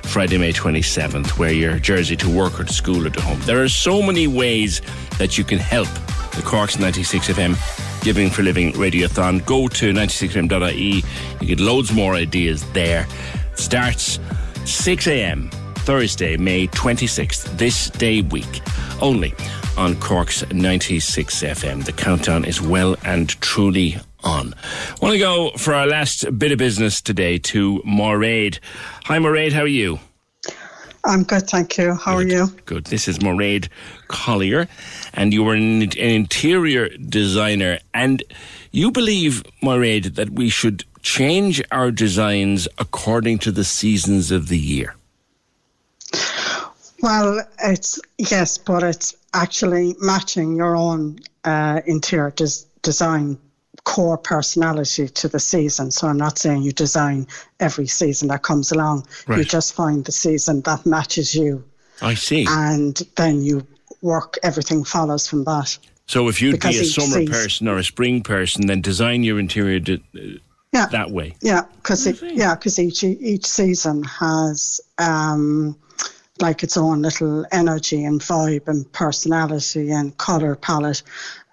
Friday, May 27th, wear your jersey to work or to school or to home. There are so many ways that you can help the Corks 96 FM Giving for Living Radiothon. Go to 96fm.ie. You get loads more ideas there. Starts 6 a.m. Thursday, May 26th, this day week, only on Cork's 96 FM. The countdown is well and truly on. I Want to go for our last bit of business today to Moraid. Hi, Moraid, how are you? I'm good, thank you. How good, are you? Good. This is Moraid Collier, and you were an, an interior designer. And you believe, Moraid, that we should change our designs according to the seasons of the year. Well, it's yes, but it's actually matching your own uh, interior des- design core personality to the season. So I'm not saying you design every season that comes along. Right. You just find the season that matches you, I see. and then you work. Everything follows from that. So if you'd Because be a summer season- person or a spring person, then design your interior de- Yeah. that way. Yeah, because yeah, because each each season has um, like its own little energy and vibe and personality and color palette,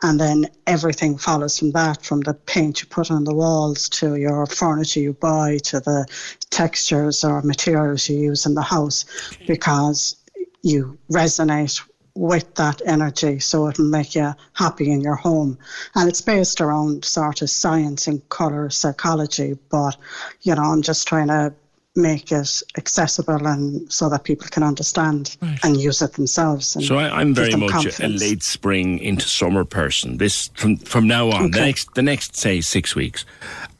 and then everything follows from that, from the paint you put on the walls to your furniture you buy to the textures or materials you use in the house, because you resonate with that energy so it'll make you happy in your home. And it's based around sort of science and color psychology but you know i'm just trying to make it accessible and so that people can understand and use it themselves and So I, I'm very much a, a late spring into summer person. This from from now on, the next the next say six weeks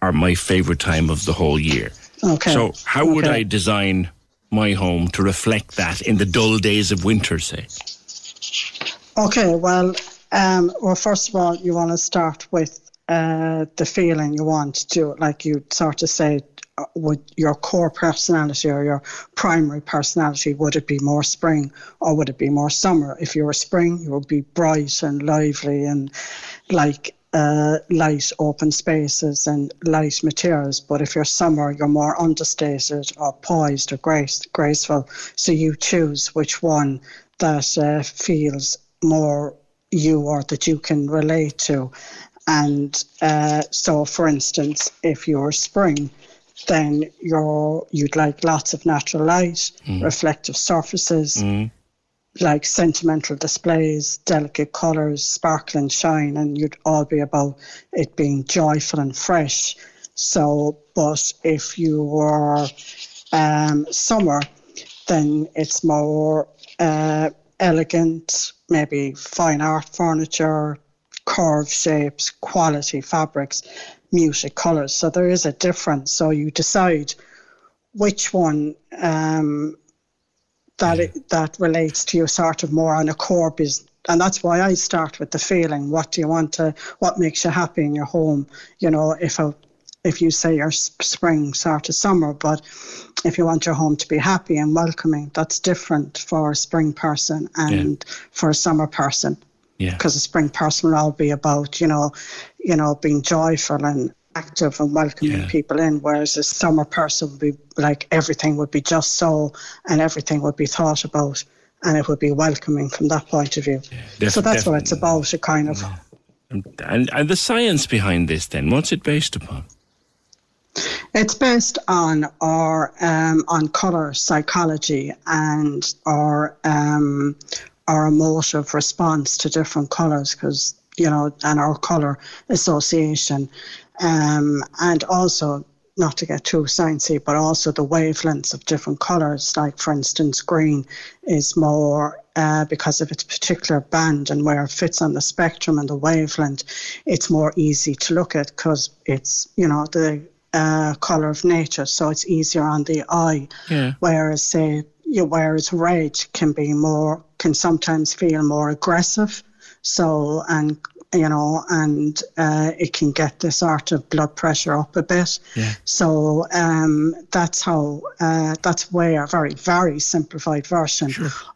are my favourite time of the whole year. Okay. So how would I design my home to reflect that in the dull days of winter? Say. Okay, well, um, well, first of all, you want to start with uh, the feeling you want to. Like you sort of say, would your core personality or your primary personality, would it be more spring or would it be more summer? If you were spring, you would be bright and lively and like uh, light open spaces and light materials. But if you're summer, you're more understated or poised or grace, graceful. So you choose which one that uh, feels more you or that you can relate to. And uh, so, for instance, if you're spring, then you're you'd like lots of natural light, Mm. reflective surfaces, like sentimental displays, delicate colours, sparkling shine, and you'd all be about it being joyful and fresh. So, but if you were um, summer, then it's more uh, elegant, maybe fine art furniture, curved shapes, quality fabrics, muted colours. So there is a difference. So you decide which one um, that it, that relates to you sort of more on a core business. And that's why I start with the feeling. What do you want to? What makes you happy in your home? You know, if a, if you say your spring, sort of summer, but if you want your home to be happy and welcoming, that's different for a spring person and for a summer person. Yeah. Because a spring person will all be about, you know, you know, being joyful and active and welcoming people in, whereas a summer person would be like everything would be just so and everything would be thought about and it would be welcoming from that point of view. Def- so that's what it's about, a kind of And and the science behind this, then, what's it based upon? It's based on our um, on color psychology and our um, our emotive response to different colors, because you know, and our color association, um, and also not to get too sciencey, but also the wavelengths of different colors. Like for instance, green is more uh, because of its particular band and where it fits on the spectrum and the wavelength. It's more easy to look at because it's you know the uh, color of nature, so it's easier on the eye. Yeah. Whereas say you whereas red can be more can sometimes feel more aggressive. So and you know, and uh, it can get the sort of blood pressure up a bit. Yeah. So um, that's how, uh, that's where a very, very simplified version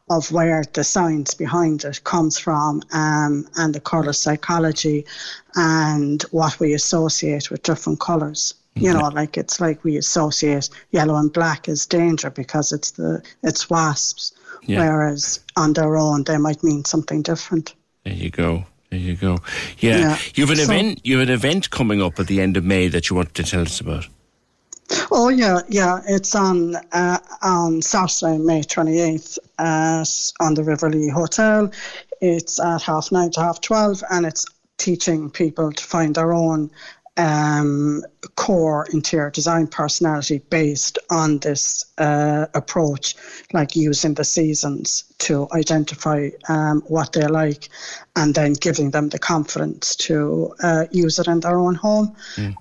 of where the science behind it comes from um, and the colour psychology and what we associate with different colours. You know, like it's like we associate yellow and black as danger because it's the it's wasps, Yeah. whereas on their own they might mean something different. There you go. There you go. Yeah. Yeah. You've an So- event you have an event coming up at the end of May that you want to tell us about. Oh yeah, yeah. It's on uh, on Saturday, May twenty eighth, at on the River Lee Hotel. It's at half nine to half twelve, and it's teaching people to find their own um, core interior design personality based on this uh, approach, like using the seasons to identify um, what they like, and then giving them the confidence to uh, use it in their own home.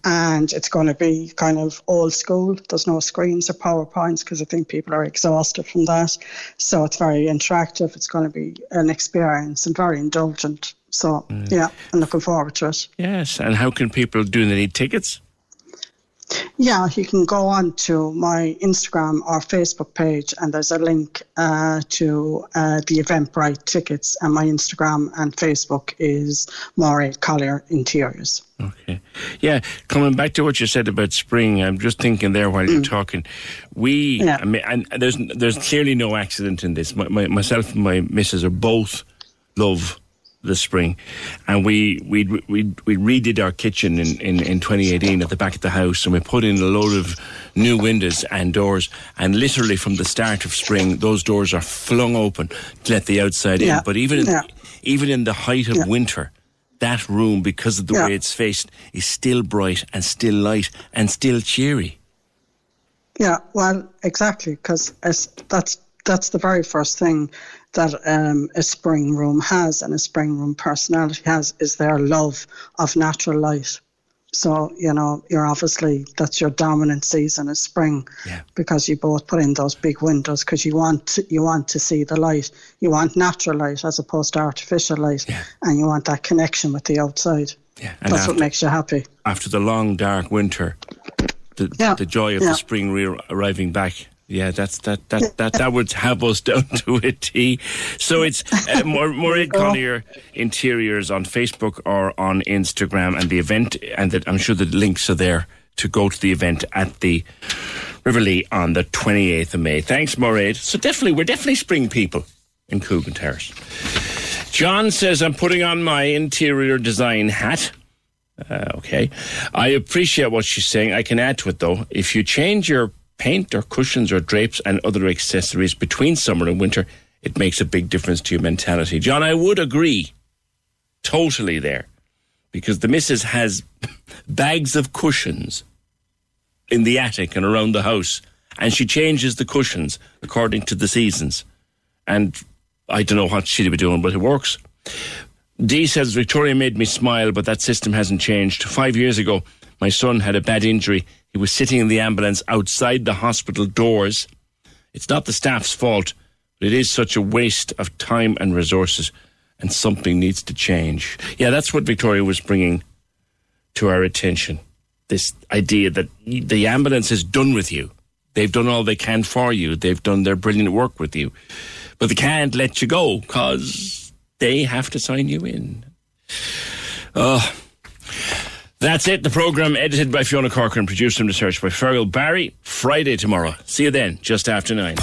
And it's going to be kind of old school. There's no screens or PowerPoints because I think people are exhausted from that. So it's very interactive. It's going to be an experience and very indulgent. So yeah, I'm looking forward to it. Yes. And how can people do they need tickets? Yeah, you can go on to my Instagram or Facebook page, and there's a link uh, to uh, the Eventbrite tickets. And my Instagram and Facebook is Mairead Collier Interiors. Okay. Yeah, coming back to what you said about spring, I'm just thinking there while you're talking. We, yeah. I mean, and there's there's clearly no accident in this. My, my, myself and my missus are both love the spring, and we we we we redid our kitchen in, in, in 2018 at the back of the house, and we put in a load of new windows and doors, and literally from the start of spring, those doors are flung open to let the outside Yeah. in. But even in, Yeah. even in the height of Yeah. winter, that room, because of the way it's faced, is still bright and still light and still cheery. Yeah, well, exactly, because as that's that's the very first thing that um, a spring room has and a spring room personality has is their love of natural light. So you know, you're obviously that's your dominant season is spring, because you both put in those big windows because you want to, you want to see the light. You want natural light as opposed to artificial light, and you want that connection with the outside. And that's what makes you happy. After the long, dark winter, the, the joy of yeah. the spring re- arriving back. Yeah, that's that that that that would have us down to a T. So it's uh, Mor- Mairead Collier Interiors on Facebook or on Instagram, and the event, and that I'm sure the links are there to go to the event at the River Lee on the 28th of May. Thanks, Mairead. So definitely, we're definitely spring people in Coogan Terrace. John says, I'm putting on my interior design hat. Uh, okay. I appreciate what she's saying. I can add to it, though. If you change your paint or cushions or drapes and other accessories between summer and winter, it makes a big difference to your mentality. John, I would agree totally there because the missus has bags of cushions in the attic and around the house, and she changes the cushions according to the seasons. And I don't know what she'd be doing, but it works. Dee says Victoria made me smile, but that system hasn't changed. Five years ago, my son had a bad injury. He was sitting in the ambulance outside the hospital doors. It's not the staff's fault, but it is such a waste of time and resources, and something needs to change. Yeah, that's what Victoria was bringing to our attention. This idea that the ambulance is done with you. They've done all they can for you. They've done their brilliant work with you. But they can't let you go because they have to sign you in. Oh, that's it. The programme edited by Fiona Corcoran, produced and researched by Fergal Barry. Friday tomorrow. See you then, just after nine.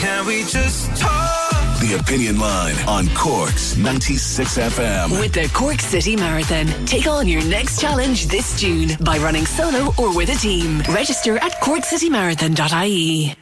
Can we just talk? The Opinion Line on Cork's 96 FM. With the Cork City Marathon. Take on your next challenge this June by running solo or with a team. Register at corkcitymarathon.ie.